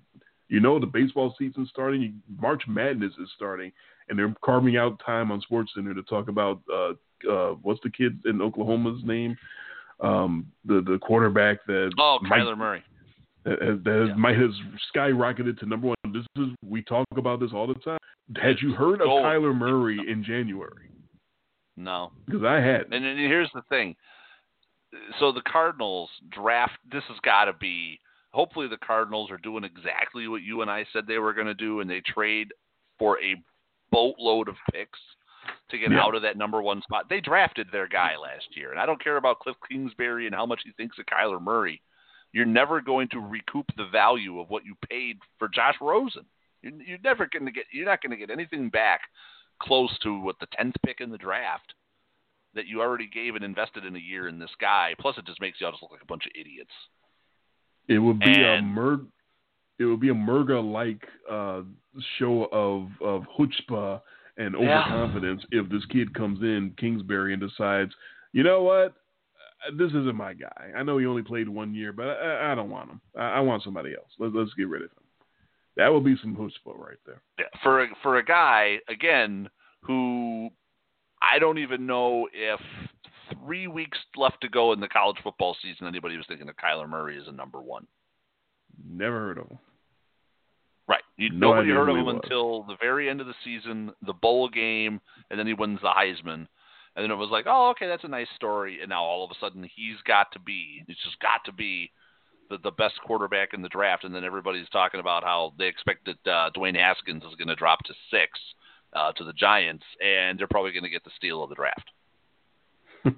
you know, the baseball season's starting. March Madness is starting, and they're carving out time on SportsCenter to talk about uh, uh, what's the kid in Oklahoma's name, um, the the quarterback that oh, might- Kyler Murray. that, that Yeah. might has skyrocketed to number one. This is we talk about this all the time. Had you heard of Gold. Kyler Murray in January? No. Because I had. And, and here's the thing. So the Cardinals draft. This has got to be. Hopefully, the Cardinals are doing exactly what you and I said they were going to do, and they trade for a boatload of picks to get Yeah. out of that number one spot. They drafted their guy last year, and I don't care about Kliff Kingsbury and how much he thinks of Kyler Murray. You're never going to recoup the value of what you paid for Josh Rosen. You're, you're never going to get. You're not going to get anything back close to what the tenth pick in the draft that you already gave and invested in a year in this guy. Plus, it just makes you all just look like a bunch of idiots. It would be a And- It would be a Murga like uh, show of of chutzpah and Yeah. overconfidence if this kid comes in Kingsbury and decides, you know what, Uh, this isn't my guy. I know he only played one year, but I, I don't want him. I, I want somebody else. Let's let's get rid of him. That would be some chutzpah right there. Yeah, for a, for a guy again who I don't even know if three weeks left to go in the college football season anybody was thinking of Kyler Murray as a number one. Never heard of him. Right. You, No nobody heard of him was. until the very end of the season, the bowl game, and then he wins the Heisman. And then it was like, oh, okay, that's a nice story. And now all of a sudden he's got to be, he's just got to be the, the best quarterback in the draft. And then everybody's talking about how they expect that uh, Dwayne Haskins is going to drop to six uh, to the Giants, and they're probably going to get the steal of the draft.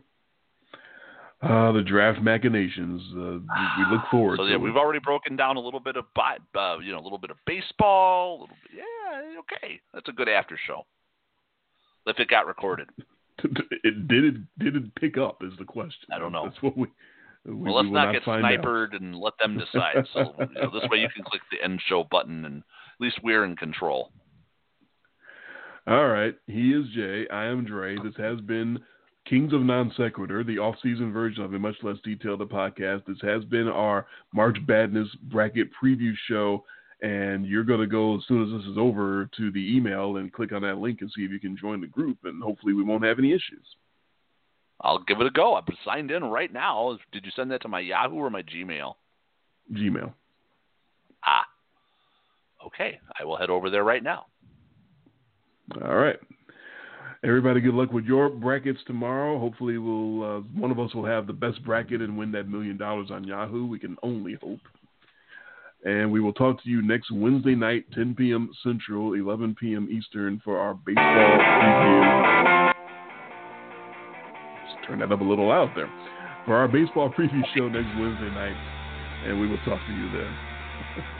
Uh, the draft machinations. Uh, we, look forward So to yeah, it. we've already broken down a little bit of, uh, you know, a little bit of baseball. A little bit, yeah, okay, that's a good after show. If it got recorded. it did it did it pick up is the question. I don't know. That's what we. we Well, let's we will not get find out. and let them decide. So you know, this way you can click the end show button, and at least we're in control. All right, he is Jay. I am Dre. This has been Kings of Non Sequitur, the off-season version of a much less detailed podcast. This has been our March Badness bracket preview show, and you're going to go as soon as this is over to the email and click on that link and see if you can join the group, and hopefully we won't have any issues. I'll give it a go. I'm signed in right now. Did you send that to my Yahoo or my Gmail? Gmail. Ah. Okay, I will head over there right now. All right. Everybody, good luck with your brackets tomorrow. Hopefully, we'll uh, one of us will have the best bracket and win that million dollars on Yahoo. We can only hope. And we will talk to you next Wednesday night, 10 p.m. Central, 11 p.m. Eastern, for our baseball preview. Just turn that up a little out there. For our baseball preview show next Wednesday night. And we will talk to you then.